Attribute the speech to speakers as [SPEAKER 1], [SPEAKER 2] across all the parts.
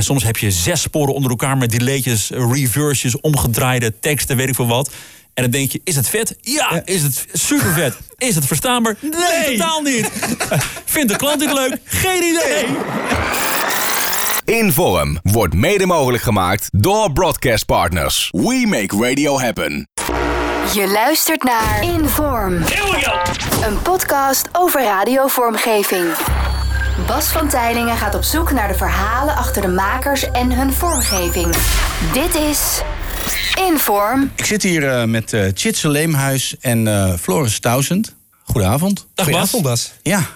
[SPEAKER 1] En soms heb je zes sporen onder elkaar met delaytjes, reverses, omgedraaide teksten, weet ik veel wat. En dan denk je, is het vet? Ja. Is het super vet? Is het verstaanbaar? Nee, totaal niet. Vindt de klant dit leuk? Geen idee.
[SPEAKER 2] Inform wordt mede mogelijk gemaakt door Broadcast Partners. We make radio happen.
[SPEAKER 3] Je luistert naar Inform. Een podcast over radiovormgeving. Bas van Tijlingen gaat op zoek naar de verhalen achter de makers en hun vormgeving. Dit is Inform.
[SPEAKER 4] Ik zit hier uh, met uh, Chitse Leemhuis en uh, Floris Tausend. Goedenavond.
[SPEAKER 1] Dag
[SPEAKER 5] Goedenavond, Bas.
[SPEAKER 4] Ja,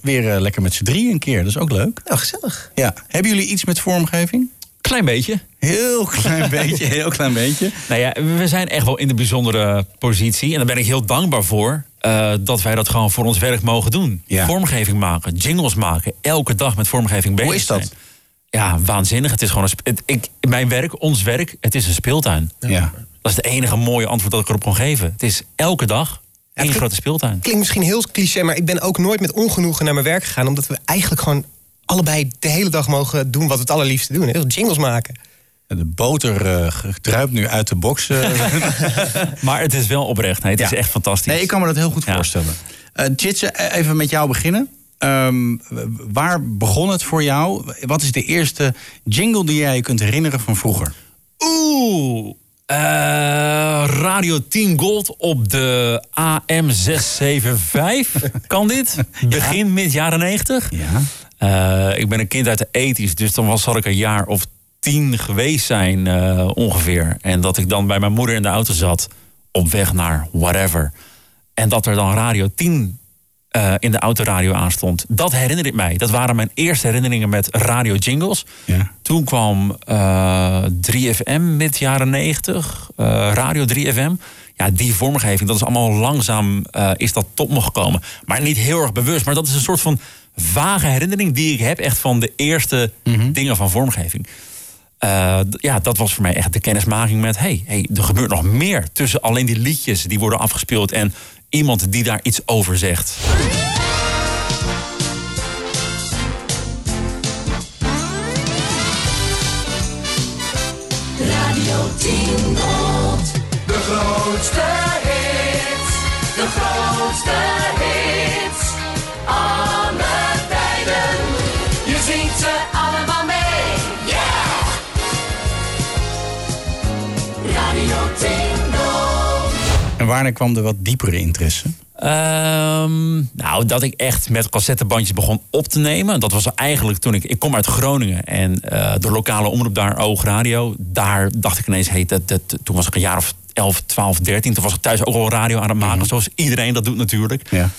[SPEAKER 4] weer lekker met z'n drieën een keer. Dat is ook leuk.
[SPEAKER 5] Nou, gezellig.
[SPEAKER 4] Ja. Hebben jullie iets met vormgeving?
[SPEAKER 1] Klein beetje.
[SPEAKER 4] Heel klein beetje, heel klein beetje.
[SPEAKER 1] Nou ja, we zijn echt wel in de bijzondere positie. En daar ben ik heel dankbaar voor. Uh, dat wij dat gewoon voor ons werk mogen doen.
[SPEAKER 4] Ja.
[SPEAKER 1] Vormgeving maken, jingles maken. Elke dag met vormgeving bezig
[SPEAKER 4] Hoe is dat?
[SPEAKER 1] zijn. Ja, waanzinnig. Het is gewoon een het, ik, mijn werk, ons werk, het is een speeltuin.
[SPEAKER 4] Ja.
[SPEAKER 1] Dat is het enige mooie antwoord dat ik erop kon geven. Het is elke dag één grote speeltuin.
[SPEAKER 5] Klinkt misschien heel cliché, maar ik ben ook nooit met ongenoegen naar mijn werk gegaan. Omdat we eigenlijk gewoon allebei de hele dag mogen doen wat we het allerliefste doen. Hè? Jingles maken.
[SPEAKER 4] De boter eh, druipt nu uit de box. eh.
[SPEAKER 1] Maar het is wel oprecht. Nee, het is
[SPEAKER 4] Ja.
[SPEAKER 1] echt fantastisch.
[SPEAKER 4] nee, ik kan me dat heel goed
[SPEAKER 1] Ja.
[SPEAKER 4] voorstellen. Eh Chitse, eh, even met jou beginnen. Ehm, waar begon het voor jou? Wat is de eerste jingle die jij je kunt herinneren van vroeger?
[SPEAKER 1] Oeh. eh, Radio 10 Gold op de AM675. kan dit? Begin mid jaren 90.
[SPEAKER 4] Ja.
[SPEAKER 1] Eh, ik ben een kind uit de ethisch, dus dan was, zal ik een jaar of tien geweest zijn eh, ongeveer. En dat ik dan bij mijn moeder in de auto zat, op weg naar whatever. En dat er dan Radio 10 eh, in de autoradio aanstond. Dat herinner ik mij. Dat waren mijn eerste herinneringen met radio jingles.
[SPEAKER 4] Ja.
[SPEAKER 1] Toen kwam eh 3FM mid jaren 90, eh, Radio 3FM. Ja, die vormgeving, dat is allemaal langzaam eh, is dat tot me gekomen. Maar niet heel erg bewust. Maar dat is een soort van vage herinnering die ik heb echt van de eerste dingen van vormgeving. Eh, d- ja, dat was voor mij echt de kennismaking met... hey, hey, er gebeurt nog meer tussen alleen die liedjes die worden afgespeeld... en iemand die daar iets over zegt.
[SPEAKER 6] De grootste hits, de grootste hits. Alle tijden, je zingt ze allemaal
[SPEAKER 4] wanneer kwam er wat diepere interesse?
[SPEAKER 1] Ehm, nou, dat ik echt met cassettebandjes begon op te nemen. Dat was eigenlijk toen ik... Ik kom uit Groningen en eh, de lokale omroep daar, Oog Radio... daar dacht ik ineens, hey, dat, dat, toen was ik een jaar of 11, 12, 13. Toen was ik thuis ook al radio aan het maken, zoals iedereen dat doet natuurlijk.
[SPEAKER 4] Ja.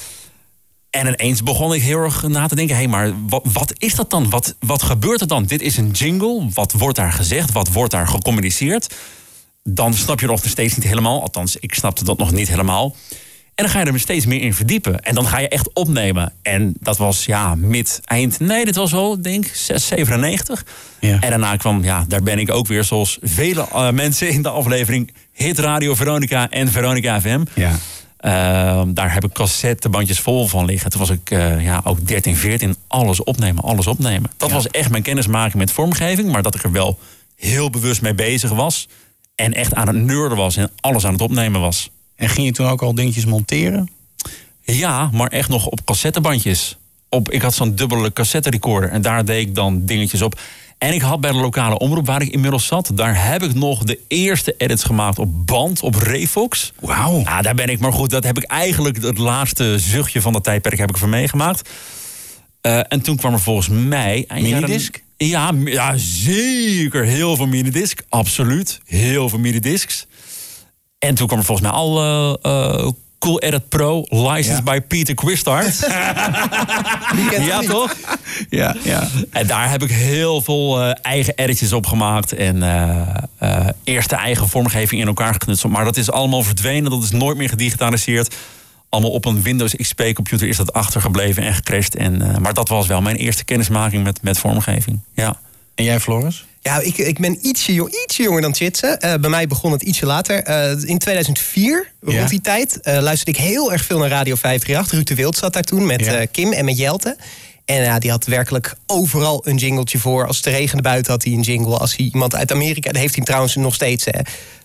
[SPEAKER 1] En ineens begon ik heel erg na te denken: hé, maar wat, wat is dat dan? Wat, wat gebeurt er dan? Dit is een jingle. Wat wordt daar gezegd? Wat wordt daar gecommuniceerd? Dan snap je nog steeds niet helemaal. Althans, ik snapte dat nog niet helemaal. En dan ga je er steeds meer in verdiepen. En dan ga je echt opnemen. En dat was ja, mid, eind. Nee, dit was wel, denk ik, 6, 97.
[SPEAKER 4] Ja.
[SPEAKER 1] En daarna kwam, ja, daar ben ik ook weer, zoals vele eh, mensen in de aflevering, Hit Radio Veronica en Veronica FM.
[SPEAKER 4] Ja.
[SPEAKER 1] Ehm, daar heb ik cassettebandjes vol van liggen. Toen was ik eh, ja, ook 13, 14. Alles opnemen, alles opnemen. Dat
[SPEAKER 4] Ja.
[SPEAKER 1] was echt mijn kennismaking met vormgeving. Maar dat ik er wel heel bewust mee bezig was. En echt aan het nerden was en alles aan het opnemen was.
[SPEAKER 4] En ging je toen ook al dingetjes monteren?
[SPEAKER 1] Ja, maar echt nog op cassettebandjes. Op, ik had zo'n dubbele cassette recorder en daar deed ik dan dingetjes op. En ik had bij de lokale omroep waar ik inmiddels zat... daar heb ik nog de eerste edits gemaakt op band, op Refox.
[SPEAKER 4] Wauw.
[SPEAKER 1] Nou, daar ben ik maar goed. Dat heb ik eigenlijk het laatste zuchtje van dat tijdperk heb ik ervan meegemaakt. Eh, en toen kwam er volgens mij...
[SPEAKER 4] Minidisc?
[SPEAKER 1] Ja, ja, zeker. Heel veel minidisc. Absoluut. Heel veel minidiscs. En toen kwam er volgens mij al eh, eh, Cool Edit Pro, licensed
[SPEAKER 4] Ja.
[SPEAKER 1] by Peter Quistart. ja, toch?
[SPEAKER 4] Ja, ja.
[SPEAKER 1] En daar heb ik heel veel eh, eigen editjes op gemaakt. En eerste eigen vormgeving in elkaar geknutseld. Maar dat is allemaal verdwenen. Dat is nooit meer gedigitaliseerd. Allemaal op een Windows XP-computer is dat achtergebleven en gecrashed. En, eh, maar dat was wel mijn eerste kennismaking met, met vormgeving. Ja.
[SPEAKER 4] En jij, Floris?
[SPEAKER 5] Ja, ik, ik ben ietsje, jong, ietsje jonger dan Chitse. Eh, bij mij begon het ietsje later. Eh, in 2004,
[SPEAKER 4] Ja.
[SPEAKER 5] rond die tijd, eh, luisterde ik heel erg veel naar Radio 538. Ruud de Wild zat daar toen met
[SPEAKER 4] Ja.
[SPEAKER 5] eh, Kim en met Jelte. En ja, die had werkelijk overal een jingletje voor. Als het regende buiten had hij een jingle. Als hij iemand uit Amerika, dat heeft hij trouwens nog steeds. Hè.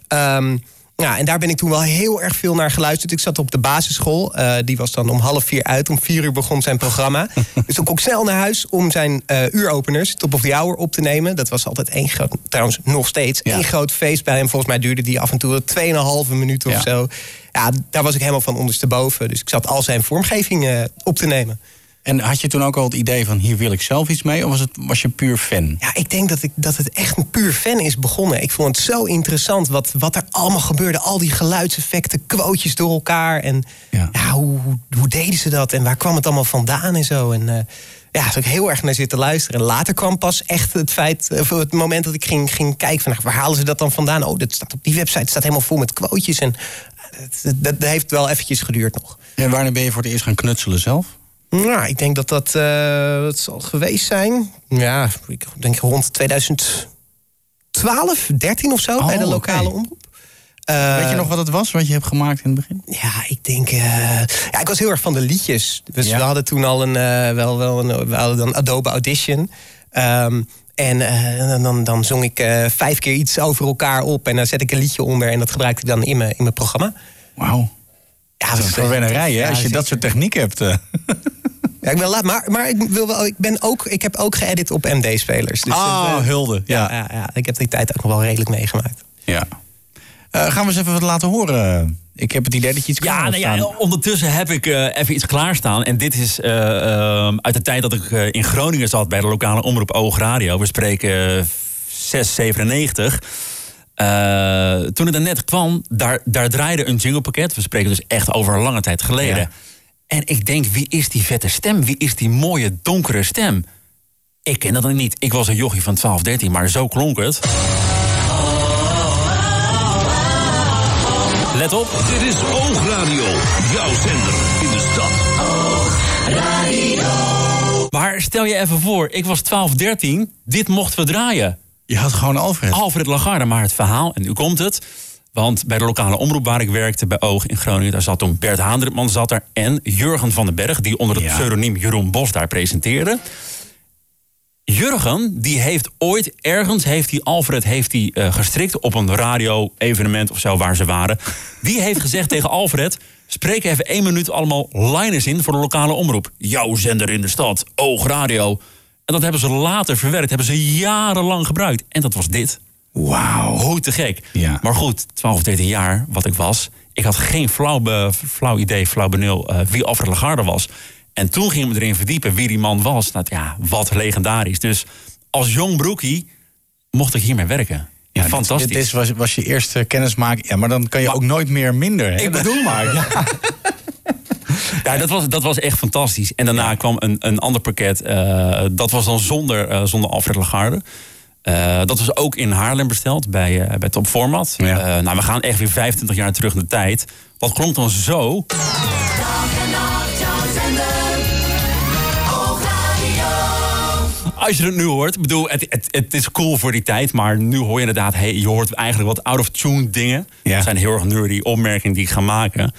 [SPEAKER 5] Ehm, ja, en daar ben ik toen wel heel erg veel naar geluisterd. Ik zat op de basisschool. Eh, die was dan om half vier uit. Om vier uur begon zijn programma. dus toen kon ik snel naar huis om zijn eh, uuropeners, Top of the Hour, op te nemen. Dat was altijd één groot, trouwens nog steeds, één groot feest bij hem. Volgens mij duurde die af en toe 2,5 minuten of
[SPEAKER 4] Ja.
[SPEAKER 5] zo. Ja, daar was ik helemaal van ondersteboven. Dus ik zat al zijn vormgeving eh, op te nemen.
[SPEAKER 4] En had je toen ook al het idee van hier wil ik zelf iets mee? Of was, het, was je puur fan?
[SPEAKER 5] Ja, ik denk dat, ik, dat het echt een puur fan is begonnen. Ik vond het zo interessant wat, wat er allemaal gebeurde. Al die geluidseffecten, quotejes door elkaar. En
[SPEAKER 4] Ja.
[SPEAKER 5] ja. hoe, hoe, hoe deden ze dat? En waar kwam het allemaal vandaan en zo? En eh, ja, daar heb ik heel erg naar zitten luisteren. En later kwam pas echt het feit, of het moment dat ik ging, ging kijken... van nou, waar halen ze dat dan vandaan? Oh, dat staat op die website, het staat helemaal vol met quotejes. En eh, dat, dat, dat heeft wel eventjes geduurd nog.
[SPEAKER 4] En wanneer ben je voor het eerst gaan knutselen zelf?
[SPEAKER 5] Nou, ik denk dat dat, eh, dat zal geweest zijn. Ja, ik denk rond 2012, 13 of zo,
[SPEAKER 4] Oh,
[SPEAKER 5] bij de
[SPEAKER 4] oké.
[SPEAKER 5] lokale omroep. Eh,
[SPEAKER 4] Weet je nog wat het was wat je hebt gemaakt in het begin?
[SPEAKER 5] Ja, ik denk. eh, ja, ik was heel erg van de liedjes. Dus
[SPEAKER 4] Ja.
[SPEAKER 5] we hadden toen al een. eh, wel, wel een we hadden dan Adobe Audition. Ehm, en eh, dan, dan, zong ik eh, vijf keer iets over elkaar op. En dan zet ik een liedje onder. En dat gebruikte ik dan in mijn, in mijn programma.
[SPEAKER 4] Wauw.
[SPEAKER 5] Ja,
[SPEAKER 4] Dat is een verwennerij, hè?
[SPEAKER 5] ja,
[SPEAKER 4] Als je dat soort techniek hebt. eh.
[SPEAKER 5] Ja, ik ben laat, maar, maar ik, wil wel, ik, ben ook, ik heb ook geëdit op MD-spelers. Dus
[SPEAKER 4] Ah,
[SPEAKER 5] dat, eh,
[SPEAKER 4] hulde. Ja.
[SPEAKER 5] ja, ja, ik heb die tijd ook nog wel redelijk meegemaakt.
[SPEAKER 4] ja. Eh, gaan we eens even wat laten horen. Ik heb het idee dat je iets
[SPEAKER 1] Ja,
[SPEAKER 4] klaar
[SPEAKER 1] nou
[SPEAKER 4] hebt
[SPEAKER 1] ja, ondertussen heb ik eh, even iets klaarstaan. En dit is eh, ehm, uit de tijd dat ik eh, in Groningen zat bij de lokale omroep Oog Radio. We spreken eh, 697. Eh, toen het er net kwam, daar, daar draaide een jinglepakket. We spreken dus echt over een lange tijd geleden.
[SPEAKER 4] Ja.
[SPEAKER 1] En ik denk, wie is die vette stem? Wie is die mooie donkere stem? Ik ken dat nog niet. Ik was een jochie van 12, 13, maar zo klonk het. Let op.
[SPEAKER 7] Dit is Oogradio, jouw zender in de stad.
[SPEAKER 1] Maar stel je even voor, ik was 12, 13, dit mochten we draaien.
[SPEAKER 4] Je had gewoon Alfred.
[SPEAKER 1] Alfred Lagarde, maar het verhaal, en nu komt het. Want bij de lokale omroep waar ik werkte, bij Oog in Groningen... daar zat toen Bert Haandripman zat er en Jurgen van den Berg... die onder het
[SPEAKER 4] Ja.
[SPEAKER 1] pseudoniem Jeroen Bos daar presenteerde. Jurgen, die heeft ooit ergens, heeft die Alfred heeft die, eh, gestrikt... op een radio-evenement of zo waar ze waren. Die heeft gezegd tegen Alfred... spreek even één minuut allemaal liners in voor de lokale omroep. Jouw zender in de stad, Oog Radio. En dat hebben ze later verwerkt, hebben ze jarenlang gebruikt. En dat was dit.
[SPEAKER 4] Wauw.
[SPEAKER 1] Hoe te gek.
[SPEAKER 4] Ja.
[SPEAKER 1] Maar goed, 12 of 13 jaar, wat ik was. Ik had geen flauw, be- flauw idee, flauw benul, eh, wie Alfred Lagarde was. En toen gingen we erin verdiepen wie die man was. Nou ja, wat legendarisch. Dus als jong broekie mocht ik hiermee werken.
[SPEAKER 4] Ja,
[SPEAKER 1] Fantastisch.
[SPEAKER 4] Dit, dit was, was je eerste kennismaking. Ja, maar dan kan je ook nooit meer minder. Hè?
[SPEAKER 1] Ik bedoel maar. Ja. Ja, dat was, dat was echt fantastisch. En daarna kwam een, een ander pakket. eh, dat was dan zonder, eh, zonder Alfred Lagarde. Eh, dat was ook in Haarlem besteld bij, bij Top Format.
[SPEAKER 4] Ja.
[SPEAKER 1] Nou, we gaan echt weer 25 jaar terug in de tijd. Dat klonk dan zo. Als je het nu hoort, ik bedoel, het, het, het is cool voor die tijd, maar nu hoor je inderdaad, hey, je hoort eigenlijk wat out-of-tune dingen.
[SPEAKER 4] Ja.
[SPEAKER 1] Dat zijn heel erg nerdy opmerkingen die ik ga maken.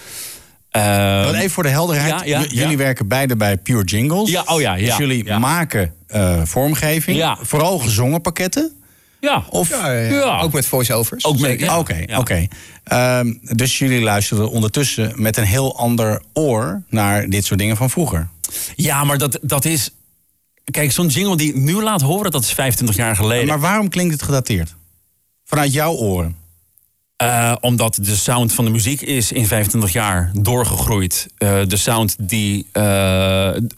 [SPEAKER 1] Eh,
[SPEAKER 4] Want even voor de helderheid.
[SPEAKER 1] Ja, ja,
[SPEAKER 4] J- jullie
[SPEAKER 1] ja.
[SPEAKER 4] werken beide bij Pure Jingles.
[SPEAKER 1] Ja, oh ja, ja,
[SPEAKER 4] Dus jullie
[SPEAKER 1] ja.
[SPEAKER 4] maken eh, vormgeving.
[SPEAKER 1] Ja.
[SPEAKER 4] Vooral gezongen pakketten.
[SPEAKER 1] ja,
[SPEAKER 4] Of...
[SPEAKER 5] Ja, ja, ja. Ook met voice-overs.
[SPEAKER 1] Ook met-.
[SPEAKER 4] Oké,
[SPEAKER 1] ja.
[SPEAKER 4] oké. Ehm, dus jullie luisteren ondertussen met een heel ander oor naar dit soort dingen van vroeger.
[SPEAKER 1] Ja, maar dat, dat is. Kijk, zo'n jingle die ik nu laat horen, dat is 25 jaar geleden.
[SPEAKER 4] Maar waarom klinkt het gedateerd? Vanuit jouw oren.
[SPEAKER 1] Eh, omdat de sound van de muziek is in 25 jaar doorgegroeid. Eh, de sound die. eh,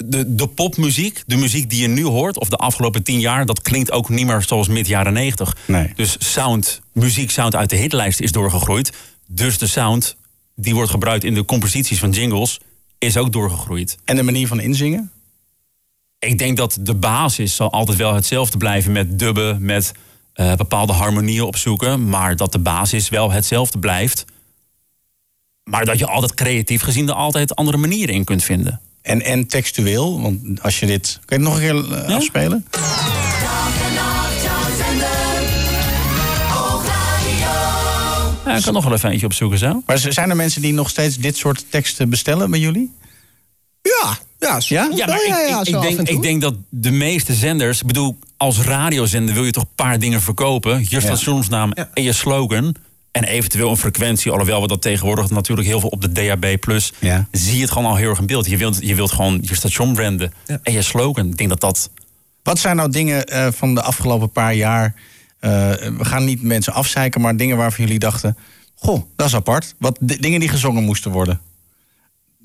[SPEAKER 1] de, de popmuziek, de muziek die je nu hoort, of de afgelopen 10 jaar, dat klinkt ook niet meer zoals mid jaren 90.
[SPEAKER 4] Nee.
[SPEAKER 1] Dus sound, muziek, sound uit de hitlijst is doorgegroeid. Dus de sound die wordt gebruikt in de composities van jingles, is ook doorgegroeid.
[SPEAKER 4] En de manier van inzingen?
[SPEAKER 1] Ik denk dat de basis zal altijd wel hetzelfde blijven met dubben, met eh, bepaalde harmonieën opzoeken. Maar dat de basis wel hetzelfde blijft. Maar dat je altijd creatief gezien er altijd andere manieren in kunt vinden.
[SPEAKER 4] En, en textueel, want als je dit... Kun je het nog een keer eh,
[SPEAKER 1] Ja?
[SPEAKER 4] afspelen?
[SPEAKER 1] Ja, ik kan nog wel even eentje opzoeken zo.
[SPEAKER 4] Maar zijn er mensen die nog steeds dit soort teksten bestellen bij jullie?
[SPEAKER 5] Ja, ja,
[SPEAKER 4] Ja?
[SPEAKER 5] wel,
[SPEAKER 1] Ja, maar ik, ik, denk, ik denk dat de meeste zenders... Ik bedoel, als radiozender wil je toch een paar dingen verkopen. Je stationsnaam
[SPEAKER 5] Ja.
[SPEAKER 1] en je slogan. En eventueel een frequentie. Alhoewel we dat tegenwoordig natuurlijk heel veel op de DAB+.
[SPEAKER 4] Ja.
[SPEAKER 1] Zie je het gewoon al heel erg in beeld. Je wilt, je wilt gewoon je station branden.
[SPEAKER 5] Ja.
[SPEAKER 1] En je slogan. Ik denk dat dat...
[SPEAKER 4] Wat zijn nou dingen eh, van de afgelopen paar jaar... eh, we gaan niet mensen afzeiken, maar dingen waarvan jullie dachten... Goh, dat is apart. Wat, dingen die gezongen moesten worden.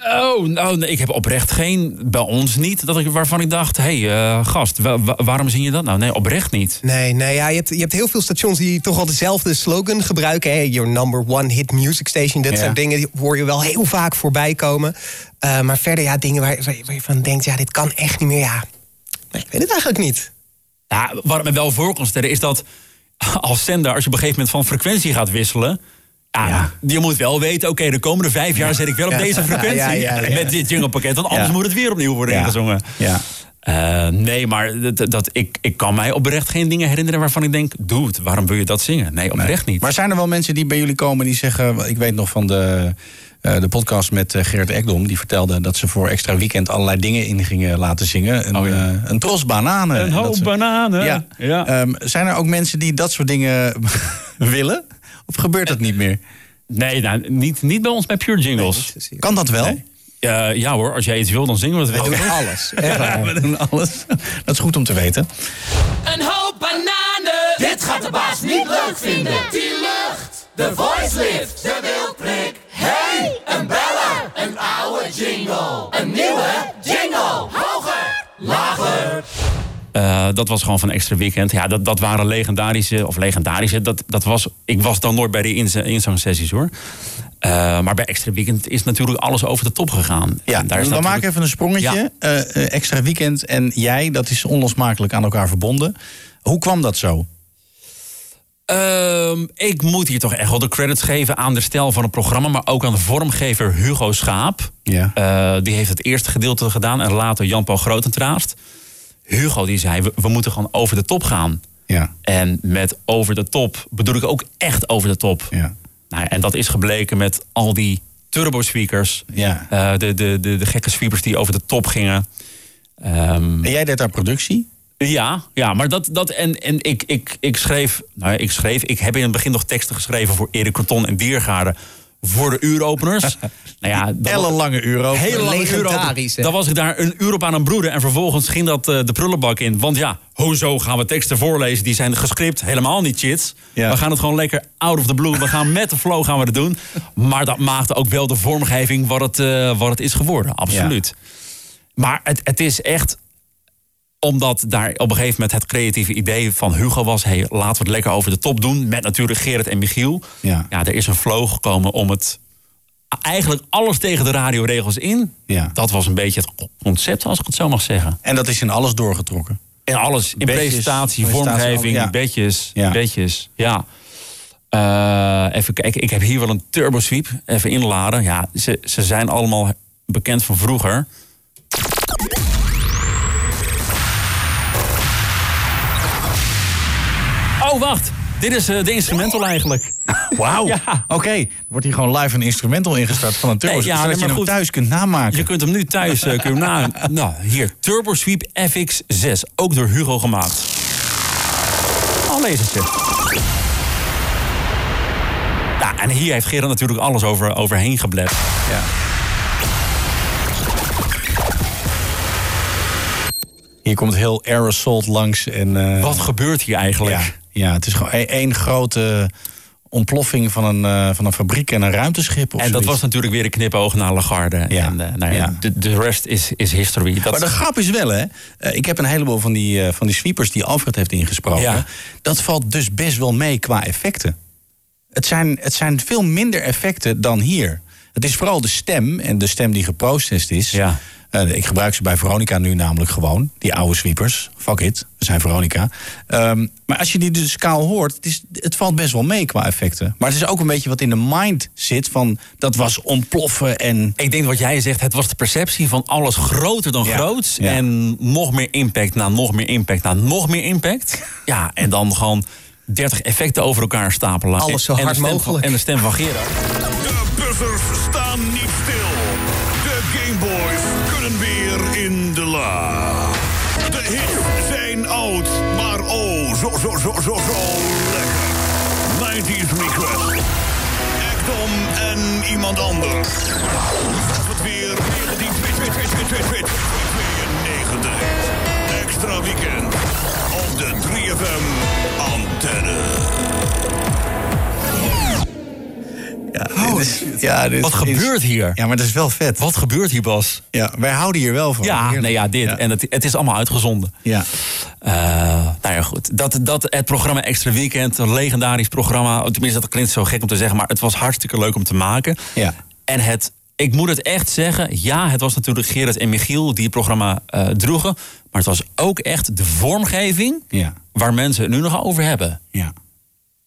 [SPEAKER 1] Oh, nou, ik heb oprecht geen... Bij ons niet. Dat ik, waarvan ik dacht... Hé, hey, eh, gast, wa- wa- waarom zing je dat nou? Nee, oprecht niet.
[SPEAKER 5] Nee, nee ja, je, hebt, je hebt heel veel stations die toch al dezelfde slogan gebruiken. Hè? Your number one hit music station. Dat
[SPEAKER 4] Ja.
[SPEAKER 5] zijn dingen die hoor je wel heel vaak voorbij komen. Eh, maar verder, ja, dingen waar, waar, je- van denkt... ja, dit kan echt niet meer, ja. Nee, ik weet het eigenlijk niet.
[SPEAKER 1] Ja, wat ik me wel voor kan stellen is dat als zender, als je op een gegeven moment van frequentie gaat wisselen. Ja,
[SPEAKER 4] Ja.
[SPEAKER 1] je moet wel weten, oké, de komende vijf jaar zet ik wel op deze frequentie. Met dit jinglepakket, want anders moet het weer opnieuw worden ingezongen.
[SPEAKER 4] Ja.
[SPEAKER 1] Eh, nee, maar dat, dat, ik, ik kan mij oprecht geen dingen herinneren waarvan ik denk, doe het, waarom wil je dat zingen? Nee, oprecht niet.
[SPEAKER 4] Maar zijn er wel mensen die bij jullie komen die zeggen... Ik weet nog van de, eh, de podcast met eh, Gerrit Ekdom. Die vertelde dat ze voor extra weekend allerlei dingen in gingen laten zingen. Een,
[SPEAKER 1] Oh ja.
[SPEAKER 4] een tros bananen.
[SPEAKER 1] Een hoop
[SPEAKER 4] ze-
[SPEAKER 1] bananen.
[SPEAKER 4] Ja.
[SPEAKER 1] Ja.
[SPEAKER 4] Ehm, zijn er ook mensen die dat soort dingen willen? Of gebeurt dat niet meer?
[SPEAKER 1] Nee, nou, niet, niet bij ons bij Pure Jingles.
[SPEAKER 4] Kan dat wel?
[SPEAKER 1] Eh, ja hoor, als jij iets wil, dan zingen we het wel.
[SPEAKER 5] We doen alles. Echt waar.
[SPEAKER 4] We doen alles. Dat is goed om te weten.
[SPEAKER 6] Een hoop bananen. Dit gaat de baas niet leuk vinden. Die lucht, de voice lift, de wildprik. Hey, een beller, een oude jingle. Een nieuwe jingle. Hoger, lager.
[SPEAKER 1] Eh, dat was gewoon van extra weekend. Ja, dat, dat waren legendarische, of legendarische. Dat, dat was, ik was dan nooit bij de inz- inzangsessies hoor. Eh, maar bij extra weekend is natuurlijk alles over de top gegaan.
[SPEAKER 4] Ja,
[SPEAKER 1] En daar is
[SPEAKER 4] we
[SPEAKER 1] natuurlijk-
[SPEAKER 4] maken even een sprongetje. Eh, extra weekend en jij, dat is onlosmakelijk aan elkaar verbonden. Hoe kwam dat zo?
[SPEAKER 1] Ehm, ik moet hier toch echt wel de credits geven aan de stijl van het programma, maar ook aan de vormgever Hugo Schaap.
[SPEAKER 4] Ja.
[SPEAKER 1] Die heeft het eerste gedeelte gedaan en later Jan-Paul Grotentraast. Hugo die zei, we, we moeten gewoon over de top gaan.
[SPEAKER 4] Ja,
[SPEAKER 1] En met over de top bedoel ik ook echt over de top.
[SPEAKER 4] ja.
[SPEAKER 1] Nou, ja, en dat is gebleken met al die turbo speakers.
[SPEAKER 4] Ja.
[SPEAKER 1] Eh, de, de, de, de gekke sweepers die over de top gingen. Ehm,
[SPEAKER 4] En jij deed daar productie?
[SPEAKER 1] ja, ja, maar dat. dat en en ik, ik, ik schreef. Nou, ja, ik schreef. Ik heb in het begin nog teksten geschreven voor Erik Corton en Diergaarden. Voor de uuropeners. nou ja, dat was-
[SPEAKER 4] Ellenlange uur ook.
[SPEAKER 1] Hele lange
[SPEAKER 5] Legendarisch,
[SPEAKER 1] uur
[SPEAKER 5] hè?
[SPEAKER 1] Dan was ik daar een uur op aan een broeden. En vervolgens ging dat eh, de prullenbak in. Want ja, hoezo gaan we teksten voorlezen? Die zijn gescript. Helemaal niet chits.
[SPEAKER 4] Ja.
[SPEAKER 1] We gaan het gewoon lekker out of the blue. We gaan met de flow gaan we het doen. Maar dat maakte ook wel de vormgeving wat het, eh, wat het is geworden. Absoluut. Maar het, het is echt omdat daar op een gegeven moment het creatieve idee van Hugo was... Hey, laten we het lekker over de top doen. Met natuurlijk Gerrit en Michiel.
[SPEAKER 4] Ja.
[SPEAKER 1] ja er is een flow gekomen om het... Eigenlijk alles tegen de radioregels in.
[SPEAKER 4] Ja.
[SPEAKER 1] Dat was een beetje het concept, als ik het zo mag zeggen.
[SPEAKER 4] En dat is in alles doorgetrokken.
[SPEAKER 1] En alles. In
[SPEAKER 4] Bedjes,
[SPEAKER 1] presentatie, vormgeving,
[SPEAKER 4] ja.
[SPEAKER 1] bedjes.
[SPEAKER 4] Ja.
[SPEAKER 1] Bedjes, ja. Eh, even kijken, ik heb hier wel een turbo sweep. Even inladen. Ja, ze, ze zijn allemaal bekend van vroeger. Oh, wacht. Dit is eh, de instrumental eigenlijk.
[SPEAKER 4] Wauw.
[SPEAKER 1] Ja.
[SPEAKER 4] Oké, wordt hier gewoon live een instrumental ingestart van een turbo.
[SPEAKER 1] Nee, ja,
[SPEAKER 4] zodat
[SPEAKER 1] nee,
[SPEAKER 4] je hem
[SPEAKER 1] goed.
[SPEAKER 4] thuis kunt namaken.
[SPEAKER 1] Je kunt hem nu thuis eh, kun na. Nou, hier, Turbo Sweep FX6. Ook door Hugo gemaakt. Al lasertje. Ja, en hier heeft Gerard natuurlijk alles over, overheen geblet.
[SPEAKER 4] Ja. Hier komt heel aerosol langs. En, eh,
[SPEAKER 1] Wat gebeurt hier eigenlijk?
[SPEAKER 4] Ja, ja, het is gewoon e- één grote ontploffing van een, eh, van een fabriek en een ruimteschip. Of
[SPEAKER 1] En dat was natuurlijk weer een knipoog naar Lagarde.
[SPEAKER 4] Ja.
[SPEAKER 1] En eh, nou ja,
[SPEAKER 4] Ja.
[SPEAKER 1] De, de rest is, is history. Dat,
[SPEAKER 4] Maar de grap is wel, hè. eh, ik heb een heleboel van die, van die sweepers die Alfred heeft ingesproken.
[SPEAKER 1] Ja.
[SPEAKER 4] Dat valt dus best wel mee qua effecten. Het zijn, het zijn veel minder effecten dan hier. Het is vooral de stem en de stem die geprocessed is.
[SPEAKER 1] Ja.
[SPEAKER 4] Eh, ik gebruik ze bij Veronica nu namelijk gewoon. Die oude sweepers. Fuck it, we zijn Veronica. Ehm, maar als je die dus kaal hoort, het, is, het valt best wel mee qua effecten. Maar het is ook een beetje wat in de mind zit van... dat was ontploffen en...
[SPEAKER 1] Ik denk wat jij zegt, het was de perceptie van alles groter dan
[SPEAKER 4] Ja.
[SPEAKER 1] groots.
[SPEAKER 4] Ja.
[SPEAKER 1] En nog meer impact na nog meer impact na nog meer impact. Ja, en dan gewoon 30 effecten over elkaar stapelen.
[SPEAKER 5] Alles zo
[SPEAKER 1] en
[SPEAKER 5] hard mogelijk.
[SPEAKER 1] Van, en de stem van Gerard.
[SPEAKER 7] De buzzers staan niet
[SPEAKER 8] zo, zo, zo, zo, lekker. 90s request. Actom en iemand anders. Was het weer 1992. Extra weekend op de 3FM antenne.
[SPEAKER 4] Ja, dit is- ja, dit
[SPEAKER 1] Wat
[SPEAKER 4] is-
[SPEAKER 1] gebeurt hier?
[SPEAKER 4] Ja, maar dat is wel vet.
[SPEAKER 1] Wat gebeurt hier, Bas?
[SPEAKER 4] Ja, wij houden hier wel van.
[SPEAKER 1] Ja,
[SPEAKER 4] Heerlijk.
[SPEAKER 1] nee, ja, dit.
[SPEAKER 4] Ja.
[SPEAKER 1] En het, het is allemaal uitgezonden.
[SPEAKER 4] Ja.
[SPEAKER 1] Eh, nou ja, goed. Dat, dat, het programma Extra Weekend, een legendarisch programma. Tenminste, dat klinkt zo gek om te zeggen, maar het was hartstikke leuk om te maken.
[SPEAKER 4] Ja.
[SPEAKER 1] En het, ik moet het echt zeggen, ja, het was natuurlijk Gerard en Michiel die het programma eh, droegen. Maar het was ook echt de vormgeving
[SPEAKER 4] Ja.
[SPEAKER 1] waar mensen het nu nog over hebben.
[SPEAKER 4] Ja.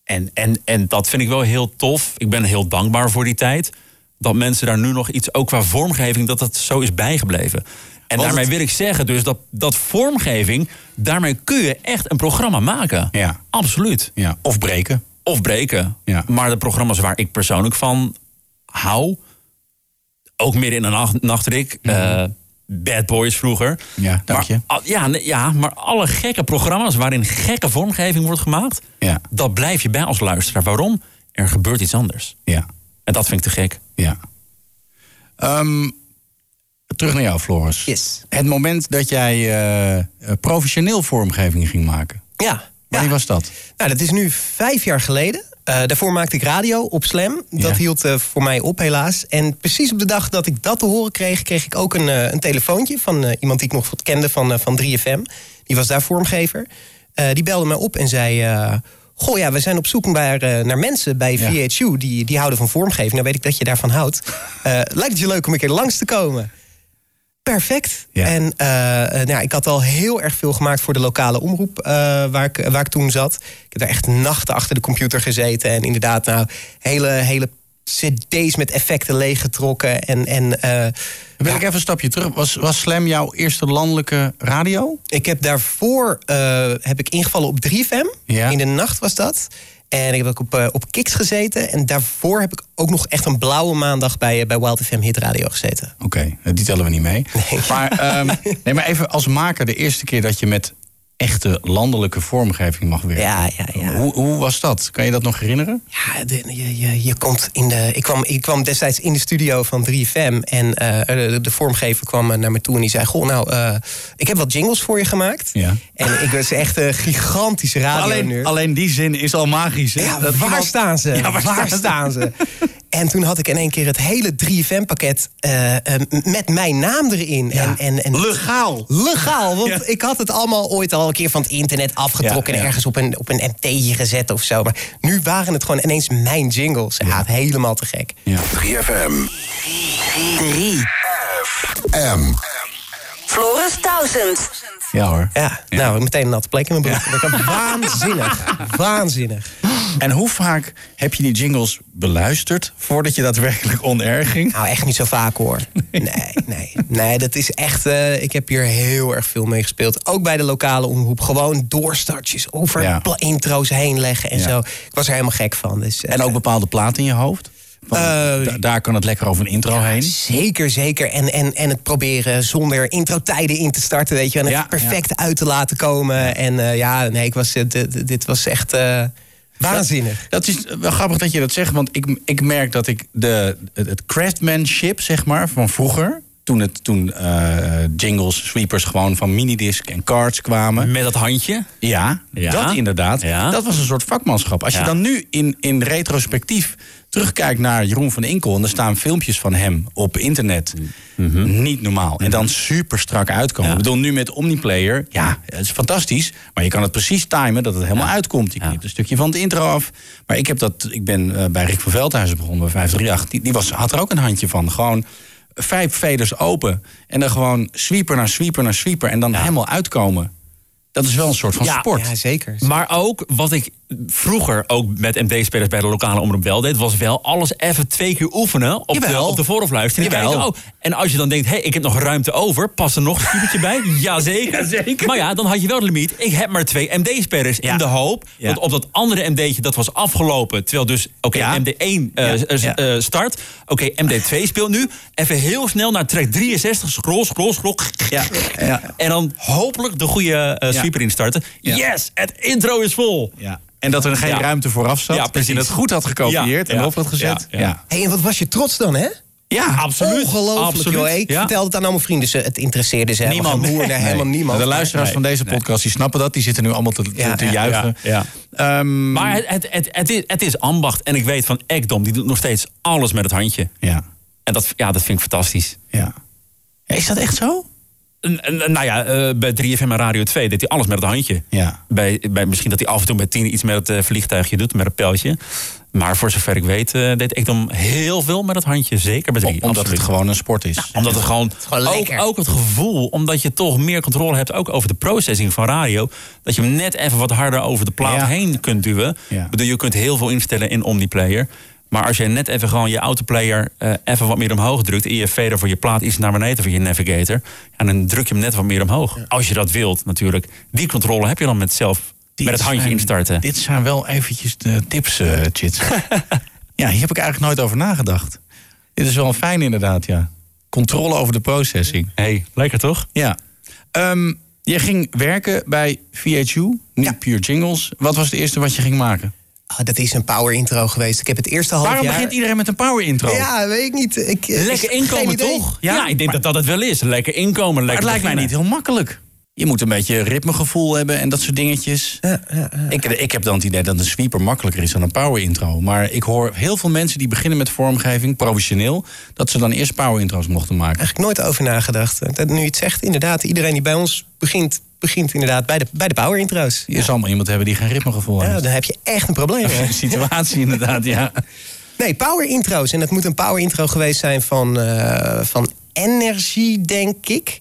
[SPEAKER 1] En, en, en dat vind ik wel heel tof. Ik ben heel dankbaar voor die tijd. Dat mensen daar nu nog iets, ook qua vormgeving, dat dat zo is bijgebleven. En
[SPEAKER 4] Want
[SPEAKER 1] daarmee wil ik zeggen, dus dat, dat vormgeving, daarmee kun je echt een programma maken.
[SPEAKER 4] Ja.
[SPEAKER 1] Absoluut.
[SPEAKER 4] ja. Of breken.
[SPEAKER 1] Of breken.
[SPEAKER 4] Ja.
[SPEAKER 1] Maar de programma's waar ik persoonlijk van hou, ook midden in de nacht, nachtrik, eh, Bad Boys vroeger.
[SPEAKER 4] Ja, dank je.
[SPEAKER 1] Maar, ja, ja, maar alle gekke programma's waarin gekke vormgeving wordt gemaakt,
[SPEAKER 4] Ja.
[SPEAKER 1] dat blijf je bij als luisteraar. Waarom? Er gebeurt iets anders.
[SPEAKER 4] Ja.
[SPEAKER 1] En dat vind ik te gek.
[SPEAKER 4] Ja. Ehm, terug naar jou, Floris.
[SPEAKER 5] Yes.
[SPEAKER 4] Het moment dat jij eh, eh, professioneel vormgeving ging maken.
[SPEAKER 5] Ja.
[SPEAKER 4] Wanneer
[SPEAKER 5] ja.
[SPEAKER 4] was dat?
[SPEAKER 5] Nou, dat is nu vijf jaar geleden. Eh, daarvoor maakte ik radio op Slam. Dat
[SPEAKER 4] Ja.
[SPEAKER 5] hield eh, voor mij op, helaas. En precies op de dag dat ik dat te horen kreeg... kreeg ik ook een, eh, een telefoontje van iemand die ik nog wat kende van, van 3FM. Die was daar vormgever. Die belde mij op en zei... Goh, ja, we zijn op zoek naar, naar mensen bij. VHU die, die houden van vormgeving. Nou weet ik dat je daarvan houdt. Lijkt het je leuk om een keer langs te komen? Perfect.
[SPEAKER 4] Ja.
[SPEAKER 5] En eh, nou, ja, ik had al heel erg veel gemaakt voor de lokale omroep eh, waar, ik, waar ik toen zat. Ik heb daar echt nachten achter de computer gezeten. En inderdaad, nou, hele, hele cd's met effecten leeggetrokken. En, en
[SPEAKER 4] wil
[SPEAKER 5] ja,
[SPEAKER 4] ik even een stapje terug. Was, was Slam jouw eerste landelijke radio?
[SPEAKER 5] ik heb daarvoor heb ik ingevallen op 3FM.
[SPEAKER 4] Ja.
[SPEAKER 5] In de nacht was dat. En ik heb ook op, eh, op Kiks gezeten. En daarvoor heb ik ook nog echt een blauwe maandag bij, eh, bij Wild FM Hit Radio gezeten.
[SPEAKER 4] Oké, eh, die tellen we niet mee. Maar, ehm, nee, maar even als maker, de eerste keer dat je met echte landelijke vormgeving mag werken.
[SPEAKER 5] Ja, ja, ja.
[SPEAKER 4] Hoe, hoe was dat? Kan je dat nog herinneren?
[SPEAKER 5] Ja, de- je, je, je komt in de. Ik kwam, ik kwam destijds in de studio van 3FM. En eh, de, de vormgever kwam eh, naar me toe en die zei: Goh, nou, eh, ik heb wat jingles voor je gemaakt.
[SPEAKER 4] Ja.
[SPEAKER 5] En ik was echt een gigantische radio
[SPEAKER 4] Alleen, alleen die zin is al magisch, hè?
[SPEAKER 5] Ja,
[SPEAKER 4] Dat
[SPEAKER 5] waar staan ze?
[SPEAKER 4] Ja,
[SPEAKER 5] waar, staan ze? En toen had ik in één keer het hele 3FM-pakket eh, eh, met mijn naam erin.
[SPEAKER 4] Ja.
[SPEAKER 5] En, en, en,
[SPEAKER 4] Legaal.
[SPEAKER 5] Legaal, want
[SPEAKER 4] Ja.
[SPEAKER 5] ik had het allemaal ooit al een keer van het internet afgetrokken...
[SPEAKER 4] Ja,
[SPEAKER 5] en ergens op een, op een MT'tje gezet of zo. Maar nu waren het gewoon ineens mijn jingles. Ja, helemaal te gek.
[SPEAKER 4] Ja.
[SPEAKER 2] 3FM.
[SPEAKER 9] 3.
[SPEAKER 2] M.
[SPEAKER 9] Floris 1000.
[SPEAKER 4] ja hoor.
[SPEAKER 5] Ja, nou, meteen een natte plek in mijn broek. Dat was Waanzinnig. Waanzinnig.
[SPEAKER 4] En hoe vaak heb je die jingles beluisterd voordat je daadwerkelijk on-air ging?
[SPEAKER 5] Nou, echt niet zo vaak hoor. Nee, nee. Nee, dat is echt... eh, ik heb hier heel erg veel mee gespeeld. Ook bij de lokale omroep. Gewoon doorstartjes over
[SPEAKER 4] Ja.
[SPEAKER 5] intro's heen leggen en
[SPEAKER 4] Ja.
[SPEAKER 5] zo. Ik was er helemaal gek van. Dus, eh,
[SPEAKER 4] En ook bepaalde platen in je hoofd? Van,
[SPEAKER 5] Eh,
[SPEAKER 4] da- daar kan het lekker over een intro heen.
[SPEAKER 5] Zeker, zeker. En, en, en het proberen zonder intro-tijden in te starten, weet je. En
[SPEAKER 4] Ja,
[SPEAKER 5] het perfect uit te laten komen. En eh, ja, nee, ik was, eh, dit, dit was echt eh, waanzinnig.
[SPEAKER 4] Dat is wel grappig dat je dat zegt, want ik, ik merk dat ik de, het, craftsmanship, zeg maar, van vroeger. Toen, het, toen eh, jingles, sweepers gewoon van minidisc en cards kwamen.
[SPEAKER 1] Met dat handje.
[SPEAKER 4] Ja,
[SPEAKER 1] Ja.
[SPEAKER 4] dat inderdaad.
[SPEAKER 1] Ja.
[SPEAKER 4] Dat was een soort vakmanschap. Als je dan nu in, in retrospectief terugkijkt naar Jeroen van Inkel... en er staan filmpjes van hem op internet. Niet normaal. En dan super strak uitkomen.
[SPEAKER 1] Ja.
[SPEAKER 4] Ik bedoel, nu met Omniplayer, ja, het is fantastisch. Maar je kan het precies timen dat het helemaal uitkomt. Je knipt een stukje van het intro af. Maar ik, heb dat, ik ben eh, bij Rick van Veldhuizen begonnen, bij 538. Die, die was, had er ook een handje van. Gewoon vijf veders open. En dan gewoon sweeper naar sweeper naar sweeper. En dan helemaal uitkomen. Dat is wel een soort van
[SPEAKER 1] Ja,
[SPEAKER 4] sport.
[SPEAKER 5] Ja, zeker.
[SPEAKER 1] Maar ook wat ik vroeger ook met MD-spelers bij de lokale omroep wel deed, was wel alles even twee keer oefenen op, de, op de vooraf luisteren. En, kijken, oh, en als je dan denkt, hé, hey, ik heb nog ruimte over, pas er nog een stiebertje bij? Jazeker.
[SPEAKER 4] Jazeker.
[SPEAKER 1] Maar ja, dan had je wel de limiet. Ik heb maar twee MD-spelers in de hoop
[SPEAKER 4] Ja.
[SPEAKER 1] dat op dat andere MD'tje dat was afgelopen. Terwijl dus, oké,
[SPEAKER 4] Ja.
[SPEAKER 1] MD1 eh,
[SPEAKER 4] Ja.
[SPEAKER 1] eh,
[SPEAKER 4] Ja.
[SPEAKER 1] eh, start. Oké, MD2 speelt nu. Even heel snel naar track 63. Scroll, scroll, scroll.
[SPEAKER 4] Ja, ja.
[SPEAKER 1] En dan hopelijk de goede
[SPEAKER 4] Ja.
[SPEAKER 1] instarten.
[SPEAKER 4] Ja.
[SPEAKER 1] Yes, het intro is vol.
[SPEAKER 4] Ja. En dat er geen
[SPEAKER 1] Ja.
[SPEAKER 4] ruimte vooraf zat.
[SPEAKER 1] Ja,
[SPEAKER 4] dat je
[SPEAKER 1] precies.
[SPEAKER 4] het goed had gekopieerd
[SPEAKER 1] Ja,
[SPEAKER 4] en
[SPEAKER 1] ja.
[SPEAKER 4] op had gezet.
[SPEAKER 1] Ja,
[SPEAKER 4] Ja,
[SPEAKER 1] ja.
[SPEAKER 4] ja.
[SPEAKER 5] Hey, en wat was je trots dan, hè?
[SPEAKER 1] absoluut.
[SPEAKER 5] Ongelooflijk,
[SPEAKER 1] Absoluut.
[SPEAKER 5] joh. Ik
[SPEAKER 1] Ja.
[SPEAKER 5] vertelde het aan allemaal vrienden. Ze, het interesseerde ze helemaal
[SPEAKER 1] Niemand.
[SPEAKER 5] nee, helemaal
[SPEAKER 4] Nee.
[SPEAKER 5] niemand.
[SPEAKER 4] De luisteraars
[SPEAKER 1] Nee.
[SPEAKER 4] van deze podcast die snappen dat. Die zitten nu allemaal te, te,
[SPEAKER 5] Ja,
[SPEAKER 4] te
[SPEAKER 5] ja,
[SPEAKER 4] juichen.
[SPEAKER 1] Ja, ja.
[SPEAKER 4] Ehm,
[SPEAKER 1] Maar het, het, het, het, is, het is ambacht. En ik weet van Ekdom, die doet nog steeds alles met het handje.
[SPEAKER 4] ja,
[SPEAKER 1] En dat, ja, dat vind ik fantastisch.
[SPEAKER 4] ja. Ja, Is dat echt zo?
[SPEAKER 1] En- en- nou ja, eh, bij 3FM en Radio 2 deed hij alles met het handje.
[SPEAKER 4] Ja.
[SPEAKER 1] Bij, bij, misschien dat hij af en toe bij 10 iets met het eh, vliegtuigje doet, met het pijltje. Maar voor zover ik weet, eh, deed Ekdom heel veel met het handje. Zeker bij 3.
[SPEAKER 4] Omdat het gewoon een sport is.
[SPEAKER 1] Omdat het gewoon,
[SPEAKER 5] gewoon
[SPEAKER 1] ook, ook het gevoel, omdat je toch meer controle hebt, ook over de processing van radio, dat je hem net even wat harder over de plaat
[SPEAKER 4] Ja.
[SPEAKER 1] heen kunt duwen.
[SPEAKER 4] Ja.
[SPEAKER 1] Ik bedoel, je kunt heel veel instellen in Omniplayer. Maar als je net even gewoon je autoplayer eh, even wat meer omhoog drukt... en je fader voor je plaat iets naar beneden voor je navigator... Ja, dan druk je hem net wat meer omhoog. Als je dat wilt, natuurlijk. Die controle heb je dan met zelf met het handje
[SPEAKER 4] zijn-
[SPEAKER 1] instarten.
[SPEAKER 4] Dit zijn wel eventjes de tips, eh Chits. ja, hier heb ik eigenlijk nooit over nagedacht. Dit is wel fijn inderdaad, ja. Controle over de processing.
[SPEAKER 1] hey, lekker toch?
[SPEAKER 4] Ja. Ehm, je ging werken bij VHU, niet Pure Jingles. Wat was het eerste wat je ging maken?
[SPEAKER 5] Ah, dat is een power intro geweest. Ik heb het eerste half
[SPEAKER 4] Waarom
[SPEAKER 5] jaar...
[SPEAKER 4] begint iedereen met een power intro?
[SPEAKER 5] Ja, weet ik niet. Ik, eh,
[SPEAKER 1] Lekker inkomen, toch? Ja, ik denk dat dat het wel is. Lekker inkomen,
[SPEAKER 4] Maar
[SPEAKER 1] lekker
[SPEAKER 4] het lijkt mij niet heel makkelijk. Je moet een beetje ritmegevoel hebben en dat soort dingetjes. Ik, ik heb dan het idee dat een sweeper makkelijker is dan een power intro. Maar ik hoor heel veel mensen die beginnen met vormgeving, professioneel, dat ze dan eerst power intro's mochten maken.
[SPEAKER 5] Eigenlijk nooit over nagedacht. Dat, nu je het zegt, inderdaad. Iedereen die bij ons begint, begint inderdaad bij de, bij de power intro's.
[SPEAKER 4] Je zal maar iemand hebben die geen ritmegevoel
[SPEAKER 5] Ja,
[SPEAKER 4] heeft.
[SPEAKER 5] dan heb je echt een probleem.
[SPEAKER 4] Een situatie inderdaad, ja.
[SPEAKER 5] Nee, power intro's. En dat moet een power intro geweest zijn van, eh, van Energy, denk ik.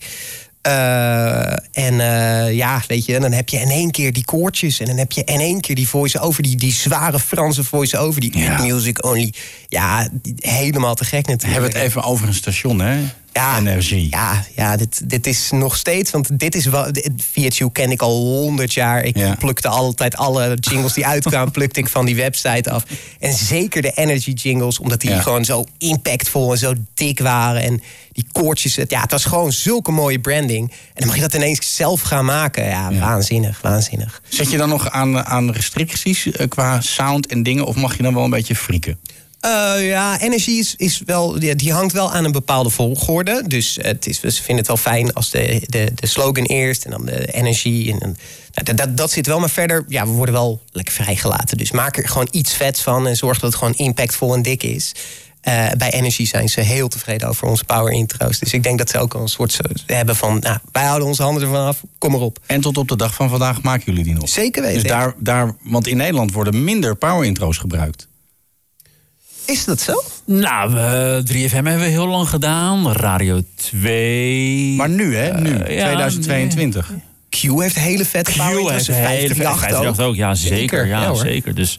[SPEAKER 5] Eh, en eh, ja, weet je, dan heb je in één keer die koortjes. En dan heb je in één keer die voice-over, die, die zware Franse voice-over. Die
[SPEAKER 4] Ja.
[SPEAKER 5] music only. Ja, helemaal te gek natuurlijk.
[SPEAKER 4] Hebben we het even over een station, hè?
[SPEAKER 5] Ja,
[SPEAKER 4] Energie.
[SPEAKER 5] Ja, ja dit, dit is nog steeds. Want dit is wel. dit- VHU ken ik al honderd jaar. Ik
[SPEAKER 4] Ja.
[SPEAKER 5] plukte altijd alle jingles die uitkwamen, plukte ik van die website af. En zeker de Energy jingles, omdat die
[SPEAKER 4] Ja.
[SPEAKER 5] gewoon zo impactvol en zo dik waren. En die koortjes. Het, ja, het was gewoon zulke mooie branding. En dan mag je dat ineens zelf gaan maken. Ja,
[SPEAKER 4] Ja.
[SPEAKER 5] waanzinnig, waanzinnig.
[SPEAKER 4] Zet je dan nog aan, aan restricties eh, qua sound en dingen? Of mag je dan wel een beetje frieken?
[SPEAKER 5] Eh, ja, Energy is, is wel, die, die hangt wel aan een bepaalde volgorde. Dus het is, we vinden het wel fijn als de, de, de slogan eerst en dan de energie. En, nou, dat, dat, dat zit wel, maar verder, ja, we worden wel lekker vrijgelaten. Dus maak er gewoon iets vets van en zorg dat het gewoon impactvol en dik is. Eh, bij Energy zijn ze heel tevreden over onze power intro's. Dus ik denk dat ze ook al een soort hebben van... Nou, wij houden onze handen ervan af, kom erop.
[SPEAKER 4] En tot op de dag van vandaag maken jullie die nog?
[SPEAKER 5] Zeker weten.
[SPEAKER 4] Dus daar, daar, want in Nederland worden minder power intro's gebruikt.
[SPEAKER 5] Is dat zo?
[SPEAKER 1] Nou, eh, 3FM hebben we heel lang gedaan. Radio 2.
[SPEAKER 4] Maar nu, hè? Nu,
[SPEAKER 1] Eh, ja,
[SPEAKER 4] 2022.
[SPEAKER 5] Q heeft hele vette
[SPEAKER 1] Q
[SPEAKER 5] power
[SPEAKER 1] heeft hele
[SPEAKER 5] 538
[SPEAKER 1] 538 ook. Ja, zeker.
[SPEAKER 5] Zeker,
[SPEAKER 1] ja, zeker. Dus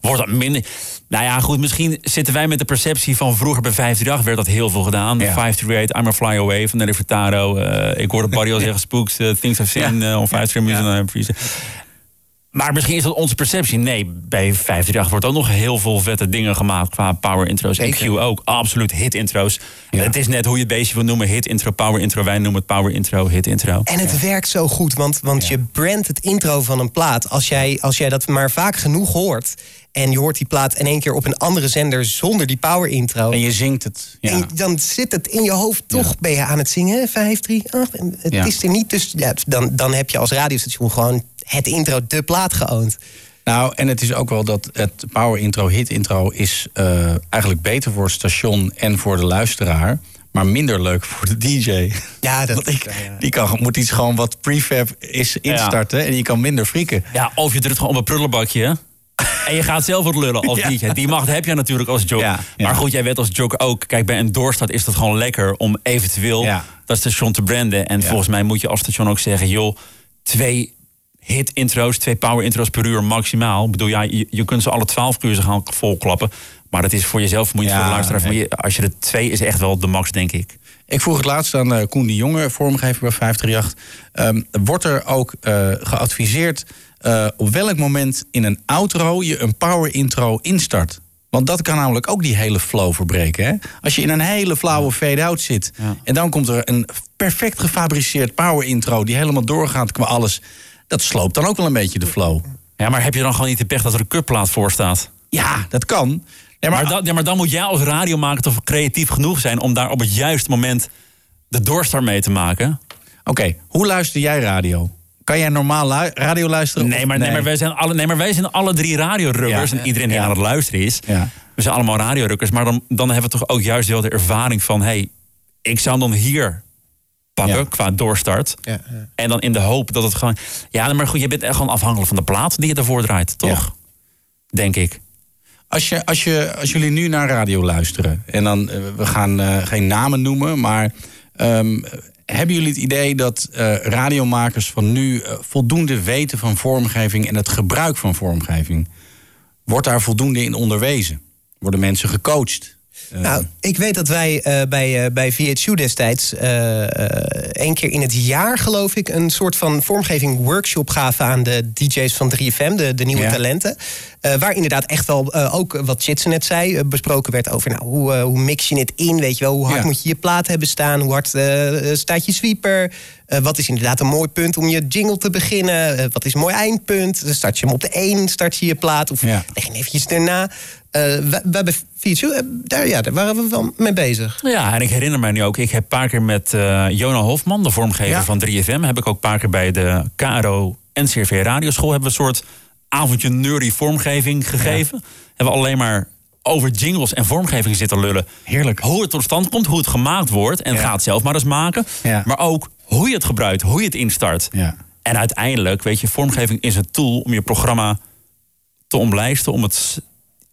[SPEAKER 1] wordt dat minder... Nou ja, goed, misschien zitten wij met de perceptie van vroeger bij 538 werd dat heel veel gedaan.
[SPEAKER 4] Ja.
[SPEAKER 1] 538, I'm a Fly Away van Nelly Furtado. Eh, ik hoorde Barry al zeggen, Spooks, eh, Things I've Seen
[SPEAKER 4] Ja.
[SPEAKER 1] eh, on 538 Music.
[SPEAKER 4] Ja.
[SPEAKER 1] Maar misschien is dat onze perceptie. Nee, bij 538 wordt ook nog heel veel vette dingen gemaakt qua power intro's. En Q ook, absoluut hit intro's.
[SPEAKER 4] Ja.
[SPEAKER 1] Het is net hoe je het beestje wil noemen. Hit intro, power intro. Wij noemen het power intro, hit intro.
[SPEAKER 5] En het werkt zo goed, want, want je brandt het intro van een plaat. Als jij, als jij dat maar vaak genoeg hoort... en je hoort die plaat in één keer op een andere zender zonder die power intro...
[SPEAKER 4] En je zingt het. Ja.
[SPEAKER 5] en dan zit het in je hoofd, toch ben je aan het zingen. hè? Vijf, drie, acht. En het
[SPEAKER 4] Ja.
[SPEAKER 5] is er niet, dus ja, dan, dan heb je als radiostation gewoon het intro, de plaat geoond.
[SPEAKER 4] Nou, en het is ook wel dat het power intro, hit intro is eh, eigenlijk beter voor het station en voor de luisteraar. Maar minder leuk voor de DJ.
[SPEAKER 5] Ja, dat,
[SPEAKER 4] Want ik, die kan, moet iets gewoon wat prefab is instarten en die kan minder frieken.
[SPEAKER 1] Ja, of je drukt gewoon op een prullenbakje. hè? En je gaat zelf wat lullen als
[SPEAKER 4] Ja.
[SPEAKER 1] DJ. Die macht heb je natuurlijk als.
[SPEAKER 4] Ja, ja.
[SPEAKER 1] Maar goed, jij weet als jock ook. Kijk, bij een doorstart is dat gewoon lekker om eventueel
[SPEAKER 4] Ja.
[SPEAKER 1] dat station te branden. En
[SPEAKER 4] Ja.
[SPEAKER 1] volgens mij moet je als station ook zeggen... joh, twee hit intro's, twee power intro's per uur maximaal. Ik bedoel, ja, je, je kunt ze alle twaalf uur ze gaan volklappen. Maar dat is voor jezelf vermoeiend
[SPEAKER 4] Ja,
[SPEAKER 1] voor de luisteraar.
[SPEAKER 4] nee.
[SPEAKER 1] Maar je- Als je er twee is echt wel de max, denk ik.
[SPEAKER 4] Ik vroeg het laatst aan eh, Koen de Jonge, vormgever bij 538. Ehm, wordt er ook eh, geadviseerd eh, op welk moment in een outro je een power intro instart? Want dat kan namelijk ook die hele flow verbreken. Hè? Als je in een hele flauwe fade-out zit... en dan komt er een perfect gefabriceerd power intro... die helemaal doorgaat qua alles... dat sloopt dan ook wel een beetje de flow.
[SPEAKER 1] Ja, maar heb je dan gewoon niet de pech dat er een cutplaat voor staat?
[SPEAKER 4] Ja, dat kan. Ja,
[SPEAKER 1] maar, dan, ja, maar dan moet jij als radiomaker toch creatief genoeg zijn... om daar op het juiste moment de doorstart mee te maken.
[SPEAKER 4] Oké, hoe luister jij radio? Kan jij normaal lu- radio luisteren?
[SPEAKER 1] Nee, maar, nee. maar, wij, zijn alle, nee, maar wij zijn alle drie radiorukkers.
[SPEAKER 4] Ja.
[SPEAKER 1] En iedereen die aan het luisteren is.
[SPEAKER 4] Ja.
[SPEAKER 1] We zijn allemaal radiorukkers. Maar dan, dan hebben we toch ook juist wel de ervaring van... hey, ik zou dan hier pakken qua doorstart. En dan in de hoop dat het gewoon... Ja, maar goed, je bent echt gewoon afhankelijk van de plaat die je ervoor draait, toch? Denk ik.
[SPEAKER 4] Als, je, als, je, als jullie nu naar radio luisteren, en dan, eh, we gaan eh, geen namen noemen, maar ehm, hebben jullie het idee dat eh, radiomakers van nu voldoende weten van vormgeving en het gebruik van vormgeving? Wordt daar voldoende in onderwezen? Worden mensen gecoacht? Eh,
[SPEAKER 5] Nou, ik weet dat wij eh, bij, eh, bij VHU destijds één keer in het jaar, geloof ik, een soort van vormgeving workshop gaven aan de DJ's van 3FM, de, de nieuwe
[SPEAKER 10] Ja.
[SPEAKER 5] talenten. Eh, waar inderdaad echt wel eh, ook wat Chitsen net zei, eh, besproken werd over nou, hoe, hoe mix je het in, weet je wel, hoe hard
[SPEAKER 10] Ja.
[SPEAKER 5] moet je je plaat hebben staan, hoe hard staat je sweeper, wat is inderdaad een mooi punt om je jingle te beginnen, wat is een mooi eindpunt, Dan start je hem op de 1, start je je plaat of leg je eventjes daarna. We, we hebben daar, ja, daar waren we wel mee bezig.
[SPEAKER 1] Ja, en ik herinner mij nu ook, ik heb een paar keer met Jona Hofman, de vormgever
[SPEAKER 5] Ja.
[SPEAKER 1] van 3FM, heb ik ook een paar keer bij de KRO NCRV Radioschool hebben we een soort avondje nerdy vormgeving gegeven. Hebben we alleen maar over jingles en vormgeving zitten lullen.
[SPEAKER 4] Heerlijk.
[SPEAKER 1] Hoe het tot stand komt, hoe het gemaakt wordt. En ga het zelf maar eens maken. Maar ook hoe je het gebruikt, hoe je het instart. En uiteindelijk, weet je, vormgeving is een tool om je programma te omlijsten, om het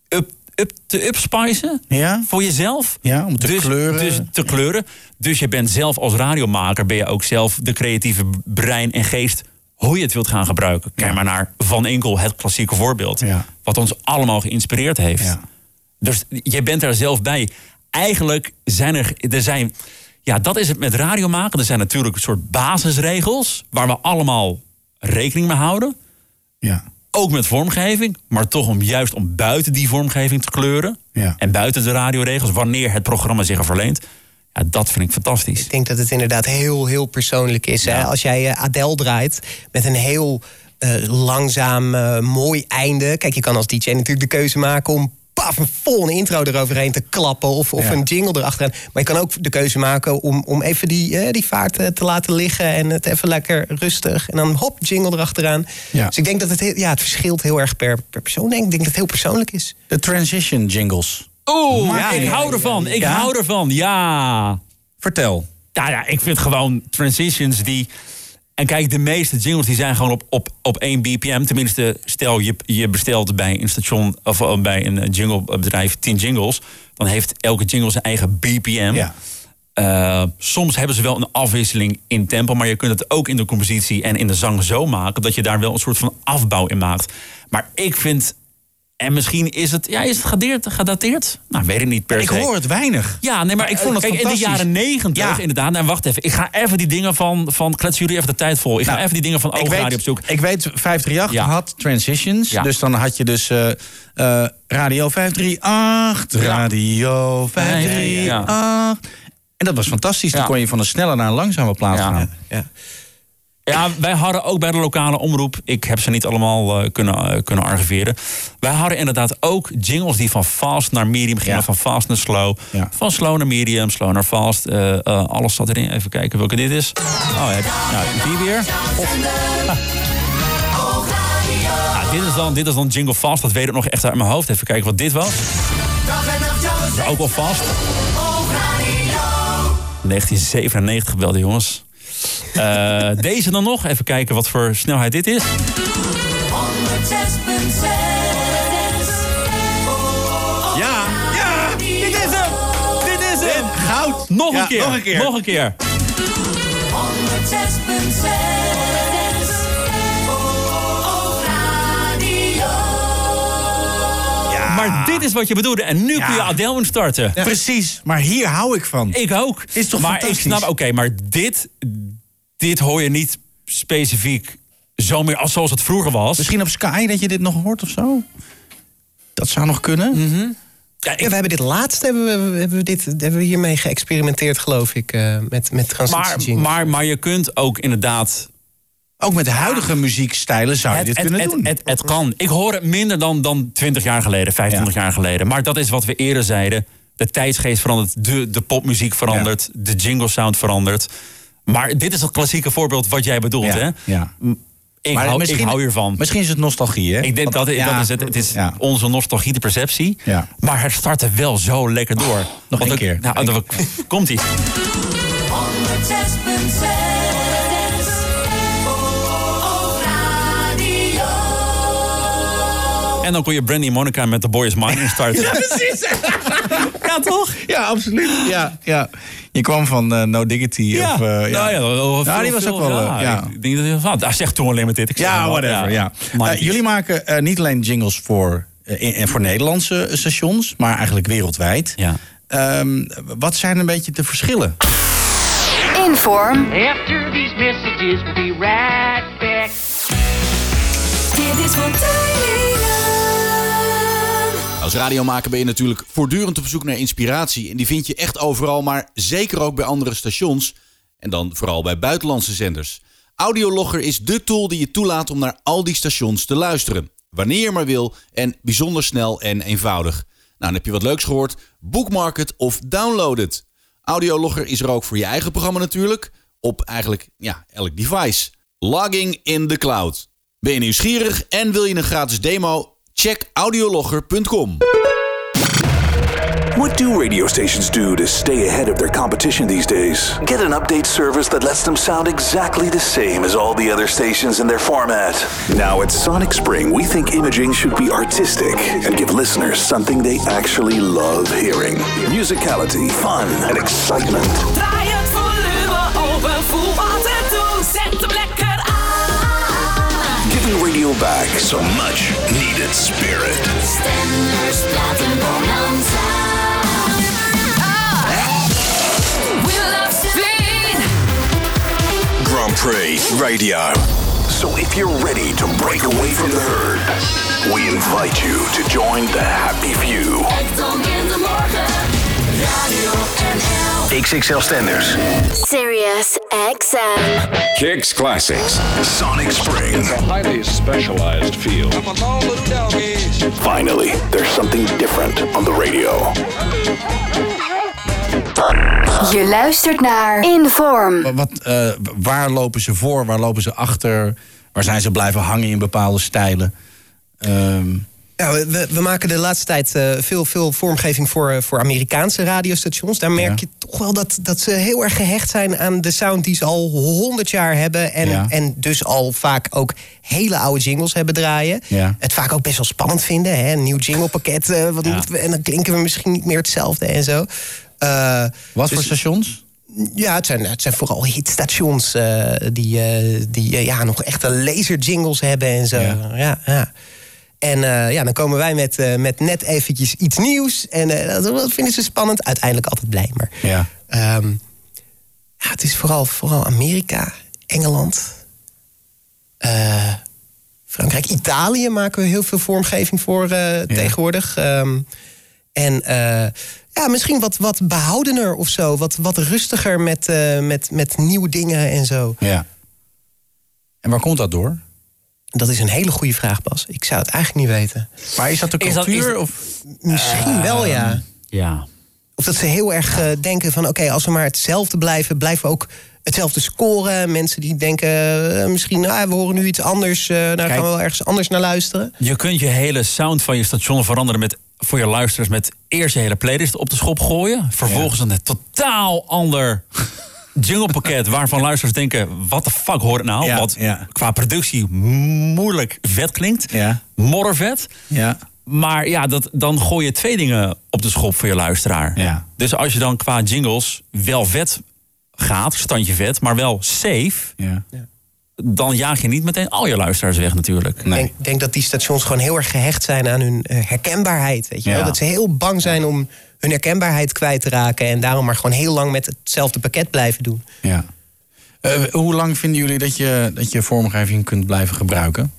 [SPEAKER 1] up, up, te upspicen
[SPEAKER 4] ja?
[SPEAKER 1] voor jezelf.
[SPEAKER 4] Ja, om te
[SPEAKER 1] dus,
[SPEAKER 4] kleuren.
[SPEAKER 1] Dus te kleuren. Dus je bent zelf als radiomaker, ben je ook zelf de creatieve brein en geest hoe je het wilt gaan gebruiken. Kijk maar naar Van Enkel, het klassieke voorbeeld. Wat ons allemaal geïnspireerd heeft. Dus je bent daar zelf bij. Eigenlijk zijn er, er zijn, ja, dat is het met radio maken. Er zijn natuurlijk een soort basisregels waar we allemaal rekening mee houden.
[SPEAKER 4] Ja.
[SPEAKER 1] Ook met vormgeving, maar toch om juist om buiten die vormgeving te kleuren.
[SPEAKER 4] Ja.
[SPEAKER 1] En buiten de radioregels, wanneer het programma zich er verleent. Ja, dat vind ik fantastisch.
[SPEAKER 5] Ik denk dat het inderdaad heel, heel persoonlijk is. Hè? Als jij eh, Adele draait met een heel eh, langzaam, eh, mooi einde. Kijk, je kan als DJ natuurlijk de keuze maken om paf, een vol een intro eroverheen te klappen. Of, of
[SPEAKER 10] Ja.
[SPEAKER 5] een jingle erachteraan. Maar je kan ook de keuze maken om, om even die, eh, die vaart te laten liggen. En het even lekker rustig. En dan hop, jingle erachteraan.
[SPEAKER 4] Ja.
[SPEAKER 5] Dus ik denk dat het, heel, ja, het verschilt heel erg per, per persoon. Ik denk dat het heel persoonlijk is.
[SPEAKER 4] De transition jingles.
[SPEAKER 1] Oeh,
[SPEAKER 4] Ja,
[SPEAKER 1] ik
[SPEAKER 4] ja,
[SPEAKER 1] hou ervan. Ik
[SPEAKER 4] Ja?
[SPEAKER 1] hou ervan, ja.
[SPEAKER 4] Vertel.
[SPEAKER 1] Ja, ja, ik vind gewoon transitions die... En kijk, de meeste jingles die zijn gewoon op, op, op 1 bpm. Tenminste, stel je, je bestelt bij een station of eh, bij een jinglebedrijf 10 jingles. Dan heeft elke jingle zijn eigen bpm. Eh, soms hebben ze wel een afwisseling in tempo, maar je kunt het ook in de compositie en in de zang zo maken dat je daar wel een soort van afbouw in maakt. Maar ik vind, en misschien is het, ja, is het gedateerd? gedateerd? Nou, weet ik niet per
[SPEAKER 4] Ik
[SPEAKER 1] se.
[SPEAKER 4] hoor het weinig.
[SPEAKER 1] Ja, nee, maar
[SPEAKER 4] ik vond het
[SPEAKER 1] kijk, in de
[SPEAKER 4] fantastisch.
[SPEAKER 1] jaren negentig,
[SPEAKER 4] Ja.
[SPEAKER 1] inderdaad. Nou, wacht even. Ik ga even die dingen van, van klets jullie even de tijd vol. Ik ga
[SPEAKER 4] Nou,
[SPEAKER 1] even die dingen van
[SPEAKER 4] ik
[SPEAKER 1] Oogradio
[SPEAKER 4] weet,
[SPEAKER 1] opzoeken.
[SPEAKER 4] Ik weet, 538
[SPEAKER 1] Ja.
[SPEAKER 4] had transitions.
[SPEAKER 1] Ja.
[SPEAKER 4] Dus dan had je dus eh, eh, Radio 538,
[SPEAKER 1] Ja.
[SPEAKER 4] Radio 538. En dat was fantastisch. Dan kon je van een snelle naar een langzame plaat gaan.
[SPEAKER 1] Ja, wij hadden ook bij de lokale omroep, ik heb ze niet allemaal eh, kunnen, eh, kunnen archiveren. Wij hadden inderdaad ook jingles die van fast naar medium gingen, van fast naar slow. Van slow naar medium, slow naar fast. eh, eh, alles zat erin. Even kijken welke dit is. Oh, heb, ja, die weer. Ja, dit, is dan, dit is dan jingle fast, dat weet ik nog echt uit mijn hoofd. Even kijken wat dit was. Dat is ook wel vast. 1997 belde jongens. Eh, deze dan nog. Even kijken wat voor snelheid dit is.
[SPEAKER 6] 106.6
[SPEAKER 4] Goud.
[SPEAKER 1] Nog
[SPEAKER 4] ja, een
[SPEAKER 1] keer.
[SPEAKER 4] Nog een keer.
[SPEAKER 1] Nog een keer. Maar dit is wat je bedoelde. En nu kun je Adele starten.
[SPEAKER 4] Precies. Maar hier hou ik van.
[SPEAKER 1] Ik ook.
[SPEAKER 4] Is toch
[SPEAKER 1] maar? Ik snap, oké, maar dit, dit hoor je niet specifiek zo meer als zoals het vroeger was.
[SPEAKER 4] Misschien op Sky dat je dit nog hoort of zo? Dat zou nog kunnen.
[SPEAKER 1] Ja, ik-
[SPEAKER 5] Ja, we hebben dit laatst hebben we, hebben we, dit, hebben we hiermee geëxperimenteerd, geloof ik. eh, met, met
[SPEAKER 1] maar,
[SPEAKER 5] transitie.
[SPEAKER 1] maar, maar je kunt ook inderdaad
[SPEAKER 4] Ook met de huidige muziekstijlen zou je
[SPEAKER 1] Het,
[SPEAKER 4] dit
[SPEAKER 1] het,
[SPEAKER 4] kunnen
[SPEAKER 1] het,
[SPEAKER 4] doen.
[SPEAKER 1] het, het kan. Ik hoor het minder dan, dan 20 jaar geleden, 25 jaar geleden. Maar dat is wat we eerder zeiden. De tijdsgeest verandert, de, de popmuziek verandert, de jingle sound verandert. Maar dit is het klassieke voorbeeld wat jij bedoelt, hè?
[SPEAKER 4] ja.
[SPEAKER 1] Ik,
[SPEAKER 4] Maar
[SPEAKER 1] hou,
[SPEAKER 4] misschien-
[SPEAKER 1] ik hou hiervan.
[SPEAKER 4] Misschien is het nostalgie, hè?
[SPEAKER 1] Ik denk dat, dat is het. Het is
[SPEAKER 4] Ja.
[SPEAKER 1] onze nostalgie, de perceptie.
[SPEAKER 4] Ja.
[SPEAKER 1] Maar het startte wel zo lekker door.
[SPEAKER 4] nog
[SPEAKER 1] Want
[SPEAKER 4] één
[SPEAKER 1] we-
[SPEAKER 4] keer.
[SPEAKER 1] Nou,
[SPEAKER 4] Nog
[SPEAKER 1] dan- komt ie.
[SPEAKER 6] 106.6
[SPEAKER 1] En dan kon je Brandy Monica met The Boy Is Mine instarten. Ja,
[SPEAKER 4] precies.
[SPEAKER 1] ja, toch?
[SPEAKER 4] Ja, absoluut. Ja, ja. Je kwam van eh, No Diggity.
[SPEAKER 1] Ja,
[SPEAKER 4] Of, eh,
[SPEAKER 1] nou ja, wel
[SPEAKER 4] Ja,
[SPEAKER 1] veel-
[SPEAKER 4] die was
[SPEAKER 1] veel-
[SPEAKER 4] ook wel,
[SPEAKER 1] ja,
[SPEAKER 4] eh, ja.
[SPEAKER 1] Ik denk dat hij van, hij zegt toen Limited. Ik zeg
[SPEAKER 4] Ja,
[SPEAKER 1] wel,
[SPEAKER 4] whatever. Ja.
[SPEAKER 1] Maar
[SPEAKER 4] jullie maken niet alleen jingles voor, eh, in- en voor Nederlandse stations, maar eigenlijk wereldwijd.
[SPEAKER 1] Ja.
[SPEAKER 4] Ehm, wat zijn een beetje de verschillen?
[SPEAKER 3] Inform.
[SPEAKER 10] After these messages, we'll be right back.
[SPEAKER 6] Dit is van Tijlingen.
[SPEAKER 11] Als radiomaker ben je natuurlijk voortdurend op zoek naar inspiratie. En die vind je echt overal, maar zeker ook bij andere stations. En dan vooral bij buitenlandse zenders. Audiologger is dé tool die je toelaat om naar al die stations te luisteren. Wanneer je maar wil en bijzonder snel en eenvoudig. Nou, dan heb je wat leuks gehoord. Bookmark het of download het. Audiologger is er ook voor je eigen programma natuurlijk. Op eigenlijk ja, elk device. Logging in the cloud. Ben je nieuwsgierig en wil je een gratis demo? Check audiologger.com.
[SPEAKER 12] What do radio stations do to stay ahead of their competition these days? Get an update service that lets them sound exactly the same as all the other stations in their format. Now at Sonic Spring, we think imaging should be artistic and give listeners something they actually love hearing. Musicality, fun, and excitement. Radio back some much needed spirit. Grand Prix Radio. So if you're ready to break away from the herd, we invite you to join the happy few.
[SPEAKER 6] Radio NL.
[SPEAKER 12] XXL Stenders.
[SPEAKER 3] Sirius XM.
[SPEAKER 2] Kicks Classics.
[SPEAKER 12] Sonic Spring.
[SPEAKER 7] It's a highly specialized field.
[SPEAKER 12] Finally, there's something different on the radio.
[SPEAKER 3] Je luistert naar Inform.
[SPEAKER 4] Wat, eh, waar lopen ze voor? Waar lopen ze achter? Waar zijn ze blijven hangen in bepaalde stijlen? Ehm,
[SPEAKER 5] Ja, we, we- maken de laatste tijd eh, veel, veel vormgeving voor, eh, voor Amerikaanse radiostations. Daar merk je toch wel dat, dat ze heel erg gehecht zijn aan de sound die ze al honderd jaar hebben. En,
[SPEAKER 4] Ja.
[SPEAKER 5] en dus al vaak ook hele oude jingles hebben draaien.
[SPEAKER 4] Ja.
[SPEAKER 5] Het vaak ook best wel spannend vinden. Hè? Een nieuw jinglepakket. eh, wat
[SPEAKER 4] Ja.
[SPEAKER 5] moeten we, en dan klinken we misschien niet meer hetzelfde en zo.
[SPEAKER 4] Wat voor
[SPEAKER 5] dus-
[SPEAKER 4] stations?
[SPEAKER 5] ja, het zijn, het zijn vooral hitstations die, die ja, nog echte laserjingles hebben en zo.
[SPEAKER 4] Ja.
[SPEAKER 5] Ja. En eh, ja, dan komen wij met, eh, met net eventjes iets nieuws. En eh, dat, vinden ze spannend. Uiteindelijk altijd blij. Maar
[SPEAKER 4] Ja.
[SPEAKER 5] ehm, ja, het is vooral, vooral Amerika, Engeland, Frankrijk, Italië maken we heel veel vormgeving voor tegenwoordig. Ehm, en ja, misschien wat, wat behoudener of zo. Wat, wat rustiger met, met, met nieuwe dingen en zo.
[SPEAKER 4] Ja. En waar komt dat door?
[SPEAKER 5] Dat is een hele goede vraag, Bas. Ik zou het eigenlijk niet weten.
[SPEAKER 4] Maar is dat de
[SPEAKER 1] Is dat-
[SPEAKER 4] cultuur?
[SPEAKER 1] is-
[SPEAKER 4] of?
[SPEAKER 5] Misschien wel, ja.
[SPEAKER 1] Ja.
[SPEAKER 5] Of dat ze heel erg eh, denken van... oké, als we maar hetzelfde blijven... blijven we ook hetzelfde scoren. Mensen die denken eh, misschien... nou, we horen nu iets anders. eh daar gaan we wel ergens anders naar luisteren.
[SPEAKER 1] Je kunt je hele sound van je station veranderen met, voor je luisteraars met eerst je hele playlist op de schop gooien. Vervolgens een totaal ander jinglepakket waarvan luisteraars denken: wat de fuck hoort het nou?
[SPEAKER 4] Ja,
[SPEAKER 1] Wat
[SPEAKER 4] ja.
[SPEAKER 1] qua productie moeilijk vet klinkt.
[SPEAKER 4] Ja.
[SPEAKER 1] Moddervet.
[SPEAKER 4] Ja.
[SPEAKER 1] Maar ja, dat, dan gooi je twee dingen op de schop voor je luisteraar.
[SPEAKER 4] Ja.
[SPEAKER 1] Dus als je dan qua jingles wel vet gaat, standje vet, maar wel safe.
[SPEAKER 4] Ja.
[SPEAKER 1] dan jaag je niet meteen al je luisteraars weg natuurlijk.
[SPEAKER 5] Ik denk, denk dat die stations gewoon heel erg gehecht zijn aan hun eh, herkenbaarheid. Weet je wel? Dat ze heel bang zijn om hun herkenbaarheid kwijt te raken. En daarom maar gewoon heel lang met hetzelfde pakket blijven doen.
[SPEAKER 4] Ja. Eh, hoe lang vinden jullie dat je, dat je vormgeving kunt blijven gebruiken?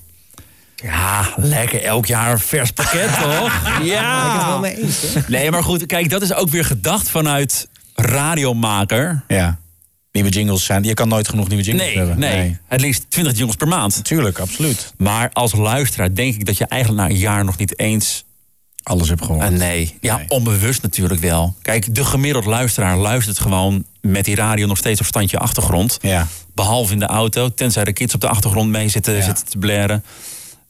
[SPEAKER 1] Ja, lekker elk jaar een vers pakket, toch? Ja.
[SPEAKER 5] Ben ik het wel mee eens.
[SPEAKER 1] Nee, maar goed, kijk, dat is ook weer gedacht vanuit radiomaker.
[SPEAKER 4] Ja. Nieuwe jingles zijn. Je kan nooit genoeg nieuwe jingles
[SPEAKER 1] Nee,
[SPEAKER 4] hebben.
[SPEAKER 1] nee, Het liefst 20 jingles per maand.
[SPEAKER 4] Tuurlijk, absoluut.
[SPEAKER 1] Maar als luisteraar denk ik dat je eigenlijk na een jaar nog niet eens...
[SPEAKER 4] Alles hebt gehoord.
[SPEAKER 1] Eh, nee. Ja, onbewust natuurlijk wel. Kijk, de gemiddeld luisteraar luistert gewoon met die radio nog steeds op standje achtergrond.
[SPEAKER 4] Ja.
[SPEAKER 1] Behalve in de auto, tenzij de kids op de achtergrond mee zitten, zitten te blaren.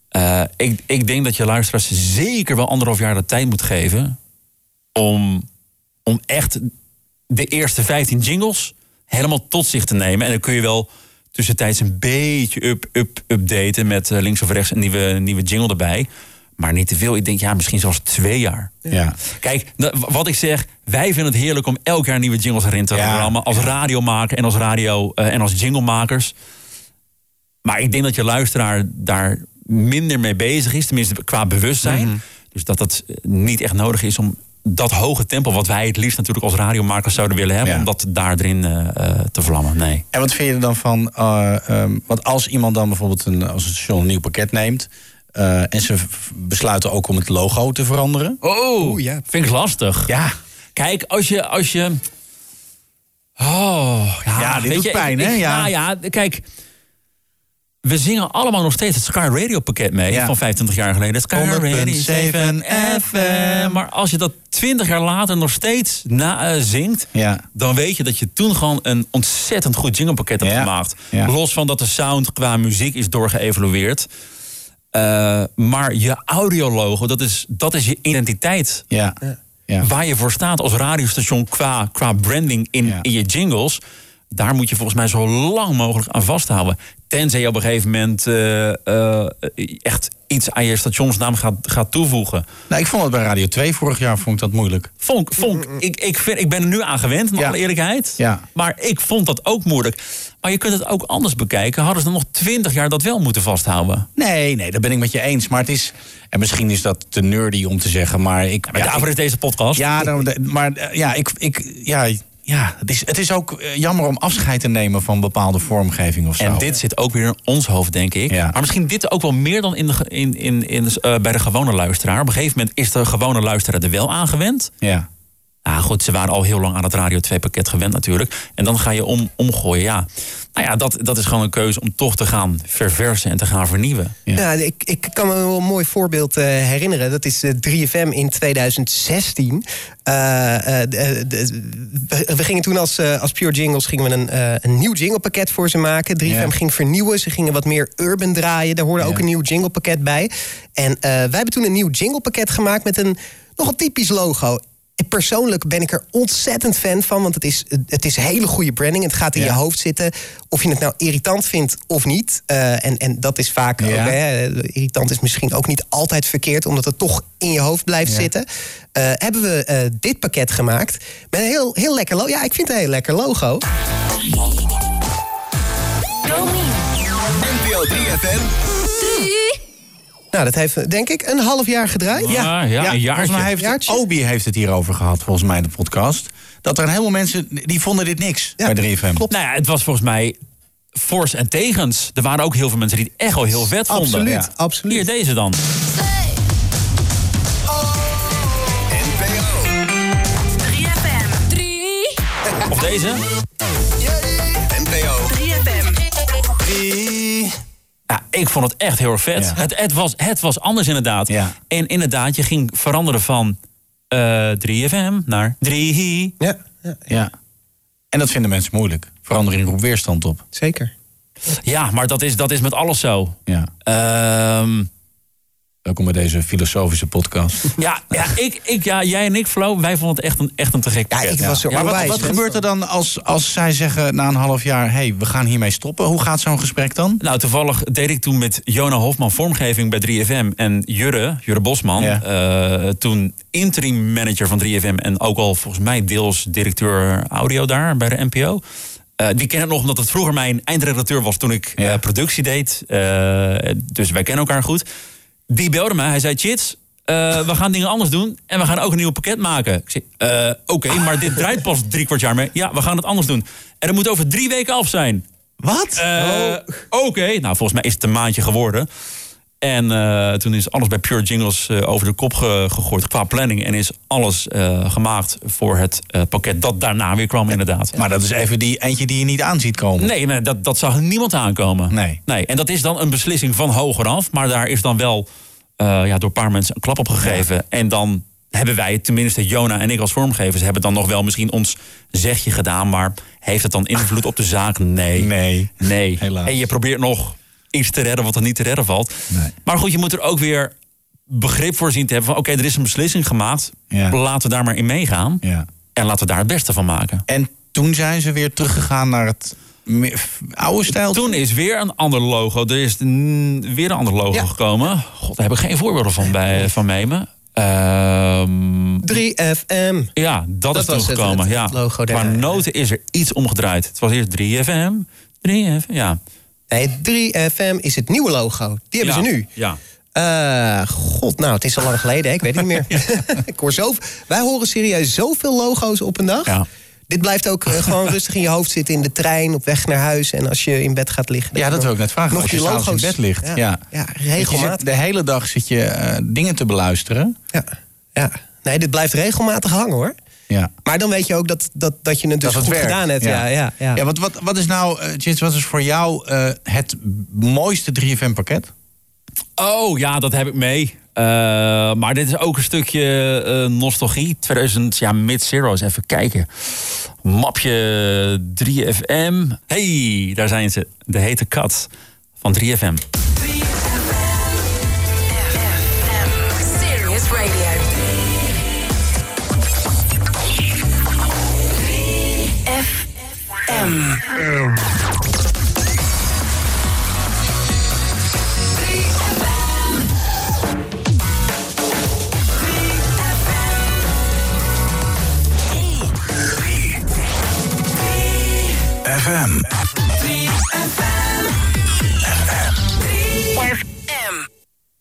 [SPEAKER 1] Eh, ik, ik denk dat je luisteraars zeker wel anderhalf jaar de tijd moet geven... om, om echt de eerste 15 jingles helemaal tot zich te nemen. En dan kun je wel tussentijds een beetje up, up, updaten... met eh, links of rechts een nieuwe, nieuwe jingle erbij. Maar niet te veel. Ik denk, ja, misschien zelfs twee jaar.
[SPEAKER 4] Ja.
[SPEAKER 1] Kijk, wat ik zeg, wij vinden het heerlijk om elk jaar nieuwe jingles erin te
[SPEAKER 4] Ja.
[SPEAKER 1] rammen. Als radiomaker en als radio eh, en als jinglemakers. Maar ik denk dat je luisteraar daar minder mee bezig is, tenminste qua bewustzijn.
[SPEAKER 4] Mhm.
[SPEAKER 1] Dus dat het eh, niet echt nodig is om dat hoge tempo, wat wij het liefst natuurlijk als radiomakers zouden willen hebben,
[SPEAKER 4] Ja.
[SPEAKER 1] om dat daar erin eh, te vlammen. Nee.
[SPEAKER 4] En wat vind je er dan van? eh, ehm, want als iemand dan bijvoorbeeld een, als een station een nieuw pakket neemt. Eh, en ze besluiten ook om het logo te veranderen.
[SPEAKER 1] Oh, ja. vind ik lastig.
[SPEAKER 4] Ja.
[SPEAKER 1] Kijk, als je. Als je oh, ja,
[SPEAKER 4] Ja, dit
[SPEAKER 1] weet
[SPEAKER 4] doet
[SPEAKER 1] je,
[SPEAKER 4] pijn, hè? Ja.
[SPEAKER 1] nou ja, kijk. We zingen allemaal nog steeds het Sky Radio pakket mee
[SPEAKER 4] Ja.
[SPEAKER 1] van 25 jaar geleden. Sky
[SPEAKER 4] 100.7
[SPEAKER 1] Radio FM. Maar als je dat 20 jaar later nog steeds na, eh, zingt,
[SPEAKER 4] Ja.
[SPEAKER 1] dan weet je dat je toen gewoon een ontzettend goed jinglepakket hebt
[SPEAKER 4] Ja.
[SPEAKER 1] gemaakt.
[SPEAKER 4] Ja.
[SPEAKER 1] Los van dat de sound qua muziek is doorgeëvalueerd. Eh, maar je audiologo, dat is, dat is je identiteit.
[SPEAKER 4] Ja. Ja.
[SPEAKER 1] Waar je voor staat als radiostation qua, qua branding in,
[SPEAKER 4] Ja.
[SPEAKER 1] in je jingles. Daar moet je volgens mij zo lang mogelijk aan vasthouden. Tenzij je op een gegeven moment eh, eh, echt iets aan je stationsnaam gaat, gaat toevoegen.
[SPEAKER 4] Nou, ik vond het bij Radio 2 vorig jaar vond ik dat moeilijk.
[SPEAKER 1] Vond, vond, ik, ik, vind, ik ben er nu aan gewend, in
[SPEAKER 4] Ja.
[SPEAKER 1] alle eerlijkheid.
[SPEAKER 4] Ja.
[SPEAKER 1] Maar ik vond dat ook moeilijk. Maar je kunt het ook anders bekijken. Hadden ze dan nog twintig jaar dat wel moeten vasthouden?
[SPEAKER 4] Nee, nee, dat ben ik met je eens. Maar het is. En misschien is dat te nerdy om te zeggen, maar ik.
[SPEAKER 1] Maar daarvoor is deze podcast.
[SPEAKER 4] Ja, dan, maar eh, ja, ik, ik, ja, ja het, is, het is ook eh, jammer om afscheid te nemen van bepaalde vormgeving of zo.
[SPEAKER 1] En dit zit ook weer in ons hoofd, denk ik.
[SPEAKER 4] Ja.
[SPEAKER 1] Maar misschien dit ook wel meer dan in de, in, in, in, eh, bij de gewone luisteraar. Op een gegeven moment is de gewone luisteraar er wel aan gewend.
[SPEAKER 4] Ja.
[SPEAKER 1] Nou goed, ze waren al heel lang aan het Radio 2 pakket gewend natuurlijk. En dan ga je om, omgooien, ja. Nou ja, dat, dat is gewoon een keuze om toch te gaan verversen en te gaan vernieuwen.
[SPEAKER 5] Ja, ik, ik kan me wel een mooi voorbeeld eh, herinneren. Dat is eh, 3FM in 2016. Eh, eh, we- we gingen toen als, eh, als Pure Jingles gingen we een, eh, een nieuw jinglepakket voor ze maken. 3FM
[SPEAKER 4] Ja.
[SPEAKER 5] ging vernieuwen. Ze gingen wat meer urban draaien. Daar hoorde
[SPEAKER 4] Ja.
[SPEAKER 5] ook een nieuw jinglepakket bij. En eh, wij hebben toen een nieuw jinglepakket gemaakt met een nogal typisch logo. En Persoonlijk ben ik er ontzettend fan van, want het is, het is hele goede branding. Het gaat in
[SPEAKER 4] Ja.
[SPEAKER 5] je hoofd zitten. Of je het nou irritant vindt of niet. Eh, en, en dat is vaak ook, hè, irritant is misschien ook niet altijd verkeerd, omdat het toch in je hoofd blijft
[SPEAKER 4] Ja.
[SPEAKER 5] zitten. Eh, hebben we eh, dit pakket gemaakt met een heel, heel lekker logo. Ja, ik vind het een heel lekker logo.
[SPEAKER 2] NPO 3FM.
[SPEAKER 5] Nou, dat heeft denk ik een half jaar gedraaid.
[SPEAKER 1] Ah, ja, een
[SPEAKER 4] volgens
[SPEAKER 1] jaartje.
[SPEAKER 4] mij heeft
[SPEAKER 5] Jaartje.
[SPEAKER 4] Obi heeft het hierover gehad, volgens mij in de podcast. Dat er een heleboel mensen die vonden dit niks
[SPEAKER 5] Ja,
[SPEAKER 4] bij 3FM.
[SPEAKER 5] klopt.
[SPEAKER 1] Nou ja, het was volgens mij fors en tegens. Er waren ook heel veel mensen die het echt wel heel vet vonden.
[SPEAKER 5] Absoluut,
[SPEAKER 1] Ja.
[SPEAKER 5] absoluut.
[SPEAKER 1] Hier, deze dan.
[SPEAKER 2] NPO.
[SPEAKER 9] 3FM. 3.
[SPEAKER 1] Of deze.
[SPEAKER 2] NPO.
[SPEAKER 9] 3FM.
[SPEAKER 1] Ja, ik vond het echt heel erg vet.
[SPEAKER 4] Ja.
[SPEAKER 1] Het, het, was, het was anders inderdaad.
[SPEAKER 4] Ja.
[SPEAKER 1] En inderdaad, je ging veranderen van eh 3FM naar 3
[SPEAKER 5] Ja, ja,
[SPEAKER 4] Ja. En dat vinden mensen moeilijk. Verandering roept weerstand op.
[SPEAKER 5] zeker.
[SPEAKER 1] Ja, maar dat is, dat is met alles zo.
[SPEAKER 4] Ja.
[SPEAKER 1] Ehm,
[SPEAKER 4] Welkom bij deze filosofische podcast.
[SPEAKER 1] ja, ja, ik, ik, ja, jij en ik, Flo, wij vonden het echt een, echt een te gek
[SPEAKER 5] Ja, ik was er
[SPEAKER 4] Maar wat, wat gebeurt er dan als, als zij zeggen na een half jaar... hé, hey, we gaan hiermee stoppen? Hoe gaat zo'n gesprek dan?
[SPEAKER 1] Nou, toevallig deed ik toen met Jona Hofman vormgeving bij 3FM. En Jurre, Jurre Bosman,
[SPEAKER 4] Ja.
[SPEAKER 1] eh, toen interim manager van 3FM... en ook al volgens mij deels directeur audio daar bij de NPO. Eh, die ken ik nog omdat het vroeger mijn eindredacteur was toen ik eh, productie deed. Eh, dus wij kennen elkaar goed. Die belde me. Hij zei: Chits, eh, we gaan dingen anders doen. En we gaan ook een nieuw pakket maken. Ik zei: eh, Oké, maar dit draait pas drie kwart jaar mee. Ja, we gaan het anders doen. En dat moet over drie weken af zijn.
[SPEAKER 4] Wat?
[SPEAKER 1] Oké, nou volgens mij is het een maandje geworden. En eh, toen is alles bij Pure Jingles eh, over de kop ge- gegooid qua planning. En is alles eh, gemaakt voor het pakket dat daarna weer kwam, inderdaad.
[SPEAKER 4] Maar dat is even die eentje die je niet aan ziet komen.
[SPEAKER 1] Nee, maar dat, dat zag niemand aankomen.
[SPEAKER 4] Nee.
[SPEAKER 1] nee. En dat is dan een beslissing van hogeraf. Maar daar is dan wel ja, door een paar mensen een klap op gegeven. En dan hebben wij, tenminste Jona en ik als vormgevers... hebben dan nog wel misschien ons zegje gedaan. Maar heeft het dan invloed op de zaak? Nee.
[SPEAKER 4] Nee.
[SPEAKER 1] Nee.
[SPEAKER 4] Helaas.
[SPEAKER 1] En je probeert nog iets te redden wat er niet te redden valt. Maar goed, je moet er ook weer begrip voor zien te hebben... van oké, er is een beslissing gemaakt.
[SPEAKER 4] Ja.
[SPEAKER 1] Laten we daar maar in meegaan.
[SPEAKER 4] Ja.
[SPEAKER 1] En laten we daar het beste van maken.
[SPEAKER 4] En toen zijn ze weer teruggegaan naar het oude stijl.
[SPEAKER 1] Toen is weer een ander logo. Er is weer een ander logo gekomen. God, daar heb ik geen voorbeelden van, bij, van mee me. Ehm,
[SPEAKER 5] 3FM.
[SPEAKER 1] ja, dat,
[SPEAKER 5] Dat
[SPEAKER 1] is
[SPEAKER 5] het-
[SPEAKER 1] toegekomen.
[SPEAKER 5] het
[SPEAKER 1] ja.
[SPEAKER 5] logo
[SPEAKER 1] Qua
[SPEAKER 5] daar, ja.
[SPEAKER 1] noten is er iets omgedraaid. Het was eerst 3FM. 3FM, ja.
[SPEAKER 5] Nee, 3FM is het nieuwe logo. Die hebben
[SPEAKER 1] Ja,
[SPEAKER 5] ze nu.
[SPEAKER 1] Ja.
[SPEAKER 5] Eh, God, nou, het is al lang geleden, hè? ik weet het niet meer. ik hoor zo, wij horen serieus zoveel logo's op een dag.
[SPEAKER 1] Ja.
[SPEAKER 5] Dit blijft ook eh, gewoon rustig in je hoofd zitten in de trein, op weg naar huis. En als je in bed gaat liggen.
[SPEAKER 4] Ja, dat wil ik net vragen.
[SPEAKER 5] Nog
[SPEAKER 4] Als je s'avonds in
[SPEAKER 5] logo's.
[SPEAKER 4] bed ligt.
[SPEAKER 5] Ja,
[SPEAKER 4] Ja,
[SPEAKER 5] regelmatig.
[SPEAKER 4] de hele dag zit je eh, dingen te beluisteren.
[SPEAKER 5] Ja, ja. Nee, dit blijft regelmatig hangen hoor.
[SPEAKER 4] Ja.
[SPEAKER 5] Maar dan weet je ook dat, dat, dat je het dus
[SPEAKER 4] dat
[SPEAKER 5] goed gedaan hebt. Ja, ja, ja.
[SPEAKER 4] ja wat, wat, wat is nou, eh, Jits, wat is voor jou eh, het mooiste 3FM-pakket?
[SPEAKER 1] Oh ja, dat heb ik mee. Eh, maar dit is ook een stukje eh, nostalgie. 2000, ja, mid-zero. Eens even kijken. Mapje 3FM. Hey, daar zijn ze. De hete kat van 3FM.
[SPEAKER 9] Serious Radio. FM.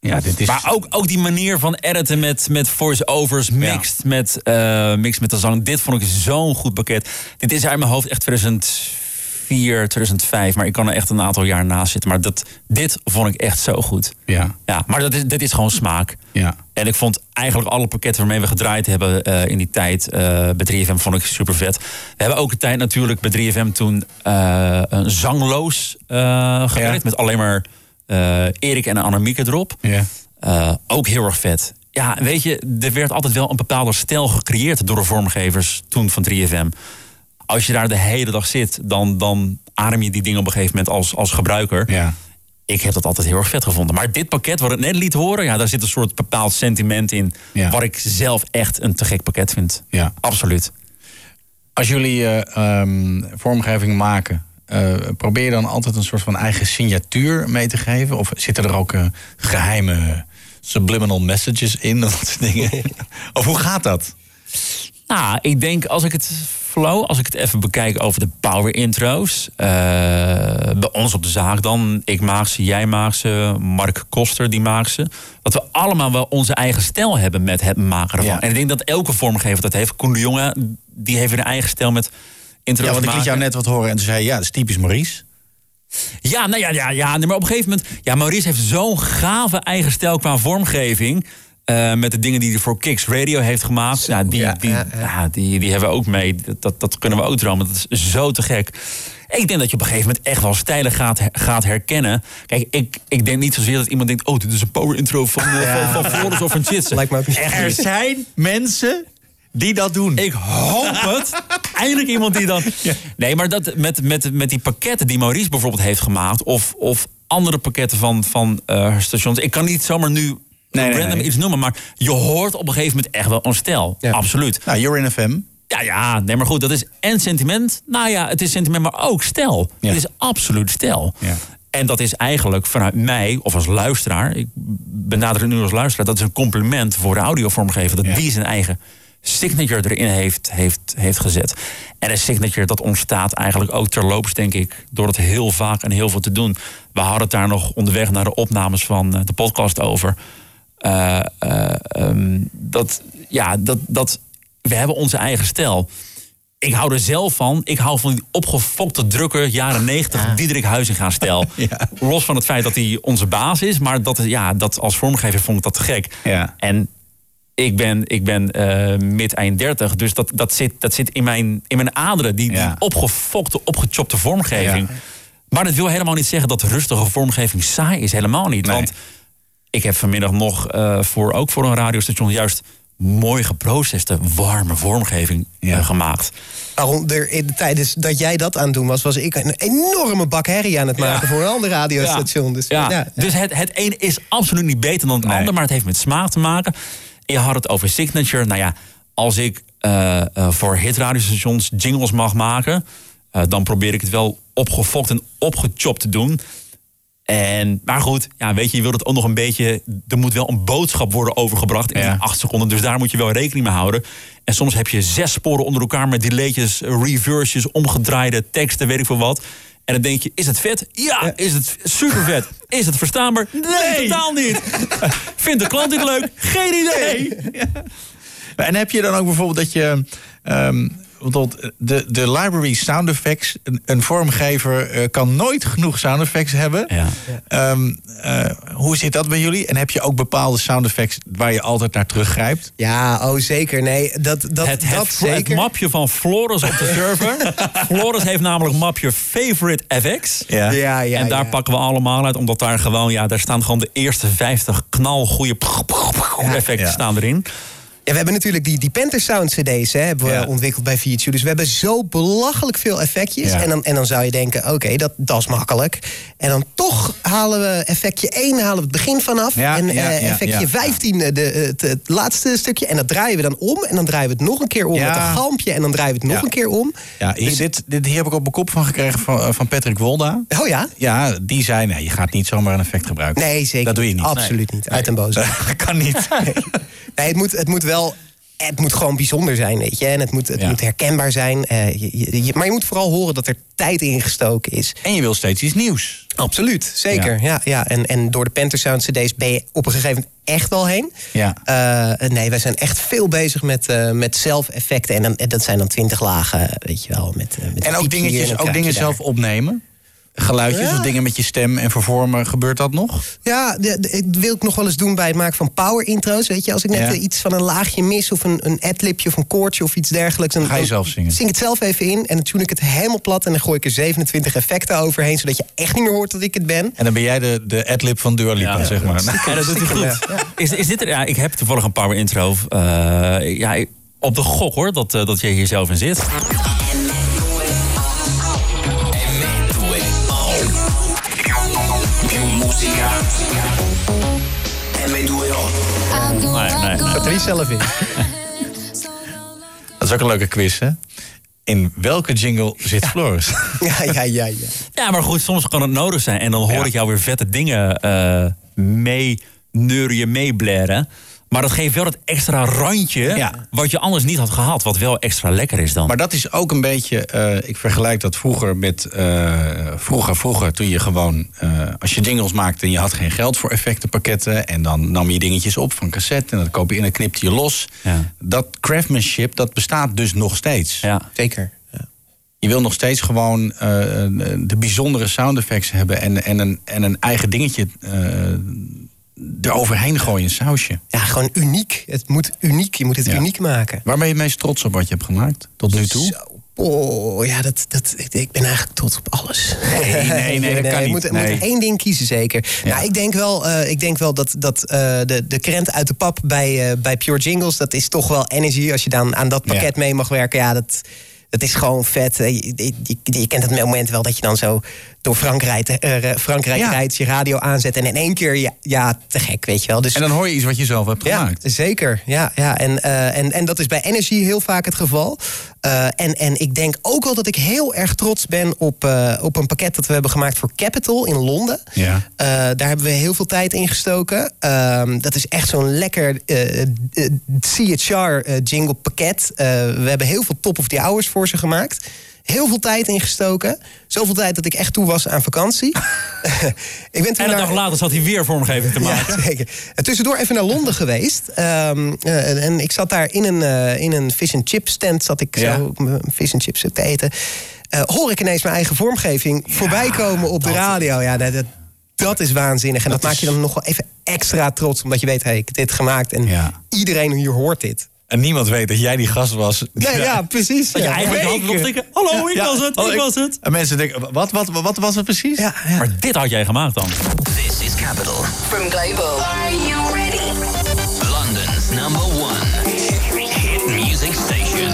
[SPEAKER 4] Ja, dit is...
[SPEAKER 1] Maar ook, ook die manier van editen met, met voice-overs, mixed, met, eh mixed met de zang. Dit vond ik zo'n goed pakket. Dit is uit mijn hoofd echt 2004, 2005. Maar ik kan er echt een aantal jaar naast zitten. Maar dat, dit vond ik echt zo goed.
[SPEAKER 4] Ja.
[SPEAKER 1] Ja, maar dat is, dit is gewoon smaak.
[SPEAKER 4] Ja.
[SPEAKER 1] En ik vond eigenlijk alle pakketten waarmee we gedraaid hebben eh, in die tijd eh, bij 3FM vond ik super vet. We hebben ook een tijd natuurlijk bij 3FM toen een zangloos gewerkt. Met alleen maar Erik en Annemieke erop.
[SPEAKER 4] Ja.
[SPEAKER 1] Eh, ook heel erg vet. Ja, weet je, er werd altijd wel een bepaalde stijl gecreëerd door de vormgevers toen van 3FM. Als je daar de hele dag zit, dan, dan adem je die dingen op een gegeven moment als, als gebruiker.
[SPEAKER 4] Ja.
[SPEAKER 1] Ik heb dat altijd heel erg vet gevonden. Maar dit pakket, wat ik net liet horen, ja, daar zit een soort bepaald sentiment in.
[SPEAKER 4] Ja.
[SPEAKER 1] Wat ik zelf echt een te gek pakket vind.
[SPEAKER 4] Ja.
[SPEAKER 1] Absoluut.
[SPEAKER 4] Als jullie eh, ehm, vormgeving maken, eh, probeer je dan altijd een soort van eigen signatuur mee te geven? Of zitten er ook eh, geheime subliminal messages in? Dat soort dingen? of hoe gaat dat?
[SPEAKER 1] Nou, ik denk als ik het flow, als ik het even bekijk over de power intro's. eh, bij ons op de zaak dan. Ik maak ze, jij maakt ze, Mark Koster die maakt ze. Dat we allemaal wel onze eigen stijl hebben met het maken ervan.
[SPEAKER 4] Ja.
[SPEAKER 1] En ik denk dat elke vormgever dat heeft. Koen de Jonge, die heeft een eigen stijl met intro's
[SPEAKER 4] Ja, want ik liet jou net wat horen en toen zei je, ja, dat is typisch Maurice.
[SPEAKER 1] Ja, nou ja, ja, ja, maar op een gegeven moment... Ja, Maurice heeft zo'n gave eigen stijl qua vormgeving. eh, met de dingen die hij voor Kicks Radio heeft gemaakt. Ja, die, die, ja, die, die hebben we ook mee. Dat, dat, kunnen we ook dromen. Dat is zo te gek. Ik denk dat je op een gegeven moment echt wel stijlen gaat, gaat herkennen. Kijk, ik, ik denk niet zozeer dat iemand denkt... oh, dit is een power intro van, van, van of van
[SPEAKER 5] niet.
[SPEAKER 1] Echt
[SPEAKER 4] Er zijn mensen die dat doen.
[SPEAKER 1] Ik hoop het. Eindelijk iemand die dan. Nee, maar dat met, met, met die pakketten die Maurice bijvoorbeeld heeft gemaakt. Of, of andere pakketten van, van eh, stations. Ik kan niet zomaar nu
[SPEAKER 4] nee,
[SPEAKER 1] random
[SPEAKER 4] nee.
[SPEAKER 1] iets noemen. Maar je hoort op een gegeven moment echt wel een stijl. Absoluut.
[SPEAKER 4] Nou, You're in FM.
[SPEAKER 1] Ja, ja, nee, maar goed, dat is en sentiment. Nou ja, het is sentiment, maar ook stijl.
[SPEAKER 4] Ja.
[SPEAKER 1] Het is absoluut stijl.
[SPEAKER 4] Ja.
[SPEAKER 1] En dat is eigenlijk vanuit mij, of als luisteraar... ik benader het nu als luisteraar... dat is een compliment voor de audiovormgever... dat
[SPEAKER 4] Ja.
[SPEAKER 1] die zijn eigen signature erin heeft, heeft, heeft gezet. En een signature dat ontstaat eigenlijk ook terloops, denk ik, door het heel vaak en heel veel te doen. We hadden het daar nog onderweg naar de opnames van eh, de podcast over. Eh, eh, ehm, dat, ja, dat, dat, we hebben onze eigen stijl. Ik hou er zelf van. Ik hou van die opgefokte, drukke jaren 90 Diederik Huizinga stijl. Los van het feit dat hij onze baas is. Maar dat, ja, dat als vormgever vond ik dat te gek. En ik ben, ik ben eh, mid-eind 30. Dus dat, dat, zit, dat zit in mijn, in mijn aderen. Die, die opgefokte, opgechopte vormgeving. Maar dat wil helemaal niet zeggen dat rustige vormgeving saai is. Helemaal niet. Want ik heb vanmiddag nog eh, voor, ook voor een radiostation juist mooi geproceste, warme vormgeving eh, gemaakt.
[SPEAKER 5] Waarom er in de tijdens dat jij dat aan het doen was, was ik een enorme bak herrie aan het maken voor een ander radiostation. Dus,
[SPEAKER 1] Ja.
[SPEAKER 5] ja.
[SPEAKER 1] dus het, het een is absoluut niet beter dan het ander, maar het heeft met smaak te maken. Je had het over signature. Nou ja, als ik eh, eh, voor hitradiostations jingles mag maken, eh, dan probeer ik het wel opgefokt en opgechopt te doen. En, maar goed, ja, weet je, je wilt het ook nog een beetje. Er moet wel een boodschap worden overgebracht in acht seconden. Dus daar moet je wel rekening mee houden. En soms heb je zes sporen onder elkaar met delaytjes, reverses, omgedraaide teksten, weet ik veel wat. En dan denk je, is het vet? Ja, is het super vet. Is het verstaanbaar? Nee, totaal niet. Vindt de klant dit leuk? Geen idee.
[SPEAKER 4] En heb je dan ook bijvoorbeeld dat je. ehm, want de, de library sound effects, een, een vormgever eh, kan nooit genoeg sound effects hebben. Ehm, eh, hoe zit dat bij jullie? En heb je ook bepaalde sound effects waar je altijd naar teruggrijpt?
[SPEAKER 5] Ja, oh zeker. Nee, dat, dat,
[SPEAKER 1] Het,
[SPEAKER 5] dat
[SPEAKER 1] het, het
[SPEAKER 5] zeker.
[SPEAKER 1] mapje van Floris op de server. Floris heeft namelijk mapje Favorite FX.
[SPEAKER 5] Ja. Ja, ja,
[SPEAKER 1] en daar
[SPEAKER 5] ja.
[SPEAKER 1] pakken we allemaal uit, omdat daar gewoon, ja, daar staan gewoon de eerste 50 knalgoeie effecten staan erin.
[SPEAKER 5] Ja, we hebben natuurlijk die, die Panther Sound CD's hè, hebben we ontwikkeld bij VHU. Dus we hebben zo belachelijk veel effectjes.
[SPEAKER 4] Ja.
[SPEAKER 5] En, dan, en dan zou je denken, oké, dat, dat is makkelijk. En dan toch halen we effectje 1 halen we het begin vanaf.
[SPEAKER 4] Ja,
[SPEAKER 5] en eh, effectje
[SPEAKER 4] ja.
[SPEAKER 5] 15 eh, de, het, het laatste stukje. En dat draaien we dan om. En dan draaien we het nog een keer om met een galmpje. En dan draaien we het nog een keer om.
[SPEAKER 4] Ja, hier, dit, dit, hier heb ik op mijn kop van gekregen van, eh, van Patrick Wolda.
[SPEAKER 5] Oh ja?
[SPEAKER 4] Ja, die zei, nee, je gaat niet zomaar een effect gebruiken.
[SPEAKER 5] Nee, zeker
[SPEAKER 4] Dat doe je niet.
[SPEAKER 5] Absoluut niet. Uit en boos.
[SPEAKER 4] Dat kan niet.
[SPEAKER 5] Nee, het moet, het moet wel. Het moet gewoon bijzonder zijn, weet je. En het moet, het
[SPEAKER 4] Ja.
[SPEAKER 5] moet herkenbaar zijn. Eh, je- je- je- maar je moet vooral horen dat er tijd in gestoken is.
[SPEAKER 4] En je wil steeds iets nieuws.
[SPEAKER 5] Absoluut, zeker. Ja. Ja, En, en door de Panther Sound CD's ben je op een gegeven moment echt wel heen.
[SPEAKER 4] Ja.
[SPEAKER 5] Eh, nee, wij zijn echt veel bezig met, eh, met zelfeffecten. En, dan, dat zijn dan twintig lagen, weet je wel. Met, met
[SPEAKER 4] En ook dingetjes,
[SPEAKER 5] en
[SPEAKER 4] ook dingen zelf opnemen. Geluidjes
[SPEAKER 5] Ja.
[SPEAKER 4] of dingen met je stem en vervormen. Gebeurt dat nog?
[SPEAKER 5] Ja, de- de- dat wil ik nog wel eens doen bij het maken van power intro's. Weet je, als ik net
[SPEAKER 4] Ja.
[SPEAKER 5] eh, iets van een laagje mis of een, een adlibje of een koortje of iets dergelijks. Dan
[SPEAKER 4] Ga je
[SPEAKER 5] dan
[SPEAKER 4] zelf zingen?
[SPEAKER 5] Zing het zelf even in en dan tune ik het helemaal plat. En dan gooi ik er 27 effecten overheen, zodat je echt niet meer hoort dat ik het ben.
[SPEAKER 4] En dan ben jij de, de adlib van Dua Lipa, zeg maar.
[SPEAKER 1] Ja, dat doet hij goed. Is, is dit er, ja, ik heb toevallig een power intro. eh, ja, op de gok hoor, dat, eh, dat jij hier zelf in zit. Nee, nee, nee.
[SPEAKER 5] Zat er niet zelf in.
[SPEAKER 4] Dat is ook een leuke quiz, hè? In welke jingle zit Floris?
[SPEAKER 5] Ja, ja, ja, ja.
[SPEAKER 1] Ja, maar goed, soms kan het nodig zijn. En dan hoor ik jou weer vette dingen eh mee neurien, meeblaren. Maar dat geeft wel het extra randje wat je anders niet had gehad. Wat wel extra lekker is dan.
[SPEAKER 4] Maar dat is ook een beetje, eh, ik vergelijk dat vroeger met eh, vroeger, vroeger toen je gewoon, eh, als je jingles maakte en je had geen geld voor effectenpakketten en dan nam je dingetjes op van cassette en dan koop je in en knipte je los. Dat craftsmanship, dat bestaat dus nog steeds.
[SPEAKER 1] Ja.
[SPEAKER 5] Zeker.
[SPEAKER 4] Je wil nog steeds gewoon eh, de bijzondere sound effects hebben en, en, een, en een eigen dingetje eh, eroverheen gooien, een sausje.
[SPEAKER 5] Ja, gewoon uniek. Het moet uniek. Je moet het
[SPEAKER 4] Ja.
[SPEAKER 5] uniek maken.
[SPEAKER 4] Waar ben je het meest trots op wat je hebt gemaakt tot nu toe?
[SPEAKER 5] Oh, ja, dat, dat, ik, ben eigenlijk trots op alles.
[SPEAKER 4] Nee, nee, nee, dat kan
[SPEAKER 5] je
[SPEAKER 4] niet.
[SPEAKER 5] Moet, je
[SPEAKER 4] Nee.
[SPEAKER 5] moet één ding kiezen, zeker. Nou, ik denk wel, eh, ik denk wel dat, dat eh, de, de krent uit de pap bij, eh, bij Pure Jingles... dat is toch wel energy. Als je dan aan dat pakket mee mag werken, ja, dat... Dat is gewoon vet. Eh, Je, je, je- je kent het moment wel dat je dan zo door Frankrijk, eh, Frankrijk
[SPEAKER 4] Ja.
[SPEAKER 5] rijdt, je radio aanzet en in één keer, ja, ja, te gek, weet je wel. Dus,
[SPEAKER 4] En dan hoor je iets wat je zelf hebt
[SPEAKER 5] ja,
[SPEAKER 4] gemaakt.
[SPEAKER 5] zeker. Ja, ja. En, eh, en, en dat is bij Energy heel vaak het geval. Eh, en, en ik denk ook wel dat ik heel erg trots ben op, eh, op een pakket dat we hebben gemaakt voor Capital in Londen.
[SPEAKER 4] Ja.
[SPEAKER 5] Eh, daar hebben we heel veel tijd in gestoken. Ehm, dat is echt zo'n lekker CHR jingle pakket. We hebben heel veel top of the hours voor ze gemaakt. Heel veel tijd ingestoken. Zoveel tijd dat ik echt toe was aan vakantie. ik ben toen
[SPEAKER 1] En een dag later zat hij weer vormgeving te maken.
[SPEAKER 5] ja, zeker. En tussendoor even naar Londen geweest. Ehm, eh, en ik zat daar in een, eh, in een fish and chip stand. Zat ik
[SPEAKER 4] Ja.
[SPEAKER 5] zo mijn fish and chips te eten. Eh, hoor ik ineens mijn eigen vormgeving voorbij komen op de radio. Ja, dat, dat, dat is waanzinnig. En dat, maakt je dan nog wel even extra trots. Omdat je weet, hey, ik heb dit gemaakt. En iedereen hier hoort dit.
[SPEAKER 4] En niemand weet dat jij die gast was.
[SPEAKER 5] Nee, ja, precies.
[SPEAKER 1] Je
[SPEAKER 5] Ja.
[SPEAKER 1] je hand erop
[SPEAKER 4] Weken.
[SPEAKER 1] stikken. Hallo, ik
[SPEAKER 4] Ja.
[SPEAKER 1] was het,
[SPEAKER 4] Oh,
[SPEAKER 1] ik was het.
[SPEAKER 4] En mensen denken, wat, wat, wat was het precies?
[SPEAKER 5] Ja, ja.
[SPEAKER 1] Maar dit had jij gemaakt dan.
[SPEAKER 13] This is Capital.
[SPEAKER 9] From Global.
[SPEAKER 3] Are you ready?
[SPEAKER 13] London's number one hit music station.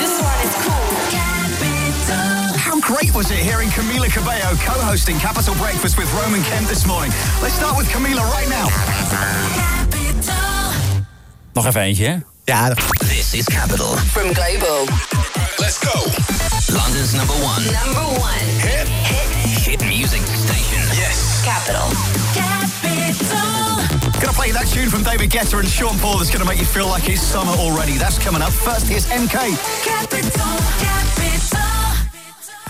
[SPEAKER 3] This one is cool. Capital.
[SPEAKER 14] How great was it hearing Camila Cabello co-hosting Capital Breakfast with Roman Kemp this morning? Let's start with Camila right now.
[SPEAKER 1] Nog even eentje, hè?
[SPEAKER 5] Ja,
[SPEAKER 13] This is Capital.
[SPEAKER 9] From Global.
[SPEAKER 13] Let's go. London's number one
[SPEAKER 9] Number one.
[SPEAKER 13] hit hit Hit music station.
[SPEAKER 14] Yes.
[SPEAKER 9] Capital. Capital.
[SPEAKER 14] Gonna play that tune from David Guetta and Sean Paul that's gonna make you feel like it's summer already. That's coming up. First, here's MK.
[SPEAKER 5] Capital.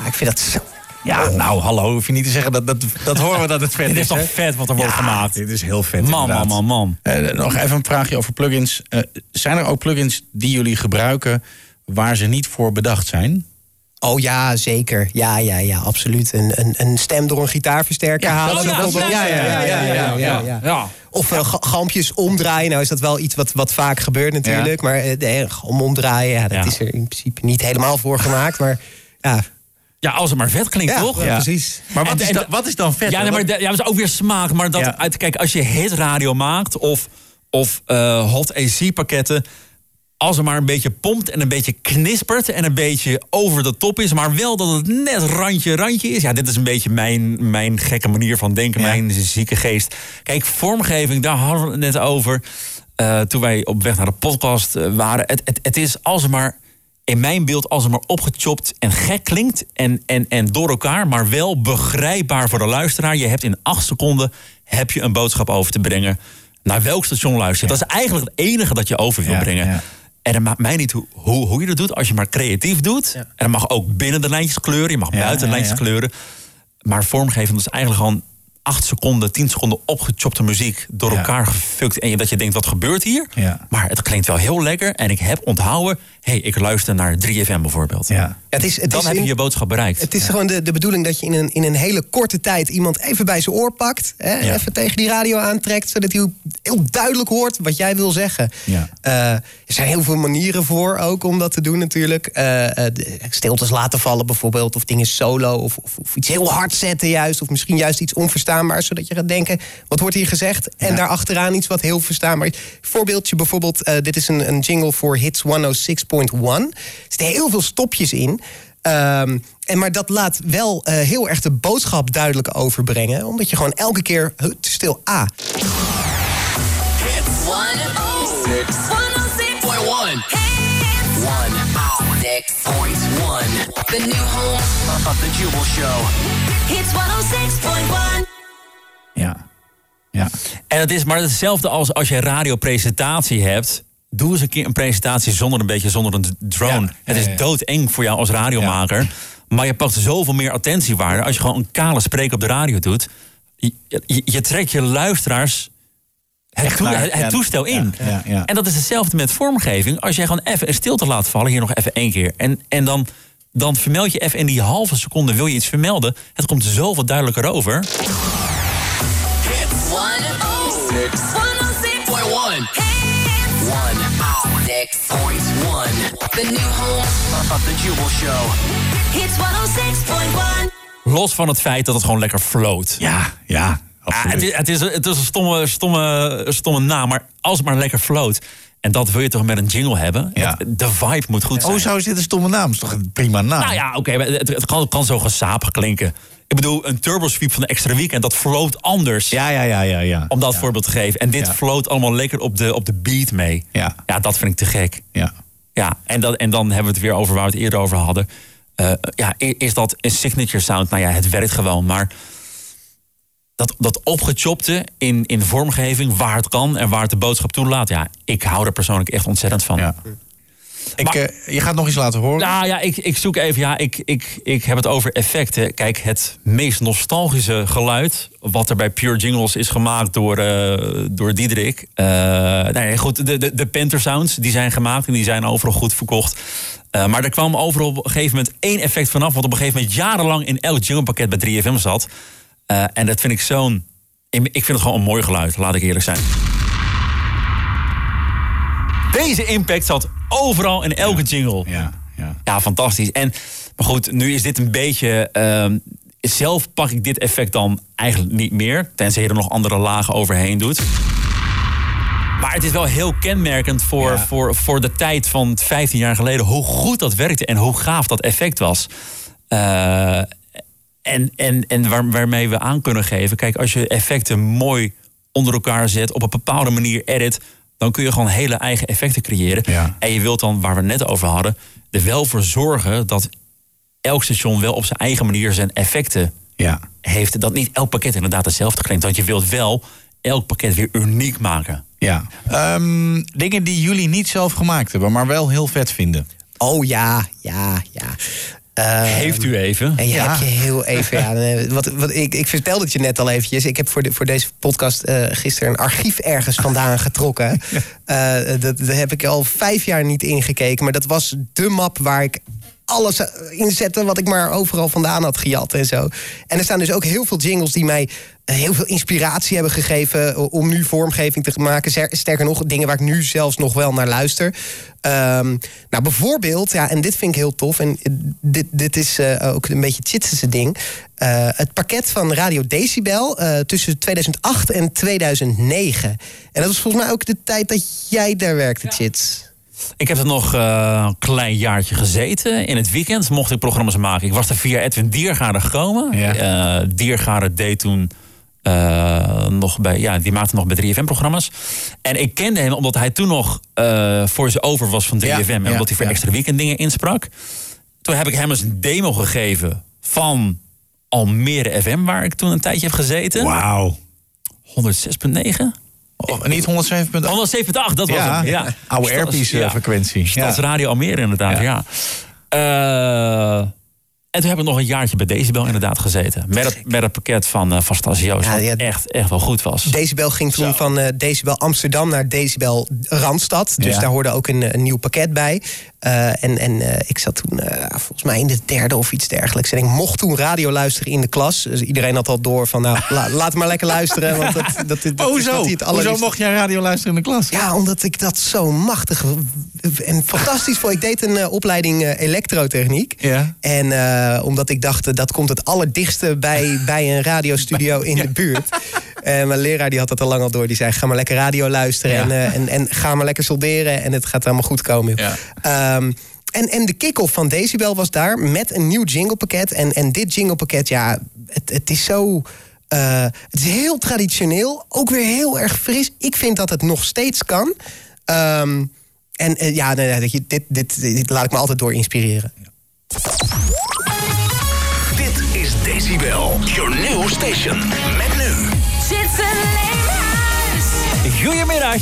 [SPEAKER 5] ik vind dat zo...
[SPEAKER 4] Ja, nou, hallo, hoef je niet te zeggen dat, dat, dat horen we dat het vet
[SPEAKER 1] Dit
[SPEAKER 4] is.
[SPEAKER 1] is toch
[SPEAKER 4] hè?
[SPEAKER 1] vet wat er wordt
[SPEAKER 4] Ja,
[SPEAKER 1] gemaakt.
[SPEAKER 4] Dit is heel vet.
[SPEAKER 1] Man, man,
[SPEAKER 4] inderdaad.
[SPEAKER 1] man, man.
[SPEAKER 4] Eh, nog even een vraagje over plugins. Eh, zijn er ook plugins die jullie gebruiken waar ze niet voor bedacht zijn?
[SPEAKER 5] Oh ja, zeker. Ja, ja, ja, absoluut. Een, een, een stem door een gitaarversterker halen.
[SPEAKER 1] ja, ja, ja, ja, ja, ja, ja, ja. Ja.
[SPEAKER 5] Of uh, gampjes omdraaien. Nou is dat wel iets wat, wat vaak gebeurt natuurlijk. Maar uh, nee, galm omdraaien, ja, dat
[SPEAKER 1] Ja.
[SPEAKER 5] is er in principe niet helemaal voor gemaakt. Maar ja,
[SPEAKER 1] Ja, als het maar vet klinkt,
[SPEAKER 5] ja,
[SPEAKER 1] toch?
[SPEAKER 5] ja, precies.
[SPEAKER 4] Maar wat,
[SPEAKER 1] En-
[SPEAKER 4] is,
[SPEAKER 1] en-
[SPEAKER 4] dan, wat is dan vet?
[SPEAKER 1] Ja, nee, maar ja, dat is ook weer smaak. Maar dat,
[SPEAKER 4] Ja.
[SPEAKER 1] uit, kijk, als je hitradio maakt of, of eh, hot AC-pakketten... als er maar een beetje pompt en een beetje knispert... en een beetje over de top is... maar wel dat het net randje, randje is. Ja, dit is een beetje mijn, mijn gekke manier van denken.
[SPEAKER 4] Ja.
[SPEAKER 1] Mijn zieke geest. Kijk, vormgeving, daar hadden we het net over... eh, toen wij op weg naar de podcast eh, waren. Het, het, het is als er maar... In mijn beeld, als het maar opgechopt en gek klinkt en, en, en door elkaar, maar wel begrijpbaar voor de luisteraar. Je hebt in acht seconden heb je een boodschap over te brengen. Naar welk station luister je? Dat is eigenlijk het enige dat je over wil
[SPEAKER 4] Ja,
[SPEAKER 1] brengen.
[SPEAKER 4] ja.
[SPEAKER 1] En het maakt mij niet hoe, hoe, hoe je dat doet, als je maar creatief doet. En dat mag ook binnen de lijntjes kleuren, je mag
[SPEAKER 4] Ja,
[SPEAKER 1] buiten de
[SPEAKER 4] ja,
[SPEAKER 1] lijntjes
[SPEAKER 4] ja.
[SPEAKER 1] kleuren. Maar vormgeving is eigenlijk gewoon acht seconden, tien seconden opgechopte muziek door
[SPEAKER 4] Ja.
[SPEAKER 1] elkaar gefukt. En je- dat je denkt, wat gebeurt hier?
[SPEAKER 4] Ja.
[SPEAKER 1] Maar het klinkt wel heel lekker. En ik heb onthouden, hé, hey, ik luister naar 3FM bijvoorbeeld.
[SPEAKER 4] Ja.
[SPEAKER 5] Het is, het
[SPEAKER 1] Dan
[SPEAKER 5] is
[SPEAKER 1] heb je
[SPEAKER 5] in-
[SPEAKER 1] je boodschap bereikt.
[SPEAKER 5] Het is gewoon de, de bedoeling dat je in een, in een hele korte tijd iemand even bij zijn oor pakt. Hè,
[SPEAKER 1] Ja.
[SPEAKER 5] Even tegen die radio aantrekt, zodat hij heel duidelijk hoort wat jij wil zeggen.
[SPEAKER 4] Ja.
[SPEAKER 5] Eh, er zijn heel veel manieren voor ook om dat te doen natuurlijk. Eh, eh, stiltes laten vallen bijvoorbeeld, of dingen solo, of, of, iets heel hard zetten juist, of misschien juist iets onverstaanbaars, zodat je gaat denken, wat wordt hier gezegd? En daarachteraan iets wat heel verstaanbaar is. Voorbeeldje bijvoorbeeld, eh, dit is een, een, jingle voor Hits 106.1. Er zitten heel veel stopjes in. Ehm, en maar dat laat wel heel erg de boodschap duidelijk overbrengen. Omdat je gewoon elke keer stil A. Ah. 106.1.
[SPEAKER 9] The new home
[SPEAKER 14] of the Jubal Show.
[SPEAKER 9] Hits 106.1.
[SPEAKER 4] Ja. Ja.
[SPEAKER 1] En het is maar hetzelfde als als je radiopresentatie hebt. Doe eens een keer een presentatie zonder een beetje zonder een drone. Het is doodeng voor jou als radiomaker. Maar je pakt zoveel meer attentiewaarde als je gewoon een kale spreek op de radio doet. Je, je trekt je luisteraars het, toe-
[SPEAKER 4] naar-
[SPEAKER 1] het, het
[SPEAKER 4] ja,
[SPEAKER 1] toestel in.
[SPEAKER 4] ja, ja, ja.
[SPEAKER 1] En dat is hetzelfde met vormgeving. Als jij gewoon even een stilte laat vallen, hier nog even één keer. En, en dan, dan vermeld je even in die halve seconde wil je iets vermelden. Het komt zoveel duidelijker over.
[SPEAKER 9] Hits 106. 106.1. Hits 106.1. The new home
[SPEAKER 14] Of the Jubal Show.
[SPEAKER 9] hits 106.1.
[SPEAKER 1] Los van het feit dat het gewoon lekker float.
[SPEAKER 4] Ja, ja.
[SPEAKER 1] Ah, het, is, het, is, het is een stomme, stomme, stomme naam, maar als het maar lekker float. En dat wil je toch met een jingle hebben?
[SPEAKER 4] Ja.
[SPEAKER 1] Het- de vibe moet goed zijn.
[SPEAKER 4] Oh, zo is dit een stomme naam. is toch een prima naam?
[SPEAKER 1] Nou ja, oké, het, het kan, het kan zo gesapig klinken. Ik bedoel, een turbo sweep van de extra weekend, dat float anders.
[SPEAKER 4] Ja, ja, ja, ja. ja.
[SPEAKER 1] Om dat voorbeeld te geven. En dit
[SPEAKER 4] Ja.
[SPEAKER 1] allemaal lekker op de, op de beat mee.
[SPEAKER 4] Ja.
[SPEAKER 1] ja, dat vind ik te gek.
[SPEAKER 4] Ja.
[SPEAKER 1] Ja, en, dat, en dan hebben we het weer over waar we het eerder over hadden. Eh, ja, is dat een signature sound? Nou ja, het werkt gewoon. Maar dat, dat opgechopte in, in vormgeving, waar het kan en waar het de boodschap toelaat. Ja, ik hou er persoonlijk echt ontzettend van.
[SPEAKER 4] Ik, eh, je gaat nog iets laten horen.
[SPEAKER 1] Nou ja, ik, ik zoek even. Ja, ik, ik, ik heb het over effecten. Kijk, het meest nostalgische geluid. wat er bij Pure Jingles is gemaakt door, eh door Diederik. Eh nou ja, goed, de, de, de Panther Sounds die zijn gemaakt en die zijn overal goed verkocht. Maar er kwam overal op een gegeven moment één effect vanaf. wat op een gegeven moment jarenlang in elk jinglepakket bij 3FM zat. Eh, en dat vind ik zo'n. Ik vind het gewoon een mooi geluid, laat ik eerlijk zijn. Deze impact zat overal in elke jingle.
[SPEAKER 4] Ja,
[SPEAKER 1] ja. fantastisch. En, maar goed, nu is dit een beetje... ehm, zelf pak ik dit effect dan eigenlijk niet meer. Tenzij je er nog andere lagen overheen doet. Maar het is wel heel kenmerkend voor, voor, voor de tijd van 15 jaar geleden... hoe goed dat werkte en hoe gaaf dat effect was. Eh, en en, en waar, waarmee we aan kunnen geven... kijk, als je effecten mooi onder elkaar zet... op een bepaalde manier edit... dan kun je gewoon hele eigen effecten creëren. En je wilt dan, waar we het net over hadden... er wel voor zorgen dat elk station wel op zijn eigen manier zijn effecten
[SPEAKER 4] ja.
[SPEAKER 1] heeft. Dat niet elk pakket inderdaad hetzelfde klinkt. Want je wilt wel elk pakket weer uniek maken.
[SPEAKER 4] Ja. Ehm, dingen die jullie niet zelf gemaakt hebben, maar wel heel vet vinden.
[SPEAKER 5] Oh ja, ja, ja. Ehm,
[SPEAKER 1] Heeft u even?
[SPEAKER 5] En je
[SPEAKER 1] Ja.
[SPEAKER 5] hebt je heel even. Ja, nee, wat, wat, ik, ik vertelde het je net al eventjes. Ik heb voor, de, voor deze podcast eh, gisteren een archief ergens vandaan getrokken. Eh, dat, daar heb ik al vijf jaar niet ingekeken. Maar dat was de map waar ik alles eh, in zette wat ik maar overal vandaan had gejat en zo. En er staan dus ook heel veel jingles die mij eh, heel veel inspiratie hebben gegeven om nu vormgeving te maken. Sterker nog, dingen waar ik nu zelfs nog wel naar luister. Ehm, nou, bijvoorbeeld, ja, en dit vind ik heel tof. En eh, dit, dit is ook een beetje het Chitsense ding. Het pakket van Radio Decibel tussen 2008 en 2009. En dat was volgens mij ook de tijd dat jij daar werkte, Chits.
[SPEAKER 1] Ik heb er nog eh, een klein jaartje gezeten. In het weekend mocht ik programma's maken. Ik was er via Edwin Diergaarde gekomen. Eh, Diergaarde deed toen eh, nog bij... Ja, die maakte nog bij 3FM-programma's. En ik kende hem omdat hij toen nog eh voor zijn over was van 3FM. en
[SPEAKER 4] ja,
[SPEAKER 1] omdat hij voor
[SPEAKER 4] ja.
[SPEAKER 1] extra weekend dingen insprak. Toen heb ik hem eens een demo gegeven van Almere FM... waar ik toen een tijdje heb gezeten.
[SPEAKER 4] Wauw.
[SPEAKER 1] 106.9?
[SPEAKER 4] Oh, niet 107.8?
[SPEAKER 1] 107.8, dat was
[SPEAKER 4] Ja,
[SPEAKER 1] hem. Ja.
[SPEAKER 4] oude airpiece,
[SPEAKER 1] ja.
[SPEAKER 4] eh, frequentie.
[SPEAKER 1] Stadsradio Almere inderdaad, ja. Eh, en toen heb ik nog een jaartje bij Decibel inderdaad gezeten. Met het, met het pakket van, eh van wat echt, echt wel goed was.
[SPEAKER 5] Decibel ging toen van eh, Decibel Amsterdam naar Decibel Randstad. Dus
[SPEAKER 1] Ja.
[SPEAKER 5] daar hoorde ook een, een nieuw pakket bij. Eh, en en ik zat toen volgens mij in de derde of iets dergelijks. En ik mocht toen radio luisteren in de klas. Dus iedereen had al door van nou, la- laat maar lekker luisteren. Want dat, dat, dat, dat
[SPEAKER 4] Oh,
[SPEAKER 5] is het
[SPEAKER 4] Hoezo mocht jij radio luisteren in de klas?
[SPEAKER 5] Ja, omdat ik dat zo machtig en fantastisch vond. Ik deed een opleiding elektrotechniek.
[SPEAKER 4] Ja.
[SPEAKER 5] En eh, omdat ik dacht, eh, dat komt het allerdichtste bij, bij een radiostudio in de buurt. En mijn leraar die had dat al lang al door. Die zei, ga maar lekker radio luisteren en, eh, en, en ga maar lekker solderen. En het gaat allemaal goed komen. Ehm, en, en de kick-off van Decibel was daar met een nieuw jinglepakket. En, en dit jinglepakket, ja, het, het is zo... eh, het is heel traditioneel, ook weer heel erg fris. Ik vind dat het nog steeds kan. Ehm, en eh, ja, nee, dit, dit, dit laat ik me altijd door inspireren.
[SPEAKER 2] Decibel, your new station. Met nu.
[SPEAKER 1] Goedemiddag.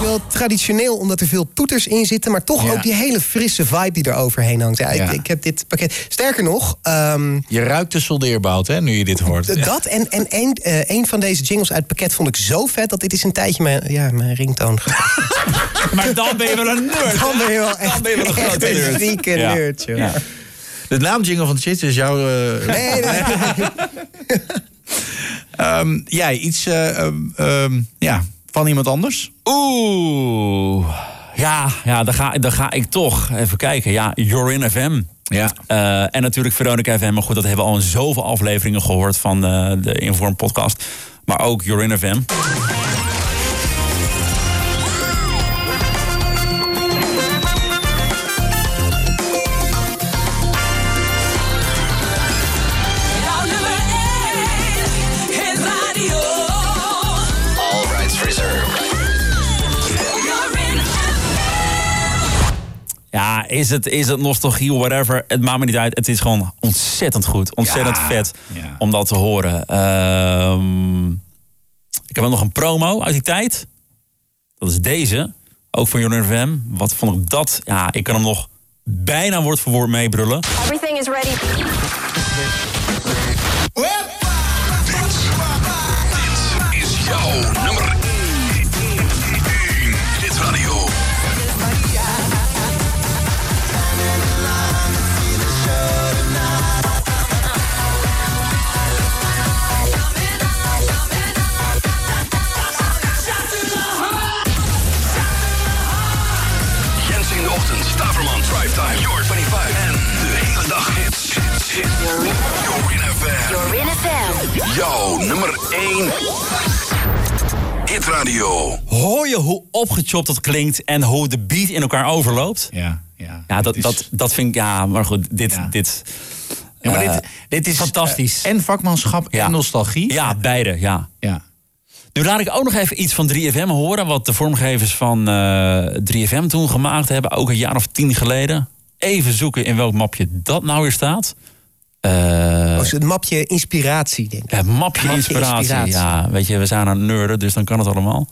[SPEAKER 5] Wel traditioneel, omdat er veel toeters in zitten, maar toch
[SPEAKER 4] Ja.
[SPEAKER 5] ook die hele frisse vibe die er overheen hangt. Ja,
[SPEAKER 4] Ja.
[SPEAKER 5] Ik, ik heb dit pakket. Sterker nog, ehm,
[SPEAKER 4] Je ruikt de soldeerbout, hè, nu je dit hoort.
[SPEAKER 5] dat en, en een, eh, een van deze jingles uit het pakket vond ik zo vet dat dit is een tijdje mijn, ja, mijn ringtoon.
[SPEAKER 1] Maar dan ben je wel een nerd.
[SPEAKER 5] Dan ben je wel echt,
[SPEAKER 1] Dan ben je wel een grote
[SPEAKER 5] een
[SPEAKER 1] nerd.
[SPEAKER 5] zieke
[SPEAKER 1] Ja.
[SPEAKER 5] nerd, joh.
[SPEAKER 4] Ja. De naamjingle van Chits is jouw... eh,
[SPEAKER 5] Nee, nee, nee.
[SPEAKER 4] Ehm, jij, iets eh, ehm, ehm, ja, van iemand anders?
[SPEAKER 1] Oeh. Ja, ja dan, ga, dan ga ik toch even kijken. Ja, Jorin FM.
[SPEAKER 4] Ja.
[SPEAKER 1] Eh, en natuurlijk Veronica FM. Maar goed, dat hebben we al in zoveel afleveringen gehoord van eh, de Inform podcast. Maar ook Jorin FM. Is het, is het nostalgie, whatever. Het maakt me niet uit. Het is gewoon ontzettend goed. Ontzettend
[SPEAKER 4] Ja,
[SPEAKER 1] vet
[SPEAKER 4] ja.
[SPEAKER 1] om dat te horen. Ehm, ik heb ook nog een promo uit die tijd. Dat is deze. Ook van Jordan FM. Wat vond ik dat? Ja, ik kan hem nog bijna woord voor woord meebrullen.
[SPEAKER 9] Everything is ready.
[SPEAKER 7] is jouw hitradio.
[SPEAKER 1] Hoor je hoe opgechopt dat klinkt en hoe de beat in elkaar overloopt?
[SPEAKER 4] Ja, ja.
[SPEAKER 1] Ja, dat,
[SPEAKER 4] is-
[SPEAKER 1] dat, dat vind ik, ja, maar goed, dit, dit,
[SPEAKER 4] Ja, maar
[SPEAKER 1] eh,
[SPEAKER 4] dit, dit is
[SPEAKER 1] fantastisch.
[SPEAKER 4] eh, en vakmanschap
[SPEAKER 1] Ja.
[SPEAKER 4] en nostalgie.
[SPEAKER 1] Ja, beide, ja.
[SPEAKER 4] Ja.
[SPEAKER 1] Nu laat ik ook nog even iets van 3FM horen. Wat de vormgevers van eh 3FM toen gemaakt hebben. Ook een jaar of tien geleden. Even zoeken in welk mapje dat nou weer staat. Eh,
[SPEAKER 5] Oh, is het mapje inspiratie, denk ik.
[SPEAKER 1] het mapje,
[SPEAKER 5] Mapje
[SPEAKER 1] inspiratie.
[SPEAKER 5] inspiratie.
[SPEAKER 1] Ja, weet je, we zijn aan het nerden, dus dan kan het allemaal.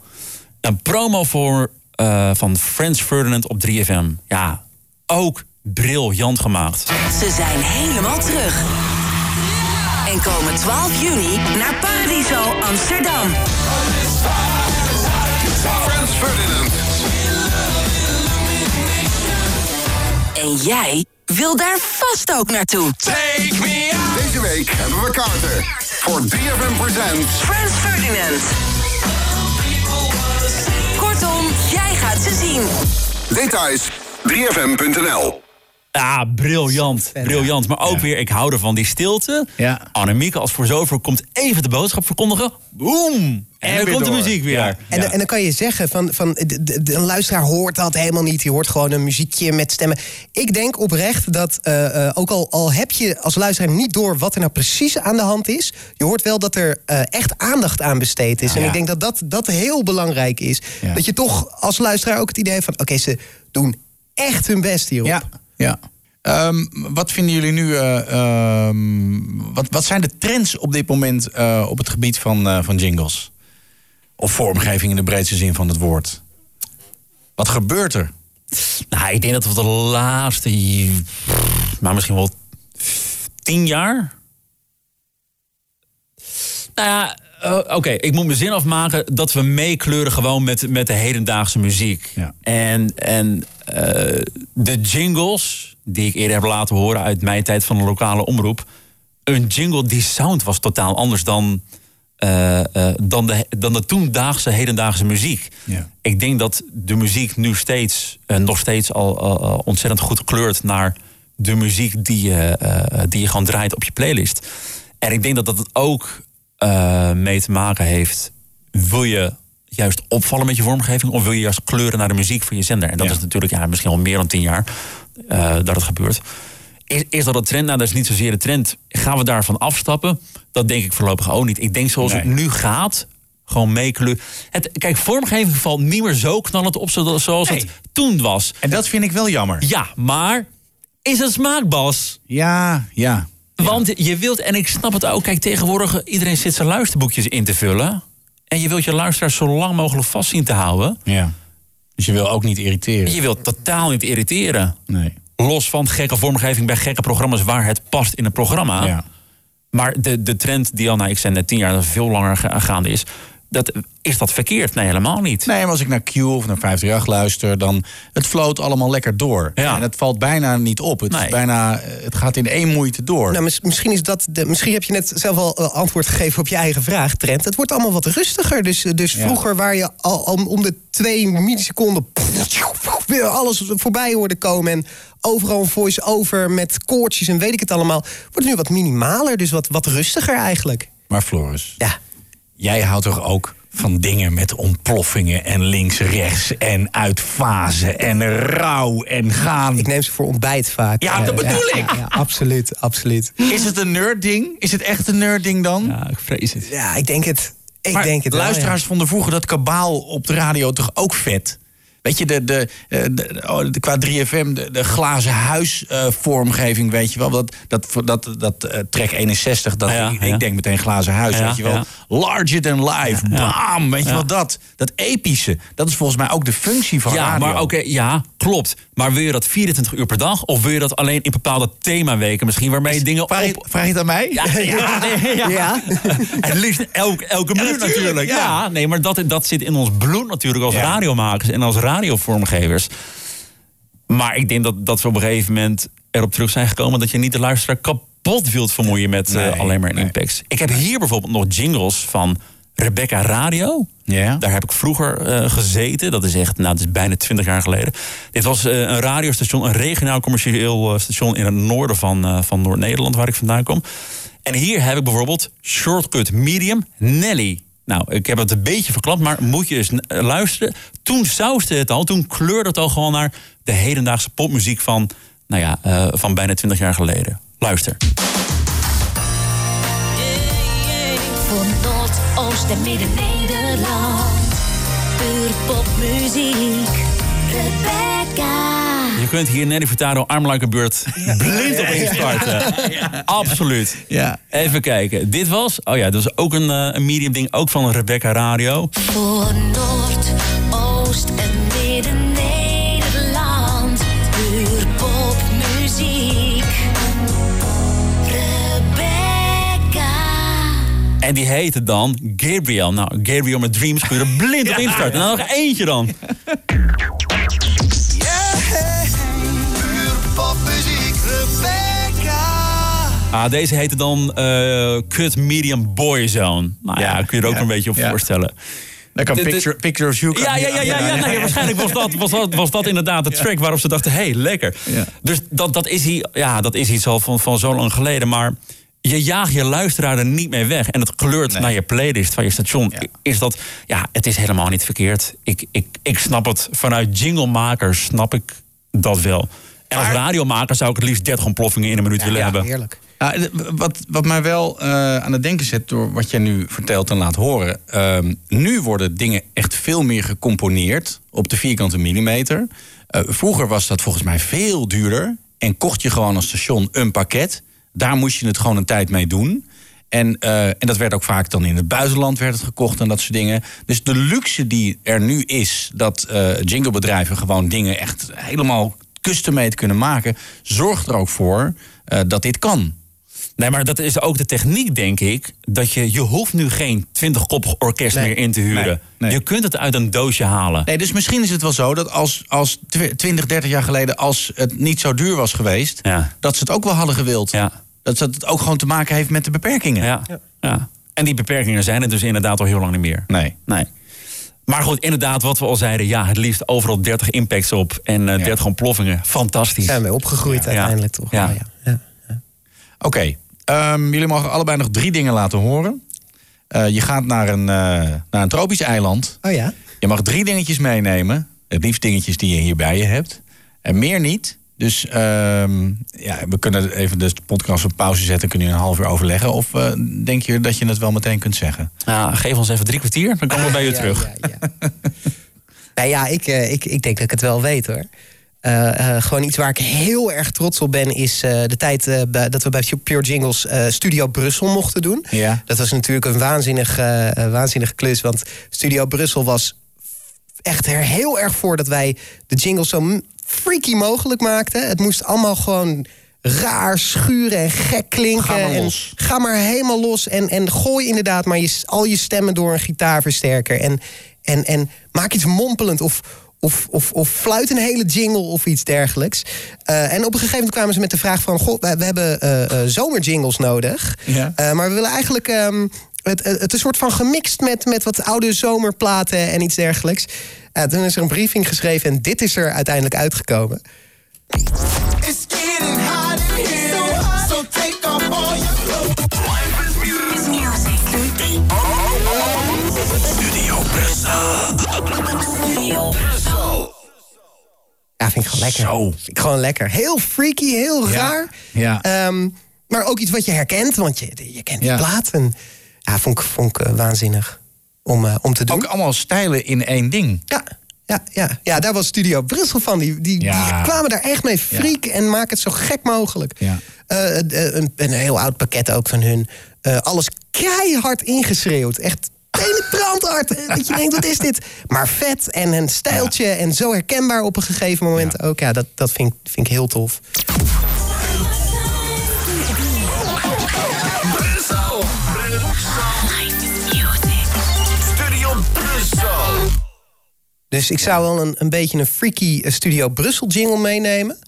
[SPEAKER 1] Een promo voor, eh, van Frans Ferdinand op 3FM. Ja, ook briljant gemaakt.
[SPEAKER 15] Ze zijn helemaal terug. En komen 12 juni naar Paradiso Amsterdam.
[SPEAKER 7] Frans Ferdinand.
[SPEAKER 15] En jij wil daar vast ook naartoe.
[SPEAKER 7] Take me out. Deze week hebben we kaarten voor 3FM Presents.
[SPEAKER 15] Frans Ferdinand. Kortom, jij gaat ze zien.
[SPEAKER 7] Details 3fm.nl.
[SPEAKER 1] Ja, briljant. Briljant. Maar ook weer, ik hou ervan, die stilte.
[SPEAKER 4] Ja.
[SPEAKER 1] Annemieke als voor zover komt even de boodschap verkondigen. Boom! En, dan
[SPEAKER 4] weer
[SPEAKER 1] komt de muziek weer.
[SPEAKER 4] Ja.
[SPEAKER 5] En, en dan kan je zeggen van, van de, de- de- een luisteraar hoort dat helemaal niet. Die hoort gewoon een muziekje met stemmen. Ik denk oprecht dat, eh, eh, ook al, al heb je als luisteraar niet door wat er nou precies aan de hand is, je hoort wel dat er eh, echt aandacht aan besteed is. En ik denk dat dat, dat heel belangrijk is.
[SPEAKER 4] Ja.
[SPEAKER 5] Dat je toch als luisteraar ook het idee hebt van, oké, ze doen echt hun best hierop.
[SPEAKER 4] Ja, ja. Ehm, wat vinden jullie nu? eh, ehm, wat, wat zijn de trends op dit moment eh, op het gebied van, eh, van jingles? Of vormgeving in de breedste zin van het woord? Wat gebeurt er?
[SPEAKER 1] Nou, ik denk dat we de laatste, maar misschien wel tien jaar. Nou ja, eh, oké, ik moet mijn zin afmaken dat we meekleuren gewoon met, met de hedendaagse muziek.
[SPEAKER 4] Ja.
[SPEAKER 1] En, en eh, de jingles die ik eerder heb laten horen uit mijn tijd van de lokale omroep. Een jingle, die sound was totaal anders dan, eh, dan, de, dan de toendaagse, hedendaagse muziek.
[SPEAKER 4] Ja.
[SPEAKER 1] Ik denk dat de muziek nu steeds, nog steeds al ontzettend goed kleurt naar de muziek die je, die je gewoon draait op je playlist. En ik denk dat dat ook eh, mee te maken heeft. Wil je juist opvallen met je vormgeving of wil je juist kleuren naar de muziek van je zender? En dat
[SPEAKER 4] Ja.
[SPEAKER 1] is natuurlijk ja, misschien al meer dan tien jaar eh, dat het gebeurt. Is, is dat een trend? Nou, dat is niet zozeer de trend. Gaan we daarvan afstappen? Dat denk ik voorlopig ook niet. Ik denk zoals het nu gaat, gewoon meekleuren. Het, kijk, vormgeving valt niet meer zo knallend op zoals het toen was.
[SPEAKER 4] En dat vind ik wel jammer.
[SPEAKER 1] Ja, maar is het smaakbas?
[SPEAKER 4] Ja, ja.
[SPEAKER 1] Want je wilt, en ik snap het ook, kijk, tegenwoordig iedereen zit zijn luisterboekjes in te vullen. En je wilt je luisteraars zo lang mogelijk vast zien te houden.
[SPEAKER 4] ja. Dus je wil ook niet irriteren.
[SPEAKER 1] Je wilt totaal niet irriteren.
[SPEAKER 4] Nee.
[SPEAKER 1] Los van gekke vormgeving bij gekke programma's waar het past in een programma.
[SPEAKER 4] Ja.
[SPEAKER 1] Maar de, de trend die al, nou, ik zei net tien jaar, veel langer ga- gaande is. Dat, is dat verkeerd? Nee, helemaal niet.
[SPEAKER 4] Nee, maar als ik naar Q of naar 538 luister, dan het floot allemaal lekker door.
[SPEAKER 1] Ja.
[SPEAKER 4] En het valt bijna niet op. Het, is
[SPEAKER 1] Nee.
[SPEAKER 4] bijna, het gaat in één moeite door.
[SPEAKER 5] Nou, mis- misschien, is dat de, misschien heb je net zelf al eh, antwoord gegeven op je eigen vraag, Trent. Het wordt allemaal wat rustiger. Dus, eh, dus
[SPEAKER 4] Ja.
[SPEAKER 5] vroeger waar je al om, om de twee milliseconden weer alles voorbij hoorde komen... en overal een voice-over met koortjes en weet ik het allemaal... wordt nu wat minimaler, dus wat, wat rustiger eigenlijk.
[SPEAKER 4] Maar Floris,
[SPEAKER 5] Ja.
[SPEAKER 4] Jij houdt toch ook van dingen met ontploffingen en links-rechts en uitfasen en rauw en gaan.
[SPEAKER 5] Ik neem ze voor ontbijt vaak.
[SPEAKER 4] Ja, dat
[SPEAKER 5] Eh,
[SPEAKER 4] bedoel ik.
[SPEAKER 5] Ja, absoluut, absoluut.
[SPEAKER 4] Is het een nerdding? Is het echt een nerdding dan?
[SPEAKER 1] Ja, ik vrees het.
[SPEAKER 5] Ja, ik denk het. Ik
[SPEAKER 4] maar
[SPEAKER 5] denk het wel,
[SPEAKER 4] luisteraars vonden vroeger dat kabaal op de radio toch ook vet? Weet je, de, de, eh, de, oh, de- qua 3FM, de, de glazen huis eh, vormgeving, weet je wel. Dat, dat, dat, dat eh, track 61, dat,
[SPEAKER 1] Ja,
[SPEAKER 4] ik,
[SPEAKER 1] ja.
[SPEAKER 4] ik denk meteen glazen huis,
[SPEAKER 1] Ja,
[SPEAKER 4] weet je wel. Larger than life, bam, weet je wel dat. Dat epische, dat is volgens mij ook de functie van
[SPEAKER 1] Ja,
[SPEAKER 4] radio.
[SPEAKER 1] maar oké, ja, klopt. Maar wil je dat 24 uur per dag? Of wil je dat alleen in bepaalde themaweken misschien waarmee je dingen
[SPEAKER 4] Vraag
[SPEAKER 1] op...
[SPEAKER 4] vraag je het aan mij?
[SPEAKER 1] Ja, ja, nee, ja.
[SPEAKER 5] Ja.
[SPEAKER 1] Het liefst elke, elke minuut
[SPEAKER 4] natuurlijk,
[SPEAKER 1] natuurlijk. ja. Nee, maar dat, dat zit in ons bloed natuurlijk als radiomakers en als radiovormgevers. Maar ik denk dat, dat we op een gegeven moment erop terug zijn gekomen dat je niet de luisteraar kapot wilt vermoeien met eh, alleen maar
[SPEAKER 4] nee.
[SPEAKER 1] impacts. Ik heb hier bijvoorbeeld nog jingles van Rebecca Radio.
[SPEAKER 4] Ja.
[SPEAKER 1] Daar heb ik vroeger eh, gezeten. Dat is echt, nou, dat is bijna 20 jaar geleden. Dit was eh, een radiostation, een regionaal commercieel station in het noorden van, van Noord-Nederland, waar ik vandaan kom. En hier heb ik bijvoorbeeld Shortcut Medium Nelly. Nou, ik heb het een beetje verklapt, maar moet je eens luisteren. Toen sauste het al, toen kleurde het al gewoon naar de hedendaagse popmuziek van, nou ja, van bijna 20 jaar geleden. Luister.
[SPEAKER 9] Voor Noord, Oost en Midden-Nederland. Puur popmuziek. Rebecca.
[SPEAKER 1] Je kunt hier Nelly Furtado Armelijke Beurt blind op instarten. Absoluut.
[SPEAKER 4] Ja.
[SPEAKER 1] Even kijken. Dit was, oh ja, dat is ook een, eh, een medium ding, ook van Rebecca Radio.
[SPEAKER 9] Voor Noord, Oost en
[SPEAKER 1] En die heette dan Gabriel. Nou, Gabriel met Dreams kun je er blind op instarten. En dan nog eentje dan. Ah, deze heette dan eh Cut Medium Boyzone. Nou ja,
[SPEAKER 4] Ja,
[SPEAKER 1] kun je er ook
[SPEAKER 4] ja,
[SPEAKER 1] een beetje op
[SPEAKER 4] ja.
[SPEAKER 1] voorstellen.
[SPEAKER 4] Daar kan picture, picture of You...
[SPEAKER 1] Ja, ja, ja, ja, ja, nee, waarschijnlijk was dat, was, dat, was dat inderdaad de track waarop ze dachten: hé, hey, lekker. Dus dat, dat, is ja, dat is iets al van, van zo lang geleden. Maar je jaagt je luisteraar er niet mee weg. En het kleurt naar je playlist van je station. Is dat, ja, het is helemaal niet verkeerd. Ik, ik, ik snap het. Vanuit jinglemakers snap ik dat wel. En als radiomaker zou ik het liefst 30 ontploffingen in een minuut willen hebben.
[SPEAKER 5] Heerlijk.
[SPEAKER 4] Ja, wat, wat mij wel eh, aan het denken zet door wat jij nu vertelt en laat horen. ehm, nu worden dingen echt veel meer gecomponeerd op de vierkante millimeter. Eh, vroeger was dat volgens mij veel duurder. En kocht je gewoon als station een pakket. Daar moest je het gewoon een tijd mee doen. En, eh, en dat werd ook vaak dan in het buitenland werd het gekocht en dat soort dingen. Dus de luxe die er nu is, dat eh jinglebedrijven gewoon dingen echt helemaal custom-made kunnen maken, zorgt er ook voor eh, dat dit kan.
[SPEAKER 1] Nee, maar dat is ook de techniek, denk ik. Dat je, je hoeft nu geen 20-koppig orkest
[SPEAKER 4] Nee.
[SPEAKER 1] meer in te huren.
[SPEAKER 4] Nee, nee.
[SPEAKER 1] Je kunt het uit een doosje halen.
[SPEAKER 4] Nee, dus misschien is het wel zo dat als, als tw- 20, 30 jaar geleden, als het niet zo duur was geweest, dat ze het ook wel hadden gewild. Dat het ook gewoon te maken heeft met de beperkingen.
[SPEAKER 1] Ja. Ja. En die beperkingen zijn er dus inderdaad al heel lang niet meer.
[SPEAKER 4] Nee.
[SPEAKER 1] nee. Maar goed, inderdaad, wat we al zeiden. Ja, het liefst overal 30 impacts op en eh 30 ontploffingen. Fantastisch.
[SPEAKER 5] Zijn we opgegroeid
[SPEAKER 1] Ja.
[SPEAKER 5] uiteindelijk toch?
[SPEAKER 1] Ja.
[SPEAKER 5] wel, ja.
[SPEAKER 4] Oké, ehm, jullie mogen allebei nog drie dingen laten horen. Eh, je gaat naar een, eh, naar een tropisch eiland.
[SPEAKER 5] Oh ja?
[SPEAKER 4] Je mag drie dingetjes meenemen. Het liefst dingetjes die je hier bij je hebt. En meer niet. Dus ehm, ja, we kunnen even de podcast op pauze zetten. Kunnen jullie een half uur overleggen? Of eh, denk je dat je het wel meteen kunt zeggen?
[SPEAKER 1] Ja, geef ons even drie kwartier, dan komen we bij je
[SPEAKER 5] Ja,
[SPEAKER 1] terug.
[SPEAKER 5] Nou ja, ik, eh, ik, ik denk dat ik het wel weet hoor. Eh, eh, gewoon iets waar ik heel erg trots op ben, is eh, de tijd eh, dat we bij Pure Jingles eh, Studio Brussel mochten doen.
[SPEAKER 4] Ja.
[SPEAKER 5] Dat was natuurlijk een waanzinnig, waanzinnige klus. Want Studio Brussel was echt er heel erg voor dat wij de jingles zo freaky mogelijk maakten. Het moest allemaal gewoon raar schuren en gek klinken.
[SPEAKER 4] Ga maar
[SPEAKER 5] en
[SPEAKER 4] los.
[SPEAKER 5] ga maar helemaal los. En, en gooi inderdaad maar je, al je stemmen door een gitaarversterker. En, en, en maak iets mompelend of, of, of, of fluit een hele jingle of iets dergelijks. Eh, en op een gegeven moment kwamen ze met de vraag van... Goh, we, we hebben eh, eh, zomerjingles nodig.
[SPEAKER 4] Ja.
[SPEAKER 5] Maar we willen eigenlijk ehm, het, het, het een soort van gemixt met, met wat oude zomerplaten en iets dergelijks. Eh, toen is er een briefing geschreven en dit is er uiteindelijk uitgekomen.
[SPEAKER 7] Studio Brussel.
[SPEAKER 5] Ja, vind ik gewoon lekker.
[SPEAKER 4] Zo.
[SPEAKER 5] Vind ik gewoon lekker. Heel freaky, heel raar.
[SPEAKER 4] Ja.
[SPEAKER 5] Ehm, maar ook iets wat je herkent, want je, je kent die
[SPEAKER 4] Ja.
[SPEAKER 5] plaat. En, ja, vond ik, vond ik eh, waanzinnig om, eh, om te doen.
[SPEAKER 4] Ook allemaal stijlen in één ding.
[SPEAKER 5] Ja. Ja, ja, ja, daar was Studio Brussel van. Die, die, die kwamen daar echt mee frieken en maken het zo gek mogelijk.
[SPEAKER 4] Ja.
[SPEAKER 5] Eh, een, een heel oud pakket ook van hun. Alles keihard ingeschreeuwd. Echt penetrant hard. Dat je denkt, wat is dit? Maar vet en een stijltje en zo herkenbaar op een gegeven moment ook. Ja, dat, dat vind, ik- vind ik heel tof. Dus ik zou wel een, een beetje een freaky eh, Studio Brussel jingle meenemen.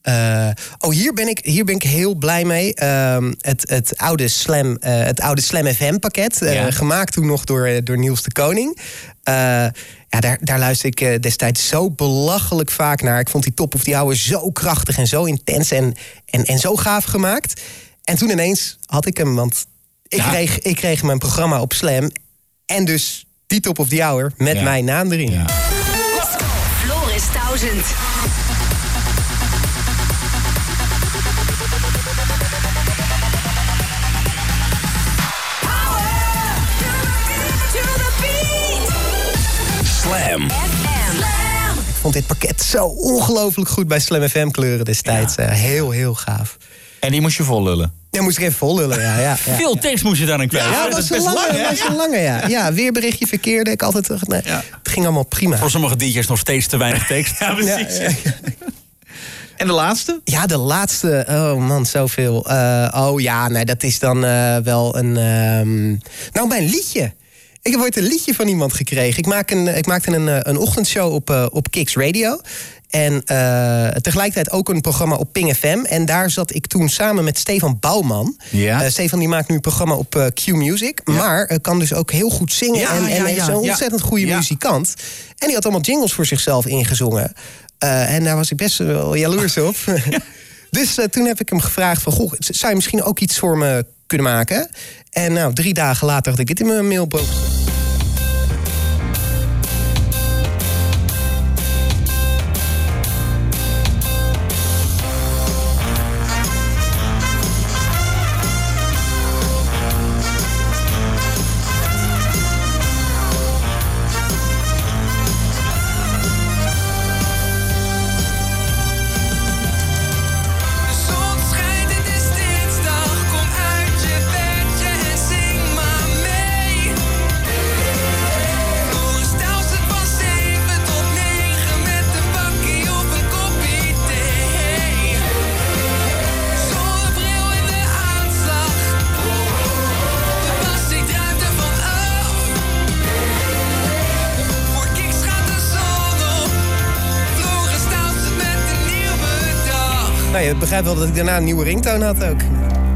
[SPEAKER 5] Eh, oh, hier ben, ik, hier ben ik heel blij mee. Ehm, het, het, oude Slam, eh, het oude Slam FM pakket.
[SPEAKER 4] Ja.
[SPEAKER 5] Gemaakt toen nog door, door Niels de Koning. Ja, daar, daar luister ik destijds zo belachelijk vaak naar. Ik vond die top of die oude zo krachtig en zo intens en, en, en zo gaaf gemaakt. En toen ineens had ik hem, want ik,
[SPEAKER 4] Ja.
[SPEAKER 5] kreeg, ik kreeg mijn programma op Slam. En dus die top of the hour met
[SPEAKER 4] Ja.
[SPEAKER 5] mijn naam erin.
[SPEAKER 15] Floris 1000.
[SPEAKER 2] Slam.
[SPEAKER 5] Ik vond dit pakket zo ongelooflijk goed bij Slam FM kleuren destijds. Eh, heel, heel gaaf.
[SPEAKER 4] En die moest je vol lullen.
[SPEAKER 5] Ja, moest ik even vol lullen, ja. ja, ja.
[SPEAKER 1] Veel tekst moest je daarin kwijt.
[SPEAKER 5] Ja, dat was een lange, dat was een lange, ja. Ja, weerberichtje verkeerde. Ik altijd terug. Nee, Het ging allemaal prima.
[SPEAKER 1] Voor sommige DJ's nog steeds te weinig tekst. ja,
[SPEAKER 5] Ja, ja,
[SPEAKER 4] En de laatste?
[SPEAKER 5] Ja, de laatste. Oh man, zoveel. Eh, oh ja, nee, dat is dan eh, wel een. ehm, Nou, mijn liedje. Ik heb ooit een liedje van iemand gekregen. Ik, maak een, ik maakte een, eh, een ochtendshow op, eh, op Kicks Radio. En eh, tegelijkertijd ook een programma op Ping FM. En daar zat ik toen samen met Stefan Bouwman.
[SPEAKER 4] Ja.
[SPEAKER 5] Eh, Stefan die maakt nu een programma op eh, Q Music. Maar kan dus ook heel goed zingen.
[SPEAKER 4] Ja,
[SPEAKER 5] en en is een ontzettend goede muzikant. En die had allemaal jingles voor zichzelf ingezongen. En daar was ik best wel jaloers op. Dus toen heb ik hem gevraagd van... Goh, zou je misschien ook iets voor me kunnen maken? En nou, drie dagen later had ik dit in mijn mailbox.
[SPEAKER 6] Je
[SPEAKER 5] begrijpt wel dat ik daarna een nieuwe ringtoon had ook.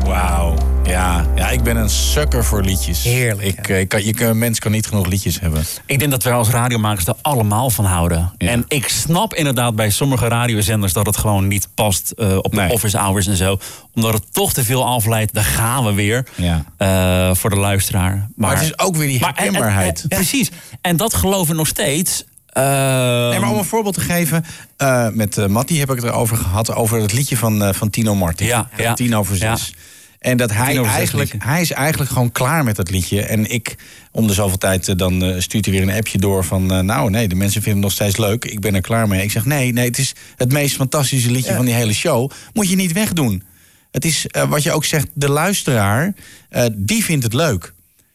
[SPEAKER 4] Wauw. Ja. ja, ik ben een sukker voor liedjes.
[SPEAKER 5] Heerlijk,
[SPEAKER 4] Ik, eh, ik kan, je, een mens kan niet genoeg liedjes hebben.
[SPEAKER 1] Ik denk dat wij als radiomakers er allemaal van houden. En ik snap inderdaad bij sommige radiozenders dat het gewoon niet past eh, op de
[SPEAKER 4] Nee.
[SPEAKER 1] office hours en zo. Omdat het toch te veel afleidt. Daar gaan we weer
[SPEAKER 4] Ja.
[SPEAKER 1] eh, voor de luisteraar.
[SPEAKER 4] Maar het is ook weer die
[SPEAKER 1] Maar- en- en-
[SPEAKER 4] herkenbaarheid.
[SPEAKER 1] en- Precies. En dat geloven we nog steeds.
[SPEAKER 4] Nee,
[SPEAKER 1] Ehm,
[SPEAKER 4] maar om een voorbeeld te geven, eh, met uh, Matti heb ik het erover gehad, over het liedje van, eh, van Tino Martin.
[SPEAKER 1] Ja, ja.
[SPEAKER 4] Tien over zes. En dat hij eigenlijk,
[SPEAKER 1] liedje.
[SPEAKER 4] hij is eigenlijk gewoon klaar met dat liedje. En ik, om de zoveel tijd, eh, dan eh, stuurt hij weer een appje door van... eh, nou nee, de mensen vinden het nog steeds leuk, ik ben er klaar mee. Ik zeg nee, nee, het is het meest fantastische liedje
[SPEAKER 5] Ja.
[SPEAKER 4] van die hele show. Moet je niet wegdoen. Het is, eh, wat je ook zegt, de luisteraar, eh, die vindt het leuk.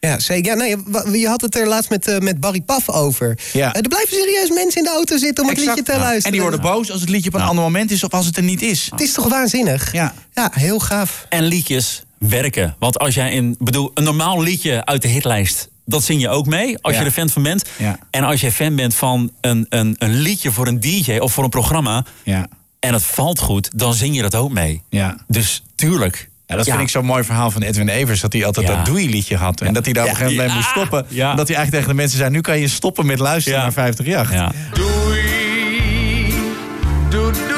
[SPEAKER 5] Ja, zeker. Ja, nee, wa- je had het er laatst met, eh, met Barry Paf over.
[SPEAKER 4] Ja.
[SPEAKER 5] Eh, er blijven serieus mensen in de auto zitten om het
[SPEAKER 4] Exact.
[SPEAKER 5] liedje te
[SPEAKER 4] Ja.
[SPEAKER 5] luisteren.
[SPEAKER 4] En die worden boos als het liedje op een ander moment is... of als het er niet is.
[SPEAKER 5] Het is toch waanzinnig?
[SPEAKER 4] Ja.
[SPEAKER 5] Ja, heel gaaf.
[SPEAKER 1] En liedjes werken. Want als jij in, bedoel, een normaal liedje uit de hitlijst, dat zing je ook mee als
[SPEAKER 4] Ja.
[SPEAKER 1] je er fan van bent.
[SPEAKER 4] Ja.
[SPEAKER 1] En als je fan bent van een, een, een liedje voor een DJ of voor een programma
[SPEAKER 4] Ja.
[SPEAKER 1] en het valt goed, dan zing je dat ook mee.
[SPEAKER 4] Ja.
[SPEAKER 1] Dus tuurlijk.
[SPEAKER 4] Ja, dat vind ik zo'n mooi verhaal van Edwin Evers. Dat hij altijd
[SPEAKER 1] Ja.
[SPEAKER 4] dat Doei-liedje had. En dat hij daar op een gegeven moment mee moest stoppen.
[SPEAKER 1] Ja.
[SPEAKER 4] Dat hij eigenlijk tegen de mensen zei... nu kan je stoppen met luisteren
[SPEAKER 1] Ja.
[SPEAKER 4] naar 538.
[SPEAKER 1] Ja.
[SPEAKER 6] Doei. Doei, doei, doei, doei,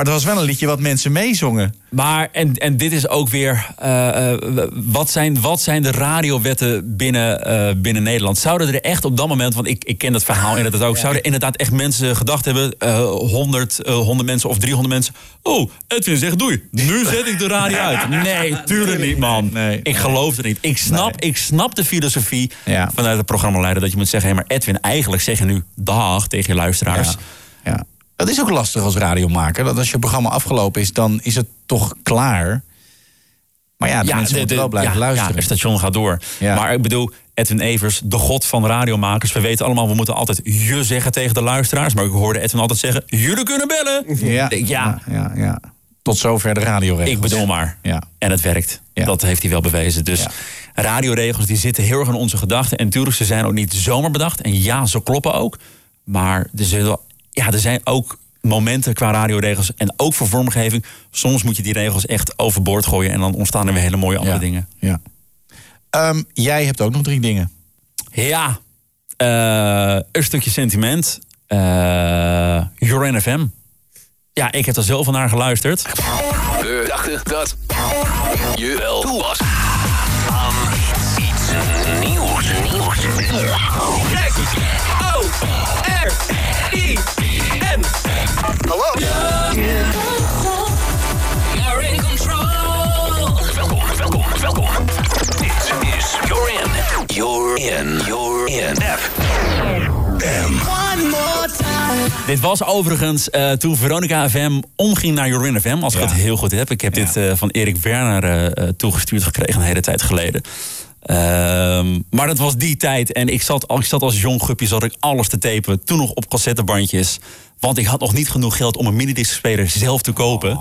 [SPEAKER 4] Maar het was wel een liedje wat mensen meezongen.
[SPEAKER 1] Maar, en, en dit is ook weer. eh, eh, wat, zijn, wat zijn de radiowetten binnen, eh, binnen Nederland? Zouden er echt op dat moment, want ik, ik ken dat verhaal inderdaad ook. Zouden inderdaad echt mensen gedacht hebben: eh 100, eh, 100 mensen of 300 mensen. Oh, Edwin zegt doei. Nu zet ik de radio uit. Nee, tuurlijk niet, man. ik geloof het niet. Ik snap, ik snap de filosofie vanuit de programmaleider dat je moet zeggen: hé, maar Edwin, eigenlijk zeg je nu dag tegen je luisteraars.
[SPEAKER 4] Ja. Ja. Dat is ook lastig als radiomaker. Dat als je programma afgelopen is, dan is het toch klaar. Maar ja, de mensen moeten wel blijven
[SPEAKER 1] ja,
[SPEAKER 4] luisteren.
[SPEAKER 1] Ja, het station gaat door.
[SPEAKER 4] Ja.
[SPEAKER 1] Maar ik bedoel, Edwin Evers, de god van radiomakers. We weten allemaal, we moeten altijd je zeggen tegen de luisteraars. Maar ik hoorde Edwin altijd zeggen, jullie kunnen bellen.
[SPEAKER 4] Ja,
[SPEAKER 1] ja,
[SPEAKER 4] ja, ja. Tot zover de radioregels.
[SPEAKER 1] ik bedoel maar.
[SPEAKER 4] Ja.
[SPEAKER 1] En het werkt. Dat heeft hij wel bewezen. Dus radioregels die zitten heel erg in onze gedachten. En natuurlijk, ze zijn ook niet zomaar bedacht. En ja, ze kloppen ook. Maar er, zullen, ja, er zijn ook momenten qua radioregels. En ook voor vormgeving. Soms moet je die regels echt overboord gooien. En dan ontstaan er weer hele mooie andere dingen.
[SPEAKER 4] Ja. Ehm, jij hebt ook nog drie dingen.
[SPEAKER 1] Ja, eh, een stukje sentiment. Eh Your NFM. Ja, ik heb er zelf van naar geluisterd.
[SPEAKER 7] We dachten dat je wel toe was Hallo? You're in control. Welkom, welkom, welkom. Dit is You're In. You're In. You're In. F. M.
[SPEAKER 9] One more time.
[SPEAKER 1] Dit was overigens eh, toen Veronica FM omging naar Jorin FM. Als ik het heel goed heb. Ik heb dit eh, van Erik Werner eh, eh, toegestuurd gekregen een hele tijd geleden. Ehm, maar dat was die tijd. En ik zat, ik zat als jong guppie zat ik alles te tapen. Toen nog op cassettebandjes. Want ik had nog niet genoeg geld om een minidiscspeler zelf te kopen.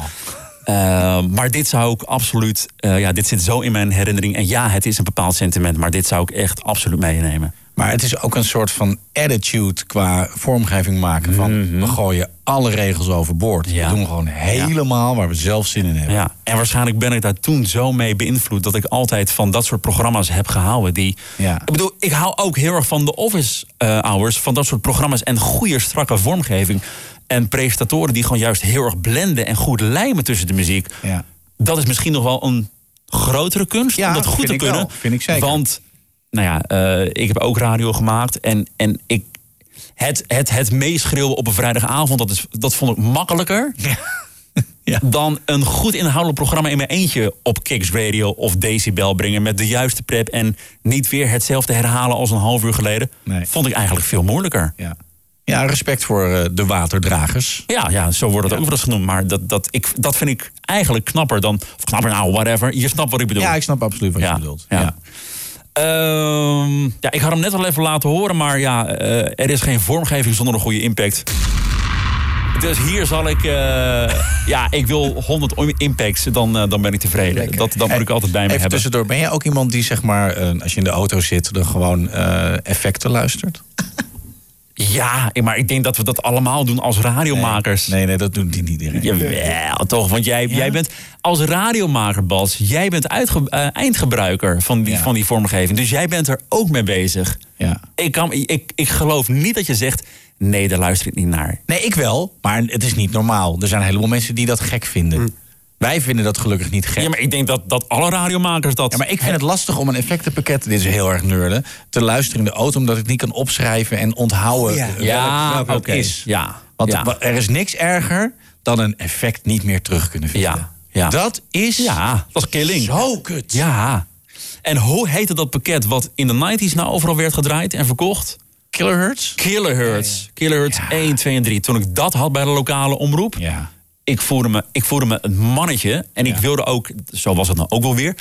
[SPEAKER 1] Ehm, maar dit zou ik absoluut... eh, ja, dit zit zo in mijn herinnering. En ja, het is een bepaald sentiment. Maar dit zou ik echt absoluut meenemen.
[SPEAKER 4] Maar het is ook een soort van attitude qua vormgeving maken. Van
[SPEAKER 1] Mhm.
[SPEAKER 4] we gooien alle regels overboord. We doen gewoon helemaal waar we zelf zin in hebben.
[SPEAKER 1] Ja, en waarschijnlijk ben ik daar toen zo mee beïnvloed dat ik altijd van dat soort programma's heb gehouden. Die,
[SPEAKER 4] Ja.
[SPEAKER 1] Ik bedoel, ik hou ook heel erg van de office eh, hours, van dat soort programma's en goede, strakke vormgeving. En presentatoren die gewoon juist heel erg blenden en goed lijmen tussen de muziek.
[SPEAKER 4] Ja.
[SPEAKER 1] Dat is misschien nog wel een grotere kunst om dat goed te kunnen.
[SPEAKER 4] wel. Vind ik zeker.
[SPEAKER 1] Want, nou ja, eh, ik heb ook radio gemaakt en, en ik. Het, het, het meeschreeuwen op een vrijdagavond, dat, is, dat vond ik makkelijker dan een goed inhoudelijk programma in mijn eentje op Kicks Radio of Decibel brengen met de juiste prep en niet weer hetzelfde herhalen als een half uur geleden. Vond ik eigenlijk veel moeilijker.
[SPEAKER 4] Ja, ja respect voor eh, de waterdragers.
[SPEAKER 1] Ja, ja, zo wordt het ook wel eens genoemd. Maar dat, dat, ik, dat vind ik eigenlijk knapper dan. Of knapper, nou, whatever. Je snapt wat ik bedoel.
[SPEAKER 4] Ja, ik snap absoluut wat
[SPEAKER 1] Ja,
[SPEAKER 4] je bedoelt.
[SPEAKER 1] ja. Ehm, ja, ik had hem net al even laten horen, maar ja, eh, er is geen vormgeving zonder een goede impact. Dus hier zal ik, eh, ja, ik wil 100 impacts, dan, eh, dan ben ik tevreden. Dat, dat moet ik altijd bij me
[SPEAKER 4] Even
[SPEAKER 1] hebben.
[SPEAKER 4] tussendoor, ben jij ook iemand die zeg maar, als je in de auto zit, dan gewoon effecten luistert?
[SPEAKER 1] Ja, maar ik denk dat we dat allemaal doen als radiomakers.
[SPEAKER 4] Nee, nee, dat doet niet iedereen.
[SPEAKER 1] Jawel, toch? Want jij, jij bent als radiomaker, Bas, jij bent uitge- eh, eindgebruiker van die, van die vormgeving. Dus jij bent er ook mee bezig.
[SPEAKER 4] Ja.
[SPEAKER 1] Ik, kan, ik, ik geloof niet dat je zegt, nee, daar luister ik niet naar.
[SPEAKER 4] Nee, ik wel, maar het is niet normaal. Er zijn een heleboel mensen die dat gek vinden. Wij vinden dat gelukkig niet gek.
[SPEAKER 1] Ja, maar ik denk dat, dat alle radiomakers dat...
[SPEAKER 4] Ja, maar ik vind het lastig om een effectenpakket, dit is heel erg neurden, te luisteren in de auto, omdat ik niet kan opschrijven en onthouden
[SPEAKER 1] Ja.
[SPEAKER 4] welk-
[SPEAKER 1] Ja,
[SPEAKER 4] welk het
[SPEAKER 1] oké.
[SPEAKER 4] is.
[SPEAKER 1] Ja.
[SPEAKER 4] Want
[SPEAKER 1] Ja.
[SPEAKER 4] er is niks erger dan een effect niet meer terug kunnen vinden.
[SPEAKER 1] Ja, ja.
[SPEAKER 4] Dat is
[SPEAKER 1] Ja, dat is killing.
[SPEAKER 4] zo kut.
[SPEAKER 1] Ja. En hoe heette dat pakket wat in de 90s nou overal werd gedraaid en verkocht?
[SPEAKER 4] Kilohertz?
[SPEAKER 1] Kilohertz. Kilohertz 1, 2 en 3. Toen ik dat had bij de lokale omroep,
[SPEAKER 4] Ja.
[SPEAKER 1] Ik, voelde me, ik voelde me een mannetje. En ik wilde ook, zo was het nou ook wel weer...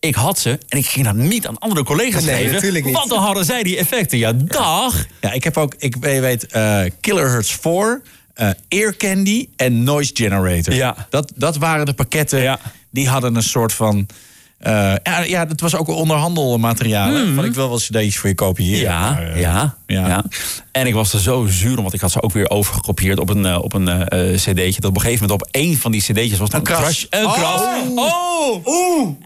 [SPEAKER 1] Ik had ze en ik ging dat niet aan andere collega's
[SPEAKER 5] Nee,
[SPEAKER 1] geven.
[SPEAKER 5] natuurlijk niet.
[SPEAKER 1] Want dan hadden zij die effecten. Ja, dag.
[SPEAKER 4] Ja, ik heb ook, ik weet- weet, eh Kilohertz 4, eh Ear Candy en Noise Generator.
[SPEAKER 1] Ja.
[SPEAKER 4] Dat, dat waren de pakketten, die hadden een soort van... eh, ja, ja, dat was ook onderhandelmateriaal. Van ik wil wel cd's voor je kopiëren.
[SPEAKER 1] Mhm. Ja,
[SPEAKER 4] Maar, eh,
[SPEAKER 1] ja, ja, En ik was er zo zuur om, want ik had ze ook weer overgekopieerd op een, eh, op een eh, eh, cd'tje. Dat op een gegeven moment op één van die cd'tjes was
[SPEAKER 4] Een
[SPEAKER 1] crash. Een
[SPEAKER 4] Oh.
[SPEAKER 1] kras. Oh!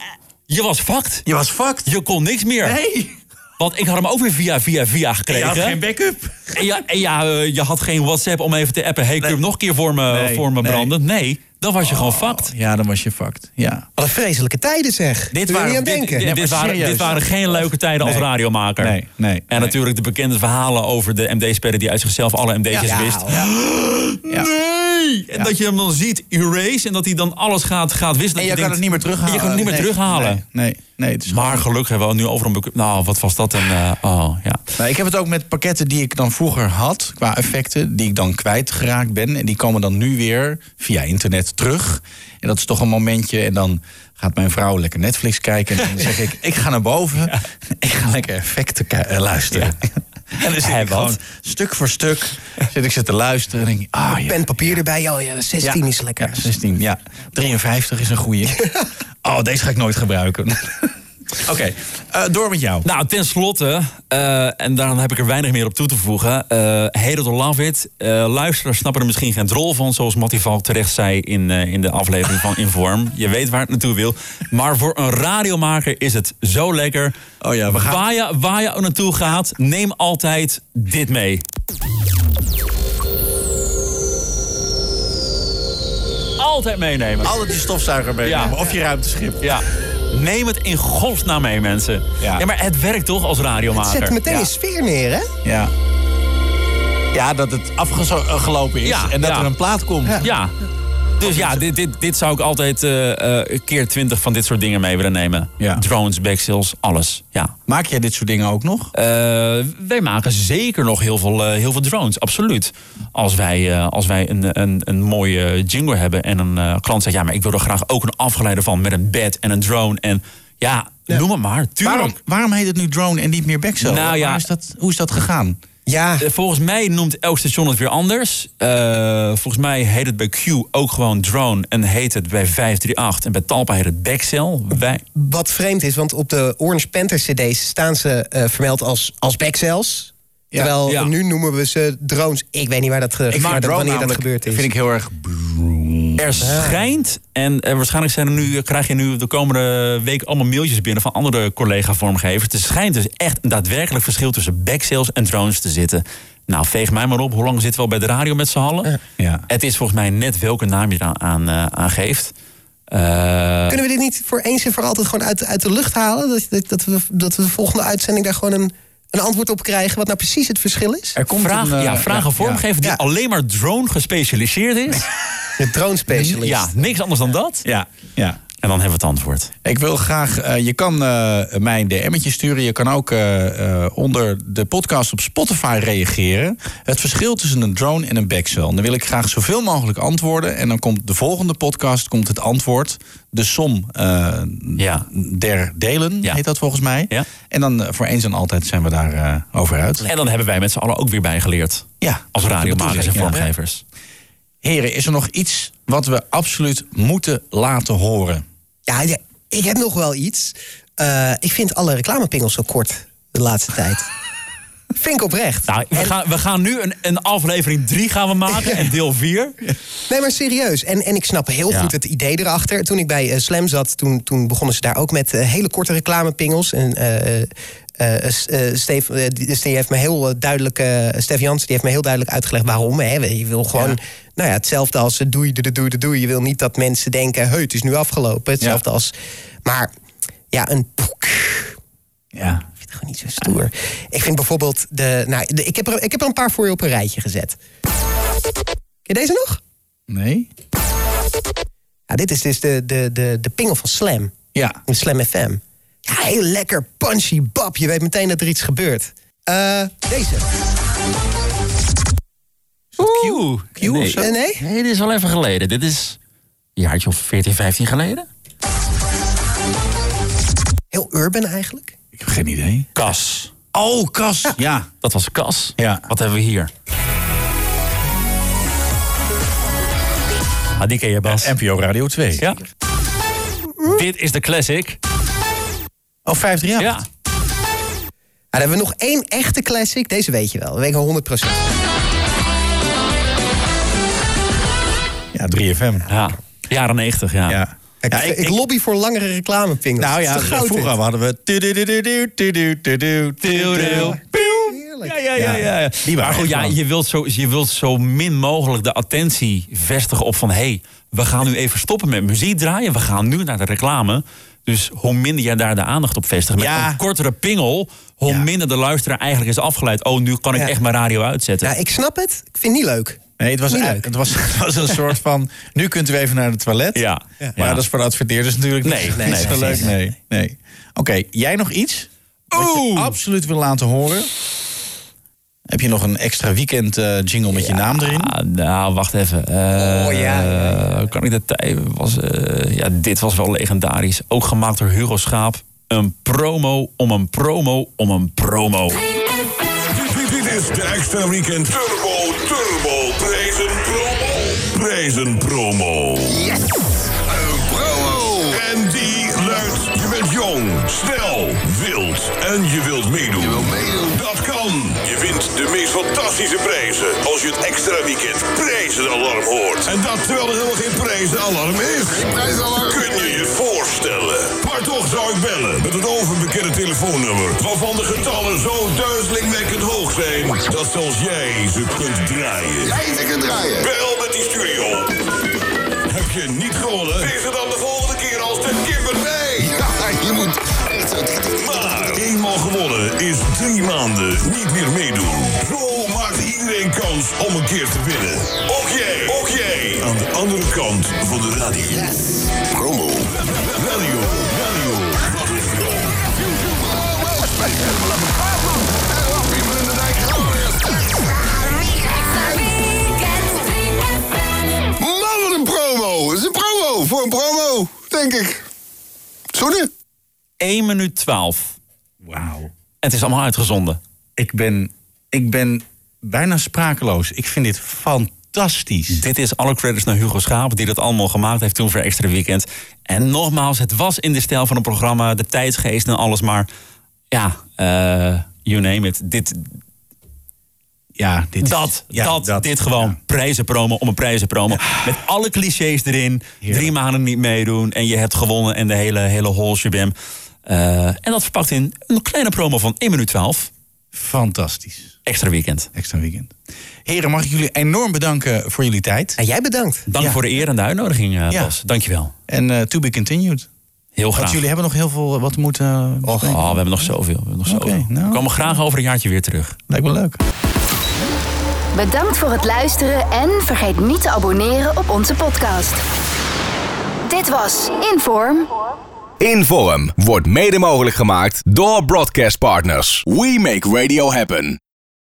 [SPEAKER 1] Je was fucked.
[SPEAKER 4] Je was fucked.
[SPEAKER 1] Je kon niks meer.
[SPEAKER 4] Nee.
[SPEAKER 1] Want ik had hem ook weer via, via, via gekregen.
[SPEAKER 4] Je had geen backup.
[SPEAKER 1] En ja, en ja eh, je had geen WhatsApp om even te appen. Hey, kun je hem nog een keer voor me,
[SPEAKER 4] Nee,
[SPEAKER 1] voor me branden? Nee, dan was je gewoon fucked.
[SPEAKER 4] Ja, dan was je fucked. Ja.
[SPEAKER 5] Wat een vreselijke tijden zeg.
[SPEAKER 4] Dit waren-
[SPEAKER 5] niet aan
[SPEAKER 4] dit-
[SPEAKER 5] denken.
[SPEAKER 1] Dit, waren,
[SPEAKER 4] serieus.
[SPEAKER 1] dit waren geen leuke tijden als radiomaker.
[SPEAKER 4] Nee, nee,
[SPEAKER 1] En
[SPEAKER 4] nee.
[SPEAKER 1] natuurlijk de bekende verhalen over de MD-speler die uit zichzelf alle
[SPEAKER 5] Ja,
[SPEAKER 1] wist.
[SPEAKER 5] ja.
[SPEAKER 1] En dat je hem dan ziet erase en dat hij dan alles gaat, gaat wisselen.
[SPEAKER 4] En je
[SPEAKER 1] Dat
[SPEAKER 4] kan
[SPEAKER 1] denkt,
[SPEAKER 4] het niet meer terughalen.
[SPEAKER 1] Je kan het niet meer
[SPEAKER 4] Nee,
[SPEAKER 1] terughalen.
[SPEAKER 4] Nee, nee, nee, het is
[SPEAKER 1] Maar gelukkig hebben we nu overal... Nou, wat was dat? En, eh, oh, ja.
[SPEAKER 4] Nou, ik heb het ook met pakketten die ik dan vroeger had, qua effecten, die ik dan kwijtgeraakt ben. En die komen dan nu weer via internet terug. En dat is toch een momentje. En dan gaat mijn vrouw lekker Netflix kijken. En dan zeg ik, ik ga naar boven. Ik ga lekker effecten eh, luisteren. En dan zit ik
[SPEAKER 1] wat?
[SPEAKER 4] gewoon stuk voor stuk zit ik ze te luisteren. En denk ah ja.
[SPEAKER 5] Pen, papier erbij. Oh ja, 16
[SPEAKER 4] Ja.
[SPEAKER 5] is lekker.
[SPEAKER 4] Ja, 16, ja. 53 is een goeie. oh, deze ga ik nooit gebruiken. Oké, eh, door met jou.
[SPEAKER 1] Nou, tenslotte, eh en dan heb ik er weinig meer op toe te voegen. eh Hate it or love it. Luisteraars snappen er misschien geen drol van, zoals Mattie Valk terecht zei in, eh, in de aflevering van Inform. Je weet waar het naartoe wil. Maar voor een radiomaker is het zo lekker.
[SPEAKER 4] Oh ja, we gaan-
[SPEAKER 1] Waar je, waar je ook naartoe gaat, neem altijd dit mee. Altijd meenemen.
[SPEAKER 4] Altijd die stofzuiger mee.
[SPEAKER 1] Ja.
[SPEAKER 4] Of je ruimteschip.
[SPEAKER 1] Ja. Neem het in godsnaam mee, mensen.
[SPEAKER 4] Ja.
[SPEAKER 1] Ja, maar het werkt toch als radiomaker?
[SPEAKER 5] Zet meteen
[SPEAKER 4] Ja.
[SPEAKER 5] een sfeer neer, hè?
[SPEAKER 4] Ja. Ja, dat het afgelopen is
[SPEAKER 1] Ja,
[SPEAKER 4] en dat
[SPEAKER 1] ja.
[SPEAKER 4] er een plaat komt.
[SPEAKER 1] Ja. Dus ja, dit, dit, dit zou ik altijd eh, keer twintig van dit soort dingen mee willen nemen.
[SPEAKER 4] Ja.
[SPEAKER 1] Drones, backsills, alles. Ja.
[SPEAKER 4] Maak jij dit soort dingen ook nog?
[SPEAKER 1] Eh, wij maken zeker nog heel veel, heel veel drones, absoluut. Als wij, als wij een, een, een mooie jingle hebben en een klant zegt... ja, maar ik wil er graag ook een afgeleide van met een bed en een drone. En ja, noem het maar, tuurlijk.
[SPEAKER 4] Waarom, waarom heet het nu drone en niet meer backcell?
[SPEAKER 1] Nou ja.
[SPEAKER 4] Is dat, hoe is dat gegaan?
[SPEAKER 5] Ja,
[SPEAKER 1] Eh, Volgens mij noemt elk station het weer anders. Eh, volgens mij heet het bij Q ook gewoon drone en heet het bij 538. En bij Talpa heet het backcell. Wij,
[SPEAKER 5] wat vreemd is, want op de Orange Panther CD's staan ze eh, vermeld als, als backcells.
[SPEAKER 4] Ja,
[SPEAKER 5] Terwijl
[SPEAKER 1] ja.
[SPEAKER 5] nu noemen we ze drones. Ik weet niet waar dat, ge-
[SPEAKER 4] Ik
[SPEAKER 5] dat,
[SPEAKER 4] drone
[SPEAKER 5] wanneer dat gebeurd is.
[SPEAKER 4] vind ik heel erg...
[SPEAKER 1] Er schijnt, en eh, waarschijnlijk zijn er nu, krijg je nu de komende week allemaal mailtjes binnen van andere collega-vormgevers. Er schijnt dus echt een daadwerkelijk verschil tussen backcells en drones te zitten. Nou, veeg mij maar op. Hoe lang zitten we al bij de radio met z'n allen?
[SPEAKER 4] Ja.
[SPEAKER 1] Het is volgens mij net welke naam je eraan aan, eh, aan geeft. Eh,
[SPEAKER 5] Kunnen we dit niet voor eens en voor altijd gewoon uit, uit de lucht halen? Dat, dat, dat, we, dat we de volgende uitzending daar gewoon een, een antwoord op krijgen... wat nou precies het verschil is?
[SPEAKER 4] Er komt
[SPEAKER 1] vraag,
[SPEAKER 4] een, eh,
[SPEAKER 1] ja, een
[SPEAKER 4] ja,
[SPEAKER 1] vormgever die
[SPEAKER 5] ja.
[SPEAKER 1] alleen maar drone gespecialiseerd is.
[SPEAKER 5] De drone specialist.
[SPEAKER 1] Ja, niks anders dan dat.
[SPEAKER 4] Ja, ja.
[SPEAKER 1] En dan hebben we het antwoord.
[SPEAKER 4] Ik wil graag, eh, je kan eh, mij een DM'tje sturen. Je kan ook eh, onder de podcast op Spotify reageren. Het verschil tussen een drone en een backcell. Dan wil ik graag zoveel mogelijk antwoorden. En dan komt de volgende podcast komt het antwoord. De som
[SPEAKER 1] Ja.
[SPEAKER 4] der delen,
[SPEAKER 1] Ja.
[SPEAKER 4] heet dat volgens mij.
[SPEAKER 1] Ja.
[SPEAKER 4] En dan voor eens en altijd zijn we daar over uit.
[SPEAKER 1] En dan hebben wij met z'n allen ook weer bijgeleerd.
[SPEAKER 4] Ja,
[SPEAKER 1] Als radiomakers en vormgevers.
[SPEAKER 4] Heren, is er nog iets wat we absoluut moeten laten horen?
[SPEAKER 5] Ja, ja, ik heb nog wel iets. Eh, ik vind alle reclamepingels zo kort de laatste tijd. vind ik oprecht.
[SPEAKER 1] Nou, we, gaan, we gaan nu een, een aflevering 3 gaan we maken en deel 4.
[SPEAKER 5] Nee, maar serieus. En, en ik snap heel
[SPEAKER 1] Ja.
[SPEAKER 5] goed het idee erachter. Toen ik bij eh, Slam zat, toen, toen begonnen ze daar ook met eh, hele korte reclamepingels. En eh, eh, Steve, eh, die, dus die heeft me heel duidelijk, Stef Jansen, die heeft me heel duidelijk uitgelegd waarom. Hè. Je wil gewoon, nou ja, hetzelfde als doei, doei, doei, doei, doei. Je wil niet dat mensen denken, hey, het is nu afgelopen. Hetzelfde als, maar ja, een poek.
[SPEAKER 4] Ja.
[SPEAKER 5] Ik vind het gewoon niet zo stoer. Ik vind bijvoorbeeld de, nou, de, ik, heb er, ik heb er een paar voor je op een rijtje gezet. Ken je deze nog?
[SPEAKER 4] Nee?
[SPEAKER 5] Ja, dit is dus de, de, de, de pingel van Slam.
[SPEAKER 4] Ja.
[SPEAKER 5] Slam FM. Ja, heel lekker punchy bab. Je weet meteen dat er iets gebeurt. Eh, deze.
[SPEAKER 1] Oeh,
[SPEAKER 5] Q of zo? Nee?
[SPEAKER 1] Nee, dit is al even geleden. Dit is een jaartje of 14, 15 geleden.
[SPEAKER 5] Heel urban eigenlijk.
[SPEAKER 4] Ik heb geen idee.
[SPEAKER 1] Kas.
[SPEAKER 4] Oh, Kas. Ja.
[SPEAKER 1] Dat was Kas.
[SPEAKER 4] Ja.
[SPEAKER 1] Wat hebben we hier? Ah, die ken je, Bas.
[SPEAKER 4] NPO Radio 2.
[SPEAKER 1] Ja. Dit is de classic.
[SPEAKER 4] Oh, 538.
[SPEAKER 1] Ja.
[SPEAKER 5] dan hebben we nog één echte classic. Deze weet je wel. Dat weet ik al 100%
[SPEAKER 4] Ja, 3FM.
[SPEAKER 1] Ja. Jaren 90, ja.
[SPEAKER 4] Ja.
[SPEAKER 5] Ik,
[SPEAKER 4] Ja,
[SPEAKER 5] ik,
[SPEAKER 4] ik-
[SPEAKER 5] lobby voor langere reclamepingels.
[SPEAKER 4] Nou ja, vroeger
[SPEAKER 5] dit?
[SPEAKER 4] hadden we...
[SPEAKER 1] Ja, ja, ja. ja, ja.
[SPEAKER 4] Die
[SPEAKER 1] maar goed, ja, je, wilt zo, je wilt zo min mogelijk de attentie vestigen op van... hé, hey, we gaan nu even stoppen met muziek draaien. We gaan nu naar de reclame. Dus hoe minder jij daar de aandacht op vestigt... met
[SPEAKER 4] Ja.
[SPEAKER 1] een kortere pingel... hoe minder de luisteraar eigenlijk is afgeleid. Oh, nu kan ik
[SPEAKER 5] Ja.
[SPEAKER 1] echt mijn radio uitzetten.
[SPEAKER 5] Ja, ik snap het. Ik vind het niet leuk.
[SPEAKER 4] Nee, het was,
[SPEAKER 5] Niet
[SPEAKER 4] het,
[SPEAKER 5] leuk.
[SPEAKER 4] was, het was een soort van... Nu kunt u even naar het toilet.
[SPEAKER 1] Ja.
[SPEAKER 4] Maar
[SPEAKER 1] Ja.
[SPEAKER 4] dat is voor de adverteerders natuurlijk niet-
[SPEAKER 1] Nee,
[SPEAKER 4] niet
[SPEAKER 1] nee,
[SPEAKER 4] zo leuk. Nee, nee. Oké, jij nog iets? Wat je
[SPEAKER 1] Oeh.
[SPEAKER 4] absoluut wil laten horen? Heb je nog een extra weekend eh, jingle met je naam erin?
[SPEAKER 1] Nou, wacht even. Eh,
[SPEAKER 5] Oh, ja.
[SPEAKER 1] Kan ik de tijd... Was, eh, ja, dit was wel legendarisch. Ook gemaakt door Hugo Schaap. Een promo om een promo om een promo.
[SPEAKER 8] Dit, is de extra weekend Turbo Turbo Prijzen Promo. Prijzen Promo. Yes! Een promo! En die luidt, je bent jong, snel, wild en je wilt meedoen. Je wilt meedoen. Dat kan. Wint de meest fantastische prijzen als je het extra weekend prijzenalarm hoort. En dat terwijl er helemaal geen prijzenalarm is. Kun je je voorstellen? Maar toch zou ik bellen met het overbekende telefoonnummer. Waarvan de getallen zo duizelingwekkend hoog zijn. Dat zelfs jij ze kunt draaien. Jij ze kunt draaien. Bel met die studio. Heb je niet gewonnen? Is er dan de volgende keer als de kipper bij? Ja, je moet echt zo Maar eenmaal gewonnen is drie maanden niet meer meedoen. Zo maakt iedereen kans om een keer te winnen. Ook jij, ook jij. Aan de andere kant van de radio. Promo. Radio, radio. Wat is
[SPEAKER 16] Man, wat een promo! Het is een promo voor een promo, denk ik. Zo nu.
[SPEAKER 1] 1 minuut 12.
[SPEAKER 4] Wauw.
[SPEAKER 1] Het is allemaal uitgezonden.
[SPEAKER 4] Ik ben, ik ben bijna sprakeloos. Ik vind dit fantastisch.
[SPEAKER 1] Dit is alle credits naar Hugo Schaap, die dat allemaal gemaakt heeft toen voor Extra Weekend. En nogmaals, het was in de stijl van een programma, de tijdsgeest en alles, maar ja, eh, you name it. Dit,
[SPEAKER 4] Ja, dit is-
[SPEAKER 1] dat,
[SPEAKER 4] ja,
[SPEAKER 1] dat, dit gewoon prijzenpromo om een prijzenpromo. Met alle clichés erin, drie maanden niet meedoen en je hebt gewonnen en de hele, hele whole shabam. Eh, en dat verpakt in een kleine promo van 1 minuut 12.
[SPEAKER 4] Fantastisch.
[SPEAKER 1] Extra Weekend.
[SPEAKER 4] Extra weekend. Heren, mag ik jullie enorm bedanken voor jullie tijd.
[SPEAKER 5] En jij bedankt.
[SPEAKER 1] Dank
[SPEAKER 4] Ja.
[SPEAKER 1] voor de eer en de uitnodiging, eh
[SPEAKER 4] Ja.
[SPEAKER 1] Bas. Dankjewel.
[SPEAKER 4] En eh, to be continued.
[SPEAKER 1] Heel graag.
[SPEAKER 4] Want jullie hebben nog heel veel wat moeten...
[SPEAKER 1] Oh, we hebben nog zoveel. We hebben nog zoveel.
[SPEAKER 4] nou.
[SPEAKER 1] We komen graag over een jaartje weer terug.
[SPEAKER 4] Lijkt me leuk.
[SPEAKER 3] Bedankt voor het luisteren en vergeet niet te abonneren op onze podcast. Dit was Inform.
[SPEAKER 2] Inform wordt mede mogelijk gemaakt door Broadcast Partners. We make radio happen.